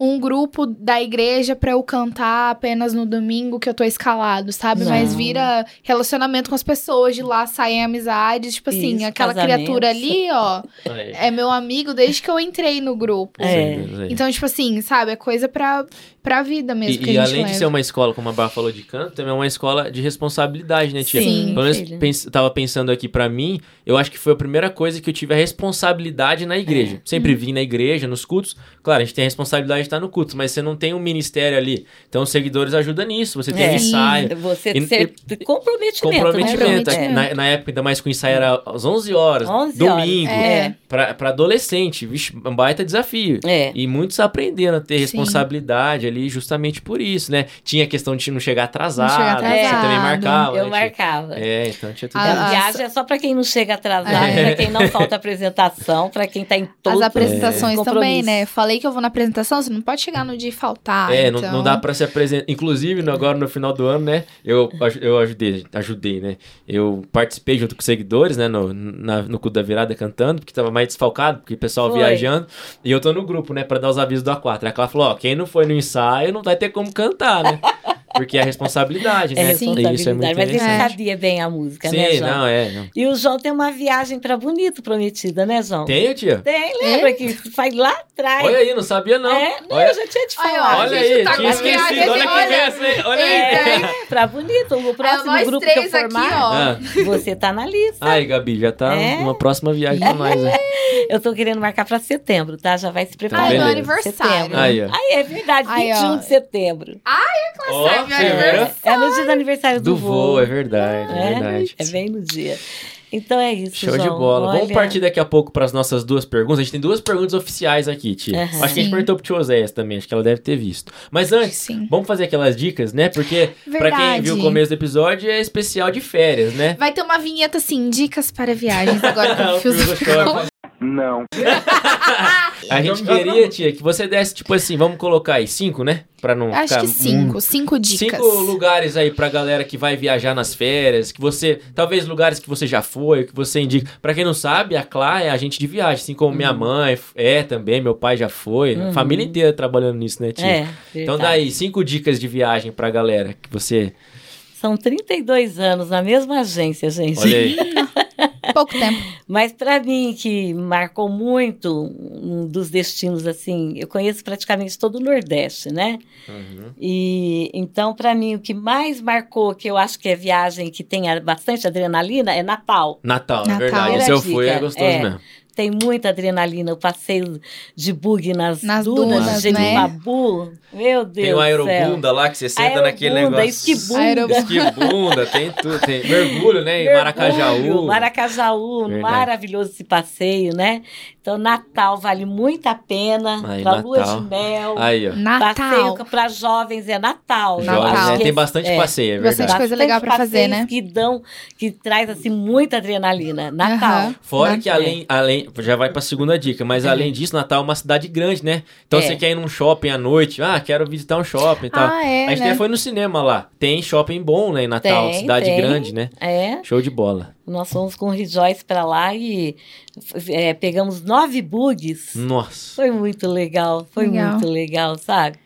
um grupo da igreja pra eu cantar apenas no domingo que eu tô escalado, sabe? Não. Mas vira relacionamento com as pessoas, de lá saem amizades. Tipo assim, Isso, aquela casamentos. criatura ali, ó, Aí, é meu amigo desde que eu entrei no grupo. É. Então, tipo assim, sabe? É coisa pra, pra vida mesmo que E, e a gente além leva. de ser uma escola, como a Bá falou de canto, também é uma escola de responsabilidade, né, tia? Sim, Pelo menos pens, tava pensando aqui pra mim, eu acho que foi a primeira coisa que eu tive a responsabilidade na igreja. É. Sempre Uhum. vim na igreja, nos cultos. Claro, a gente tem a responsabilidade de estar no culto, mas você não tem um ministério ali. Então os seguidores ajudam nisso. Você tem É. um ensaio. Você E- ser comprometimento, Comprometimento. né? É. Na, na época, ainda mais com o ensaio era às 11 horas, 11 horas. domingo, É. pra, pra adolescente. Vixe, um baita desafio. É. E muitos aprenderam a ter Sim. responsabilidade ali justamente por isso, né? Tinha a questão de não chegar atrasado, chegar Você atrasado. também marcava. Eu né, tia? marcava. É, então tinha tudo A isso. viagem é só para quem não chega atrasado, É. para quem não falta apresentação, para quem está em todos As apresentações os também, né? Falei que eu vou na apresentação, você não pode chegar no dia e faltar. É, não, então... não dá pra se apresentar. Inclusive, agora no final do ano, né? Eu, eu ajudei, ajudei, né? Eu participei junto com os seguidores, né? No, na- no culto da virada cantando, porque tava mais desfalcado, porque o pessoal Foi. viajando. E eu tô no grupo, né? Pra dar os avisos do A4. Aí ela falou: ó, quem não foi no ensaio não vai ter como cantar, né? Porque é a responsabilidade, É né? responsabilidade, Isso é muito mas ele sabia bem a música, né, Sim, João? não, é. Não. E o João tem uma viagem para Bonito prometida, né, João? Tem, tia? Tem, lembra que faz lá atrás. Olha aí, não sabia não. É, não, olha eu já tinha te Olha, falado. olha gente aí, tá tinha esquecido. Olha que olha. hein? Olha aí. É, para Bonito, o próximo grupo que eu três aqui, formar, ó. Ah. você tá na lista. Aí, Gabi, já tá É? uma próxima viagem pra nós, né? Eu tô querendo marcar para setembro, tá? Já vai se preparar. Ai, meu beleza. aniversário. Setembro. Aí, ó. Ai, é verdade, Aí, 21 ó. de setembro. Sai, meu você aniversário. É no dia do aniversário do, Do voo, é verdade, é, É, verdade. é bem no dia. Então é isso, Show de João. bola. Vamos Olha, partir daqui a pouco para as nossas duas perguntas. A gente tem duas perguntas oficiais aqui, tia. Aham. Acho que a gente perguntou pro tio Oséias também, acho que ela deve ter visto. Mas antes, Sim. vamos fazer aquelas dicas, né? Porque pra quem viu o começo do episódio, é especial de férias, né? Vai ter uma vinheta assim, dicas para viagens agora com o Não. A gente queria, tia, que você desse, tipo assim, vamos colocar aí cinco, né? Pra não Acho ficar que cinco, cinco dicas. Cinco lugares aí pra galera que vai viajar nas férias, que você, talvez lugares que você já foi, que você indica. Pra quem não sabe, a Clá é agente de viagem, assim como minha mãe é também, meu pai já foi, a Uhum. família inteira trabalhando nisso, né, tia? É, Então verdade. daí, cinco dicas de viagem pra galera que você São 32 anos na mesma agência, gente. Olha aí. Pouco tempo. Mas para mim, que marcou muito um dos destinos, assim, eu conheço praticamente todo o Nordeste, né? Uhum. E então, para mim, o que mais marcou, que eu acho que é viagem que tem bastante adrenalina, é Natal. Natal, é Natal. verdade. Primeira Se eu fui, é gostoso é. mesmo. Tem muita adrenalina, o passeio de bug nas, Nas dunas, dunas, de né? Genipabu. Meu Deus Tem o céu. aerobunda lá que você senta naquele Aerobunda, negócio. esquibunda. Aerobunda. Esquibunda, tem tudo. Tem mergulho, né? Em Mergulho, Maracajaú. Maracajaú, Verdade. maravilhoso esse passeio, né? Então, Natal vale muito a pena. Aí, lua Natal. de mel. Aí, ó. Natal. Passeio para jovens é Natal. Natal. Né? Tem bastante é, passeio, é Bastante verdade. coisa legal pra fazer, né? Que dão, que traz assim muita adrenalina. Natal. Aham. Fora Natal. que além, além, já vai pra segunda dica, mas além disso, Natal é uma cidade grande, né? Então É. você quer ir num shopping à noite, ah, quero visitar um shopping e tal. Ah, é, a gente né? até foi no cinema lá. Tem shopping bom, né, em Natal, Tem, cidade tem. grande, né? É, Show de bola. nós fomos com o Rejoice para lá e é, pegamos nove bugs. Nossa. Foi muito legal, foi Legal. muito legal, sabe?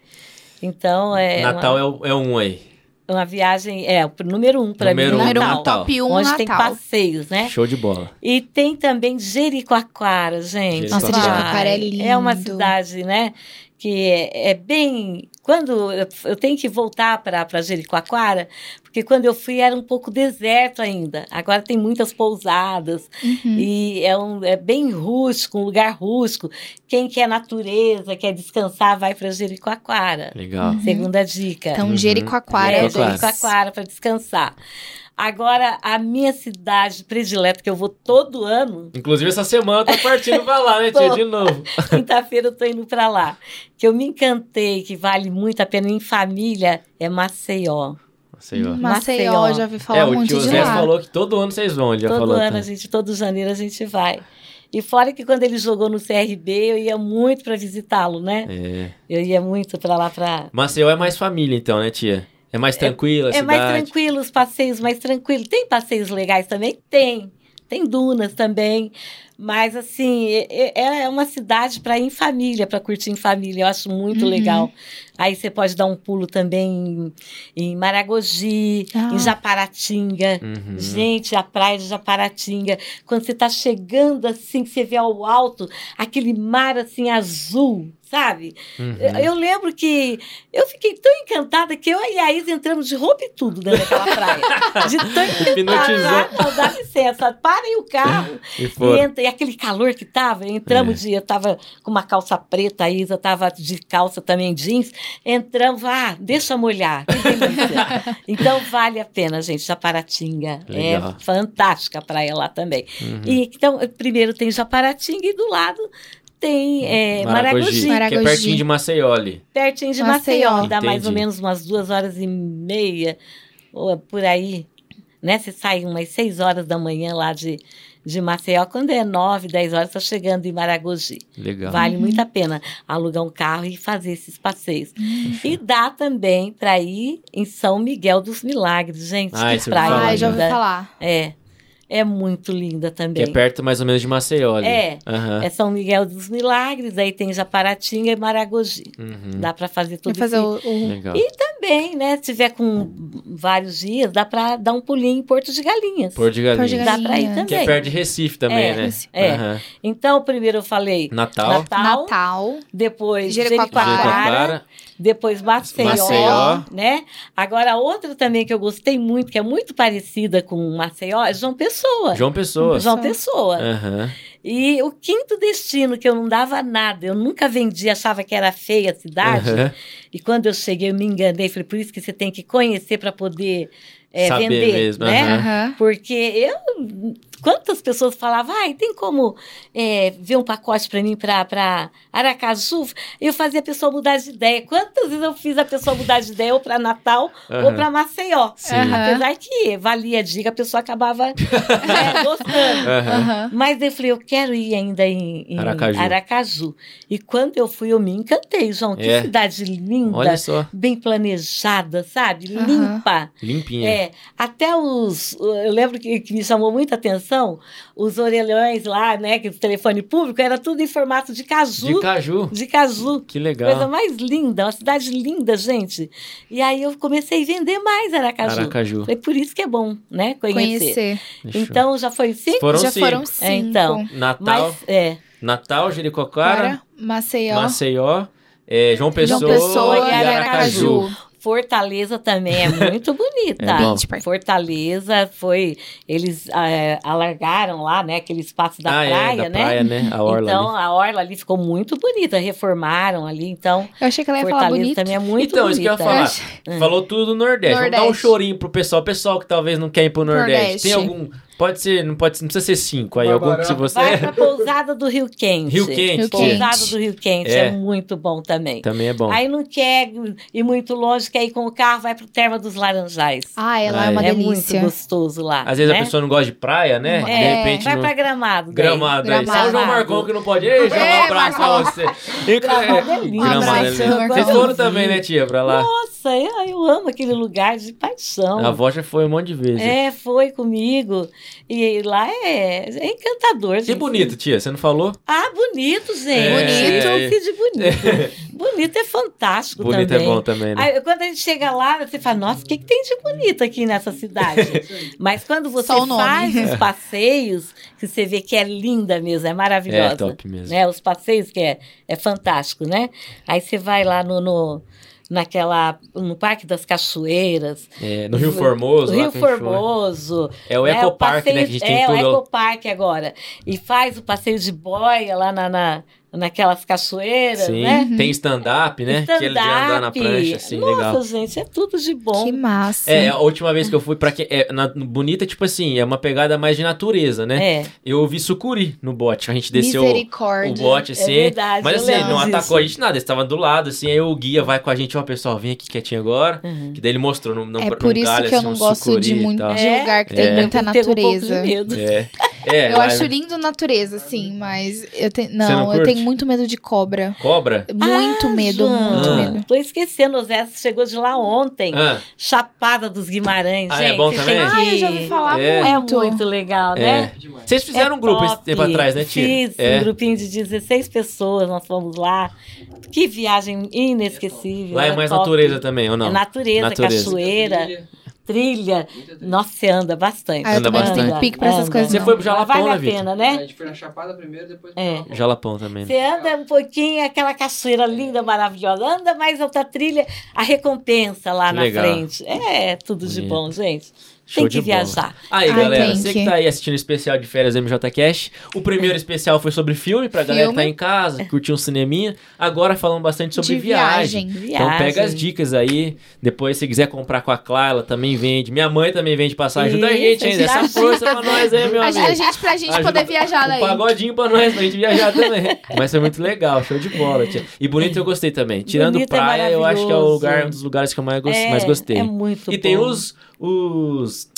Então, é Natal uma, é, é um aí. Uma viagem, é, o número um para mim, Número um, Número um, Natal. top 1 onde tem Natal. passeios, né? Show de bola. E tem também Jericoacoara, gente. Nossa. Jericoacoara é É uma lindo. cidade, né? Que é, é bem. Quando eu, tenho que voltar para Jericoacoara, porque quando eu fui era um pouco deserto ainda. Agora tem muitas pousadas Uhum. e é, um, é bem rústico, um lugar rústico. Quem quer natureza, quer descansar, vai para Jericoacoara. Legal. Segunda dica. Então, Uhum. Jericoacoara. É, Jericoacoara. Jericoacoara para descansar. Agora, a minha cidade predileta, que eu vou todo ano, Inclusive, essa semana eu tô partindo pra lá, né, tia? Tô. De novo. quinta-feira eu tô indo para lá, que eu me encantei, que vale muito a pena em família, é Maceió. Maceió, Maceió. já ouvi falar É, o muito tio de Zé lá. falou que todo ano vocês vão, ele já todo falou. ano, tá? a gente, todo janeiro a gente vai. E fora que quando ele jogou no CRB, eu ia muito para visitá-lo, né? É. Eu ia muito para lá para Maceió é mais família, então, né, tia? É mais tranquila a É cidade. mais tranquilo, os passeios mais tranquilos. Tem passeios legais também? Tem. Tem dunas também. Mas, assim, é, é uma cidade para ir em família, para curtir em família. Eu acho muito Uhum. legal. Aí você pode dar um pulo também em, em Maragogi, Ah. em Japaratinga. Uhum. Gente, a praia de Japaratinga. Quando você está chegando assim, que você vê ao alto aquele mar assim azul, sabe? Uhum. Eu- Eu lembro que eu fiquei tão encantada que eu e a Isa entramos de roupa e tudo dentro daquela praia. De tão encantada. Não, dá licença, parem o carro. E E, entra, e aquele calor que tava, entramos É. de. Eu tava com uma calça preta, a Isa tava de calça também jeans. Entramos, ah, deixa molhar. Que delícia. então vale a pena, gente. Japaratinga. Legal. É fantástica a praia lá também. Uhum. E então, primeiro tem Japaratinga e do lado tem é, Maragogi. Que é Maragogi. pertinho de Maceió ali. Pertinho de Maceió. Maceió. Dá mais ou menos umas duas horas e meia, ou por aí. Né? Você sai umas seis horas da manhã lá de, de Maceió. Quando é nove, dez horas, está chegando em Maragogi. Legal. Vale muito a pena alugar um carro e fazer esses passeios. E dá também para ir em São Miguel dos Milagres, gente. Ah, que praia Ai, já ouvi falar. É. É muito linda Que também. é perto mais ou menos de Maceió ali. É. Aham. É São Miguel dos Milagres, aí tem Japaratinga e Maragogi. Uhum. Dá para fazer tudo fazer isso. o, o- Legal. E também, né? Se tiver com vários dias, dá para dar um pulinho em Porto de Galinhas. Porto de Porto de Galinhas. Dá para ir também. Que é perto de Recife também, É, né? é. Aham. Então, primeiro eu falei Natal. Natal, Natal. depois. Jericoacoara, Jericoacoara. Depois Maceió, Maceió. né? Agora, outra também que eu gostei muito, que é muito parecida com Maceió, é João Pessoa. João Pessoa. João Pessoa. Aham. E o quinto destino, que eu não dava nada, eu nunca vendi, achava que era feia a cidade. Aham. E quando eu cheguei, eu me enganei. Falei, por isso que você tem que conhecer para poder é, Saber vender, mesmo, né? Aham. Porque eu... Quantas pessoas falavam, ai, tem como é, ver um pacote para mim para Aracaju? Eu fazia a pessoa mudar de ideia. Quantas vezes eu fiz a pessoa mudar de ideia ou para Natal ou Aham. para Maceió? Sim. Aham. Apesar que valia a dica, a pessoa acabava é, gostando. Aham. Mas eu falei, eu quero ir ainda em, em Aracaju. Aracaju. E quando eu fui, eu me encantei, João. Que É. cidade linda, Olha só. bem planejada, sabe? Limpa. Limpinha. É, até os. Eu lembro que, que me chamou muita atenção os orelhões lá, né? Que o telefone público era tudo em formato de caju. De caju. De caju. Que legal. Coisa mais linda, uma cidade linda, gente. E aí eu comecei a vender mais Aracaju. Aracaju. Foi por isso que é bom, né? Conhecer. Conhecer. Então já foi cinco? Foram Já cinco. foram cinco. É, então. Natal, Mas, é. Natal, Jericoacoara, Para Maceió, Maceió, é, João Pessoa, João Pessoa e e Aracaju. Aracaju. Fortaleza também é muito bonita. É bom. Fortaleza foi. Eles eh, alargaram lá, né? Aquele espaço da ah, praia, é, da né? praia, né? A orla então, ali. a orla ali ficou muito bonita, reformaram ali, então Eu achei que ela ia falar Fortaleza bonito. também é muito então, isso que eu ia bonita. falar. Hum. Falou tudo do Nordeste. Vamos dar um Nordeste. chorinho pro pessoal. Pessoal que talvez não quer ir pro Nordeste. Nordeste. Tem algum. Pode ser, não pode não precisa ser cinco. Aí algum que se você. Vai pra Pousada do Rio Quente. Rio Quente. Rio Pousada Quente. do Rio Quente É. é. muito bom também. Também é bom. Aí não quer ir muito longe, quer ir com o carro, vai pro Terma dos Laranjais. Ah, ela Ah, é uma é. é muito delícia. gostoso lá. Às vezes né? a pessoa não gosta de praia, né? É, de repente vai não. pra Gramado. daí. Gramado aí. Só o João Gramado. Marcão que não pode. Ei, João, um É, abraço pra você. E- Gramado é lindo. Gramado é lindo. Vocês foram também, né, tia, pra lá? Nossa, eu, eu amo aquele lugar de paixão. A avó já foi um monte de vezes. É, foi comigo. E lá é, é encantador, E gente. bonito, tia, você não falou? Ah, bonito, gente. É, Bonito. é. De bonito. bonito é fantástico Bonito também. é bom também, né? Aí, quando a gente chega lá, você fala, nossa, o que, que tem de bonito aqui nessa cidade? Mas quando você faz os passeios, que você vê que é linda mesmo, é maravilhosa. É top mesmo. Né? Os passeios que é, é fantástico, né? Aí você vai lá no, no, naquela, no Parque das Cachoeiras. É, no Rio Formoso. Rio. Formoso. É o né? Ecopark, né? Que a gente tem é, tudo. o Ecopark agora. E faz o passeio de boia lá na, na, naquelas cachoeiras, Sim, né? tem stand-up, né? Aquele de andar na prancha, assim, Nossa, legal. gente, é tudo de bom. Que massa. É, a última vez que eu fui pra que é, na, no Bonita, tipo assim, é uma pegada mais de natureza, né? É, Eu vi sucuri no bote. A gente desceu o bote, assim. verdade, mas eu assim, ele não atacou a gente nada, ele estava do lado, assim, aí o guia vai com a gente, ó, pessoal, vem aqui quietinho agora. Uhum. Que daí ele mostrou num, num, É por isso galho, que eu assim, não um gosto sucuri de e muito tal. de É? lugar que tem É. muita Teve um pouco de natureza. medo. É. É, Eu lá- acho lindo natureza, sim, mas eu tenho. não Não, eu tenho muito medo de cobra. Cobra? Muito Ah, medo, João, muito Ah. medo. Tô esquecendo, o Zé chegou de lá ontem. Ah, Chapada dos Guimarães, Ah, gente. é bom também? que- Ah, eu já ouvi falar É. É muito. muito legal, é. né? Vocês fizeram É um grupo esse tempo atrás, né, tia? Fiz é. um grupinho de 16 pessoas, nós fomos lá. Que viagem inesquecível. Lá é era mais top. natureza também, ou não? É natureza, Natureza. cachoeira, trilha. Nossa, você anda bastante. Ah, eu Anda também bastante. tenho pique pra essas Anda. coisas. Você não. foi pro Jalapão, Vale né, a pena, A né? gente foi na Chapada primeiro, depois É. Jalapão também. Você anda um pouquinho, aquela cachoeira linda, maravilhosa. Anda mais outra trilha, a recompensa lá Que na legal. frente. É tudo de bom, gente. Show Tem que bola. viajar. Aí, Ai, galera, tem você que. que tá aí assistindo o especial de férias MJ Cash. O primeiro especial foi sobre filme, pra galera que tá Filme. em casa, curtir um cineminha. Agora falando bastante sobre De viagem. viagem. Então pega as dicas aí. Depois, se quiser comprar com a Clara, ela também vende. Minha mãe também vende passagem. Ajuda a gente, hein? Dá essa força pra nós aí, meu Ajuda a amigo. gente pra gente Ajuda poder viajar Um daí. pagodinho pra nós, pra gente viajar também. Mas foi muito legal, show de bola, tia. E bonito eu gostei também. Tirando Bonito é praia, eu acho que é o lugar, um dos lugares que eu mais, É, mais gostei. É muito e bom. tem os, os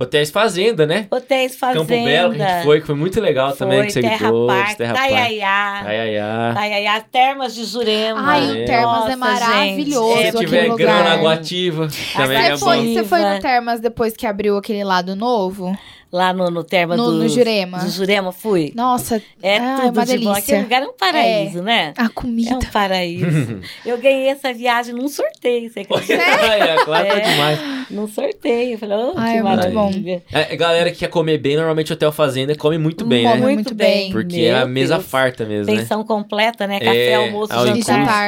hotéis fazenda, né? Hotéis Fazenda. Campo Belo, que a gente foi, que foi muito legal também, que você Terra trouxe, Park, Terra Park. Taiaiá. Taiaiá. Taiaiá, Termas de Jurema. Ai, o Termas é maravilhoso, Se gente, aquele tiver lugar. grana água ativa, também é Você bom. foi, você foi no. Termas depois que abriu aquele lado novo? Lá no, no Terma No- do... no Jurema. Do Jurema, fui. Nossa, É ai, tudo uma de bom. delícia. Aquele lugar é um paraíso, né? a É comida. um paraíso. Eu ganhei essa viagem num sorteio, você acredita? é, claro que é É. demais. num sorteio. Eu falei, oh, Ai, que é muito maravilha. É, galera que quer comer bem, normalmente Hotel Fazenda come muito bem, Come né? muito bem. Porque é a Meu mesa Deus. farta mesmo, né? Pensão completa, né? Café, É, almoço, E jantar.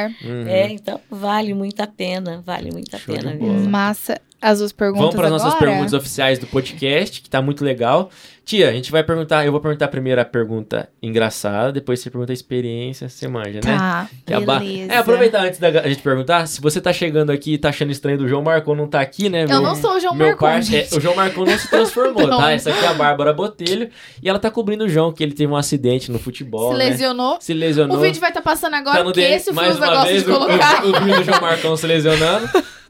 jantar. Uhum. É, então vale muito a pena, vale muito a Show pena. Massa. As duas perguntas Vamos para as nossas perguntas oficiais do podcast, que tá muito legal. Tia, a gente vai perguntar, eu vou perguntar primeiro a pergunta engraçada, depois você pergunta a experiência, você manja, né? Tá, Que ba- beleza. É, aproveitar antes da gente perguntar, se você tá chegando aqui e tá achando estranho do João Marcon não tá aqui, né? Eu meu- não sou o João Marcon, par- é, o João Marcon não se transformou, Não. tá? Essa aqui é a Bárbara Botelho e ela tá cobrindo o João, que ele teve um acidente no futebol, Se né? lesionou. Se lesionou. O vídeo vai estar passando agora, Tá porque DM, esse o gosta vez, de o- colocar. O, o, vídeo do João Marcão se lesionando.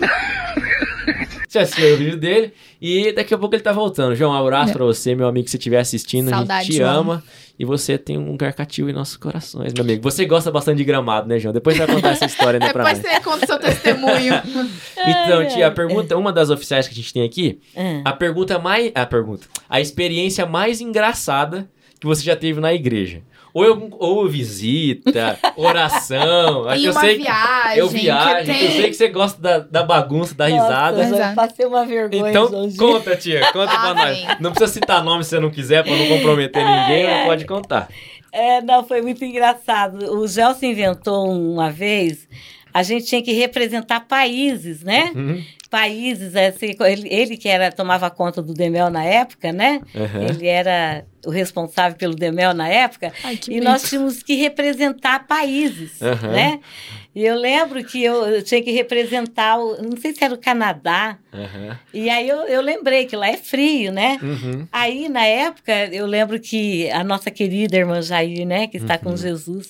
Já assistiu o vídeo dele. E daqui a pouco ele tá voltando. João, um abraço pra você, meu amigo, que você estiver assistindo. a Saudade, gente te João. ama. E você tem um lugar cativo em nossos corações, meu amigo. Você gosta bastante de gramado, né, João? Depois você vai contar essa história, né, pra Depois nós. você conta o seu testemunho. Então, tia, a pergunta, uma das oficiais que a gente tem aqui, Ah. a pergunta mais. A pergunta. A experiência mais engraçada que você já teve na igreja. Ou, algum- ou visita, oração. e eu uma sei que viagem. eu viagem. que tem... Eu sei que você gosta da, da bagunça, da risada. Nossa, Exato. eu passei uma vergonha, Então, conta, tia. Conta pra Ah, nós. Não precisa citar nome se você não quiser, pra não comprometer ninguém, mas pode contar. É, não, foi muito engraçado. O Gelson inventou uma vez, a gente tinha que representar países, né? Uhum. Países, assim, ele, ele que era, tomava conta do Demel na época, né? Uhum. Ele era o responsável pelo Demel na época. Ai, que E nós tínhamos que representar países, Aham. né? E eu lembro que eu, eu tinha que representar, o, não sei se era o Canadá, Uhum. e aí eu, eu lembrei que lá é frio, né? Uhum. Aí, na época, eu lembro que a nossa querida irmã Jair, né, que está Uhum. com Jesus,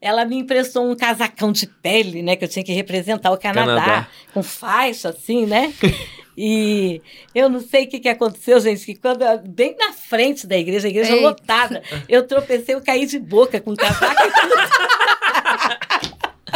ela me emprestou um casacão de pele, né, que eu tinha que representar o Canadá, Canadá. com faixa, assim, né? E eu não sei o que, que aconteceu, gente, que quando, bem na frente da igreja, a igreja Eita. lotada, eu tropecei, eu caí de boca com o casaco e tudo.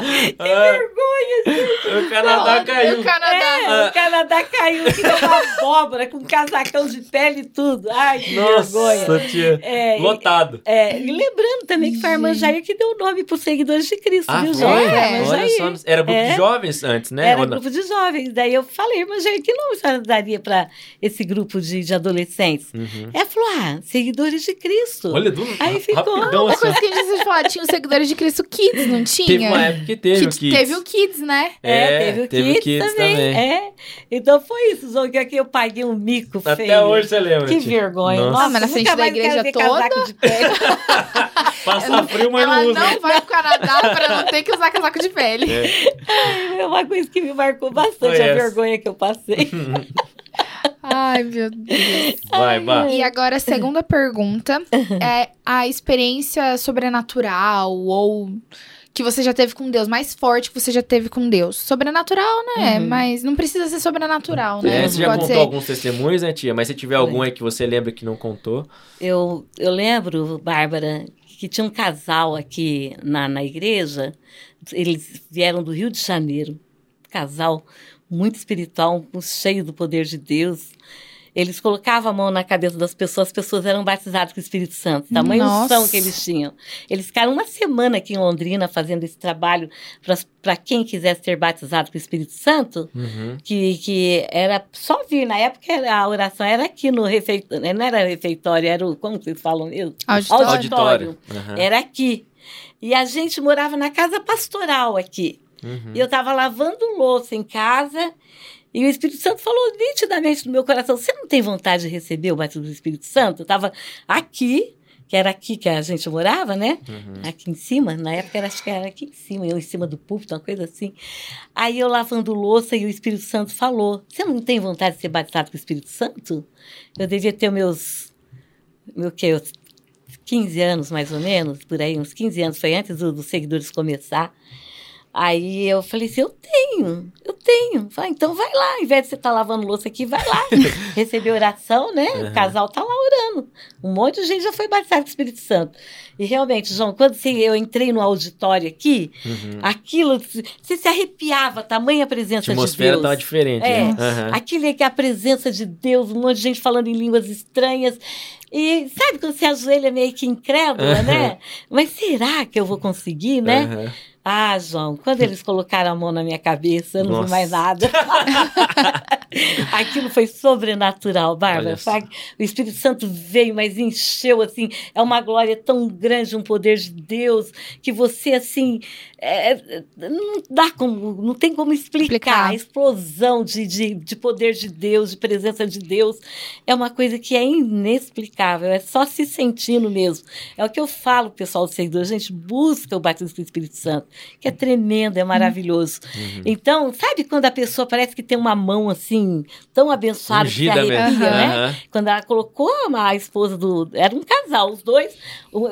vergonha, O Canadá Não, caiu. O Canadá. É, o Canadá caiu, que deu uma abóbora, com casacão de pele e tudo. Ai, que vergonha. Nossa, tia. É, e- Lotado. É, e lembrando também que foi a irmã Jair que deu o nome para os seguidores de Cristo, Ah, viu? Jair? É, Olha só, era grupo É. de jovens antes, né? Era grupo de jovens. Daí eu falei, irmã Jair, que nome a senhora daria para esse grupo de, de adolescentes? Uhum. Ela falou, ah, seguidores de Cristo. Olha, do... Aí ficou. rapidão Uma assim. coisa que a gente falar, tinha os seguidores de Cristo Kids, não tinha? Teve uma época que teve o Kids- Kids. Teve o Kids, né? É, teve o teve Kids, também. É. Então foi isso, João, que aqui eu paguei um mico Até feio. hoje você lembra. Que vergonha. Nossa. Nossa, mas na frente nunca da igreja toda? Passa frio, mas Ela não usa. não vai pro Canadá pra não ter que usar casaco de pele. É. É uma coisa que me marcou bastante, Foi a essa. vergonha que eu passei. Ai, meu Deus. Vai, vai. E agora, a segunda pergunta é a experiência sobrenatural ou que você já teve com Deus, mais forte que você já teve com Deus. Sobrenatural, né? Uhum. Mas não precisa ser sobrenatural, né? É, você já Pode contou ser. alguns testemunhos, né, tia? Mas se tiver algum aí que você lembra que não contou. Eu, eu lembro, Bárbara, que tinha um casal aqui na, na igreja. Eles vieram do Rio de Janeiro. Casal muito espiritual, cheio do poder de Deus. Eles colocavam a mão na cabeça das pessoas, as pessoas eram batizadas com o Espírito Santo. Tamanho Nossa. unção que eles tinham. Eles ficaram uma semana aqui em Londrina fazendo esse trabalho para quem quisesse ser batizado com o Espírito Santo Uhum. que, que era só vir. Na época era- a oração era aqui no refeitório, não era refeitório, era o, como vocês falam mesmo? Auditório. Auditório. Uhum. Era aqui. E a gente morava na casa pastoral aqui. Uhum. E eu estava lavando louça em casa e o Espírito Santo falou nitidamente no meu coração: Você não tem vontade de receber o batismo do Espírito Santo? Eu estava aqui, que era aqui que a gente morava, né? Uhum. Aqui em cima, na época era, acho que era aqui em cima, eu em cima do púlpito, uma coisa assim. Aí eu lavando louça e o Espírito Santo falou: Você não tem vontade de ser batizado com o Espírito Santo? Eu devia ter meus. Meu quê? Uns 15 anos, mais ou menos, por aí, uns 15 anos, foi antes do- dos seguidores começar. Aí eu falei assim: eu tenho, eu tenho. Falei, então vai lá, ao invés de você estar lavando louça aqui, vai lá. Receber oração, né? Uhum. O casal tá lá orando. Um monte de gente já foi batizado com o Espírito Santo. E realmente, João, quando assim, eu entrei no auditório aqui, Uhum. aquilo, você se arrepiava, tamanha presença A de atmosfera Deus. tava diferente. É. né? Uhum. Aquilo é que é a presença de Deus, um monte de gente falando em línguas estranhas. E sabe quando você ajoelha meio que incrédula, né? Mas será que eu vou conseguir, né? Ah, João, quando eles colocaram a mão na minha cabeça, eu não Nossa. vi mais nada. Aquilo foi sobrenatural, Bárbara. O Espírito Santo veio, mas encheu, assim, é uma glória tão grande, um poder de Deus, que você, assim, é, é, não dá como, não tem como explicar. Explicar. A explosão de, de, de poder de Deus, de presença de Deus, é uma coisa que é inexplicável, é só se sentindo mesmo. É o que eu falo, pessoal do seguidor, a gente busca o batismo do Espírito Santo. que é tremendo, é maravilhoso. Uhum. Então, sabe quando a pessoa parece que tem uma mão assim, tão abençoada que se Ungida mesmo. arrepia, né? Aham. Quando ela colocou a esposa do. Era um casal, os dois.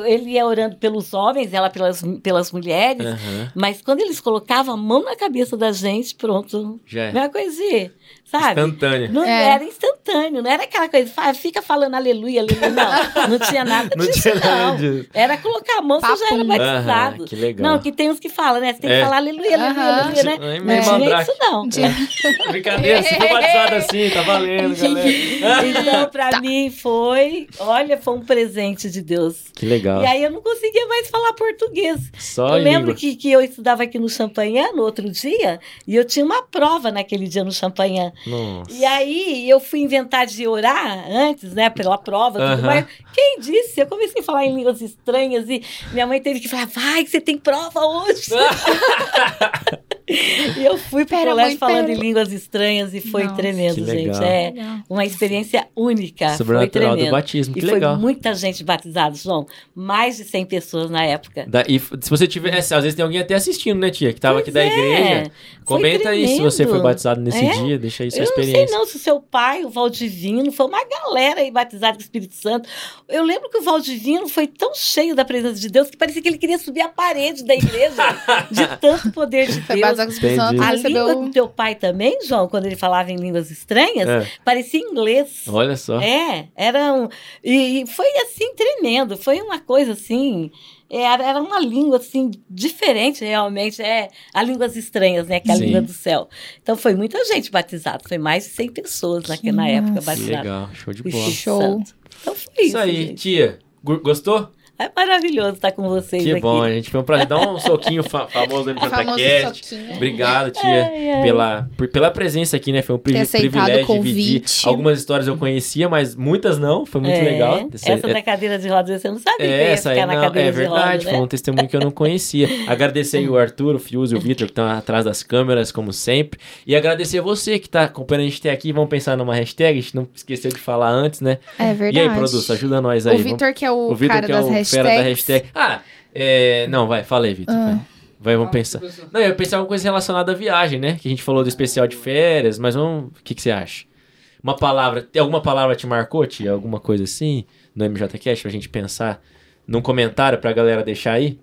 Ele ia orando pelos homens, ela pelas, pelas mulheres. Aham. Mas quando eles colocavam a mão na cabeça da gente, pronto. Já é. Mesma coisinha, sabe? Instantânea. Não É. era instantâneo, não era aquela coisa, "Ah, fica falando aleluia, aleluia. Não, não tinha nada Não disso, tinha nada não. disso. Era colocar a mão, você já era Papum. batizado. Aham, que legal. Não, que tem uns que falam, né? Você tem que É. falar aleluia, aleluia, Aham. aleluia, né? É Não meio tinha isso, não. Brincadeira, se for batizado assim, tá valendo, galera. Então, pra mim, foi, olha, foi um presente de Deus. Que legal. E aí eu não conseguia mais falar português. Só eu em lembro língua. que, que eu estudava aqui no Champagnat no outro dia, e eu tinha uma prova naquele dia no. Nossa. E aí eu fui inventar de orar antes, né, pela prova, tudo Aham. mais. Quem disse? Eu comecei a falar em línguas estranhas e minha mãe teve que falar, vai, que você tem prova hoje. e eu fui pro Pera, colégio mãe, falando pera. em línguas estranhas e foi Nossa, tremendo, gente. É uma experiência única. foi Sobrenatural do tremendo. batismo, E que foi legal. muita gente batizada, João. Mais de 100 pessoas na época. Da- e se você tiver, é, às vezes tem alguém até assistindo, né, tia? Que tava aqui da é. igreja. Foi Comenta aí se você foi batizado nesse É? dia, deixa aí sua Eu não sei experiência. não se o seu pai, o Valdivino, foi uma galera aí batizada com o Espírito Santo. Eu lembro que o Valdivino foi tão cheio da presença de Deus que parecia que ele queria subir a parede da igreja de tanto poder de Foi Deus. Entendi. A recebeu... língua do teu pai também, João, quando ele falava em línguas estranhas, É, parecia inglês. olha só. É, era um. E, e foi assim, tremendo. Foi uma coisa assim. Era, era uma língua assim, diferente realmente. É a línguas estranhas, né? Que é a Sim. língua do céu. Então foi muita gente batizada. Foi mais de 100 pessoas naquela época massa. Que batizadas. legal, show de bola. Show. Santo. Então foi isso. Isso aí, gente. tia. Gostou? É maravilhoso estar com vocês Que aqui. bom, gente. Foi um prazer. Dá um soquinho fa- famoso no soquinho. Obrigado, tia, Ai, ai. Pela, por- pela presença aqui, né? Foi um pri- privilégio dividir. Algumas histórias eu conhecia, mas muitas não. Foi muito É, legal. Essa- Essa da cadeira de rodas, você não sabia que É, essa aí ficar na não, cadeira é de verdade, rodas, foi né? um testemunho que eu não conhecia. Agradecer aí o Arthur, o Fius e o Vitor que estão atrás das câmeras, como sempre. E agradecer você que está acompanhando a gente até aqui. Vamos pensar numa hashtag, a gente não esqueceu de falar antes, né? É E verdade. aí, produção, ajuda nós aí. O Vitor, que é o, o cara que é das o hashtags. Fera da hashtag. Ah, é... não, vai, fala aí, Vitor. Ah. vai. Vai, vamos pensar. Não, eu ia pensar alguma coisa relacionada à viagem, né? Que a gente falou do especial de férias, mas vamos... O que, que você acha? Uma palavra... Tem alguma palavra te marcou, tia? Alguma coisa assim? No MJCast pra gente pensar num comentário pra galera deixar aí?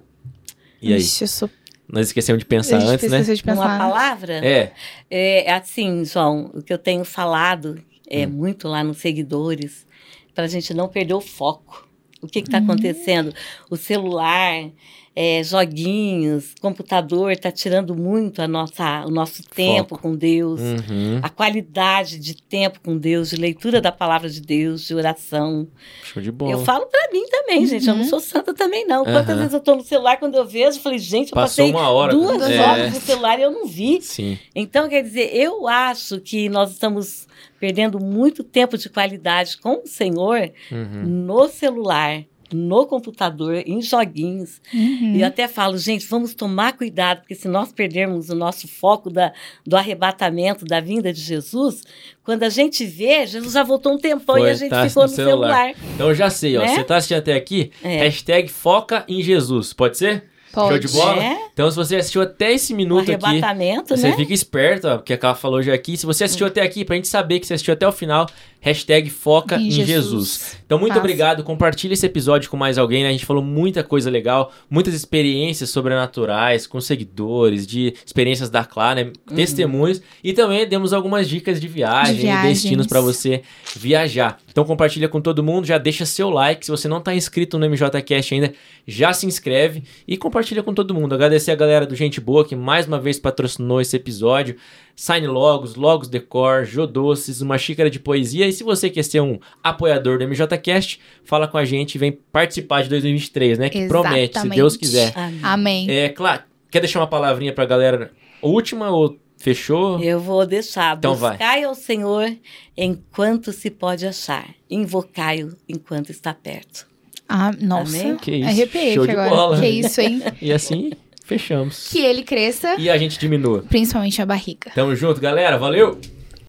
E aí? Ixi, eu sou... Nós esquecemos de pensar a gente antes, né? esqueceu de Uma pensar. palavra? É. É assim, João, o que eu tenho falado é Hum. muito lá nos seguidores, para a gente não perder o foco. O que está Uhum. acontecendo? O celular, é, joguinhos, computador está tirando muito a nossa, o nosso tempo com Deus. Uhum. A qualidade de tempo com Deus, de leitura da palavra de Deus, de oração. Show de bola. Eu falo para mim também, gente. Eu não Uhum. sou santa também, não. Quantas vezes eu tô no celular, quando eu vejo, eu falei, gente, eu Passou passei uma hora. duas é. horas no celular e eu não vi. Sim. Então, quer dizer, eu acho que nós estamos perdendo muito tempo de qualidade com o Senhor Uhum. no celular, no computador, em joguinhos. Uhum. E eu até falo, gente, vamos tomar cuidado, porque se nós perdermos o nosso foco da, do arrebatamento, da vinda de Jesus, quando a gente vê, Jesus já voltou um tempão Foi, e a gente tá ficou no no celular. celular. Então eu já sei, ó. Né? Você tá assistindo até aqui? É. Hashtag foca em Jesus. Pode ser? Show Pode. de bola? É. Então, se você assistiu até esse minuto aqui, arrebatamento, você né? fica esperto, ó, porque a Carla falou já aqui. Se você assistiu até aqui, pra gente saber que você assistiu até o final, hashtag foca em, Em Jesus. Jesus. Então, muito Passa. obrigado. Compartilhe esse episódio com mais alguém, né? A gente falou muita coisa legal, muitas experiências sobrenaturais com seguidores, de experiências da Clara, né? Uhum. testemunhos. E também demos algumas dicas de viagem, De e viagens. destinos pra você viajar. Então, compartilha com todo mundo, já deixa seu like. Se você não tá inscrito no MJCast ainda, já se inscreve e compartilha com todo mundo. Agradecer a galera do Gente Boa que mais uma vez patrocinou esse episódio. Sign Logos, Logos Decor, Jodoces, uma xícara de poesia. E se você quer ser um apoiador do MJCast, fala com a gente e vem participar de 2023, né? Que promete, se Exatamente. Deus quiser. Amém. É, claro, quer deixar uma palavrinha pra galera? Última ou fechou? Eu vou deixar. Então vai. Buscai ao Senhor enquanto se pode achar. Invocai-o enquanto está perto. Ah, nossa. Amém? Que isso, Arrepiei show aqui de agora. bola. Que isso, hein? E assim, fechamos. que ele cresça, E a gente diminua. principalmente a barriga. Tamo junto, galera. Valeu!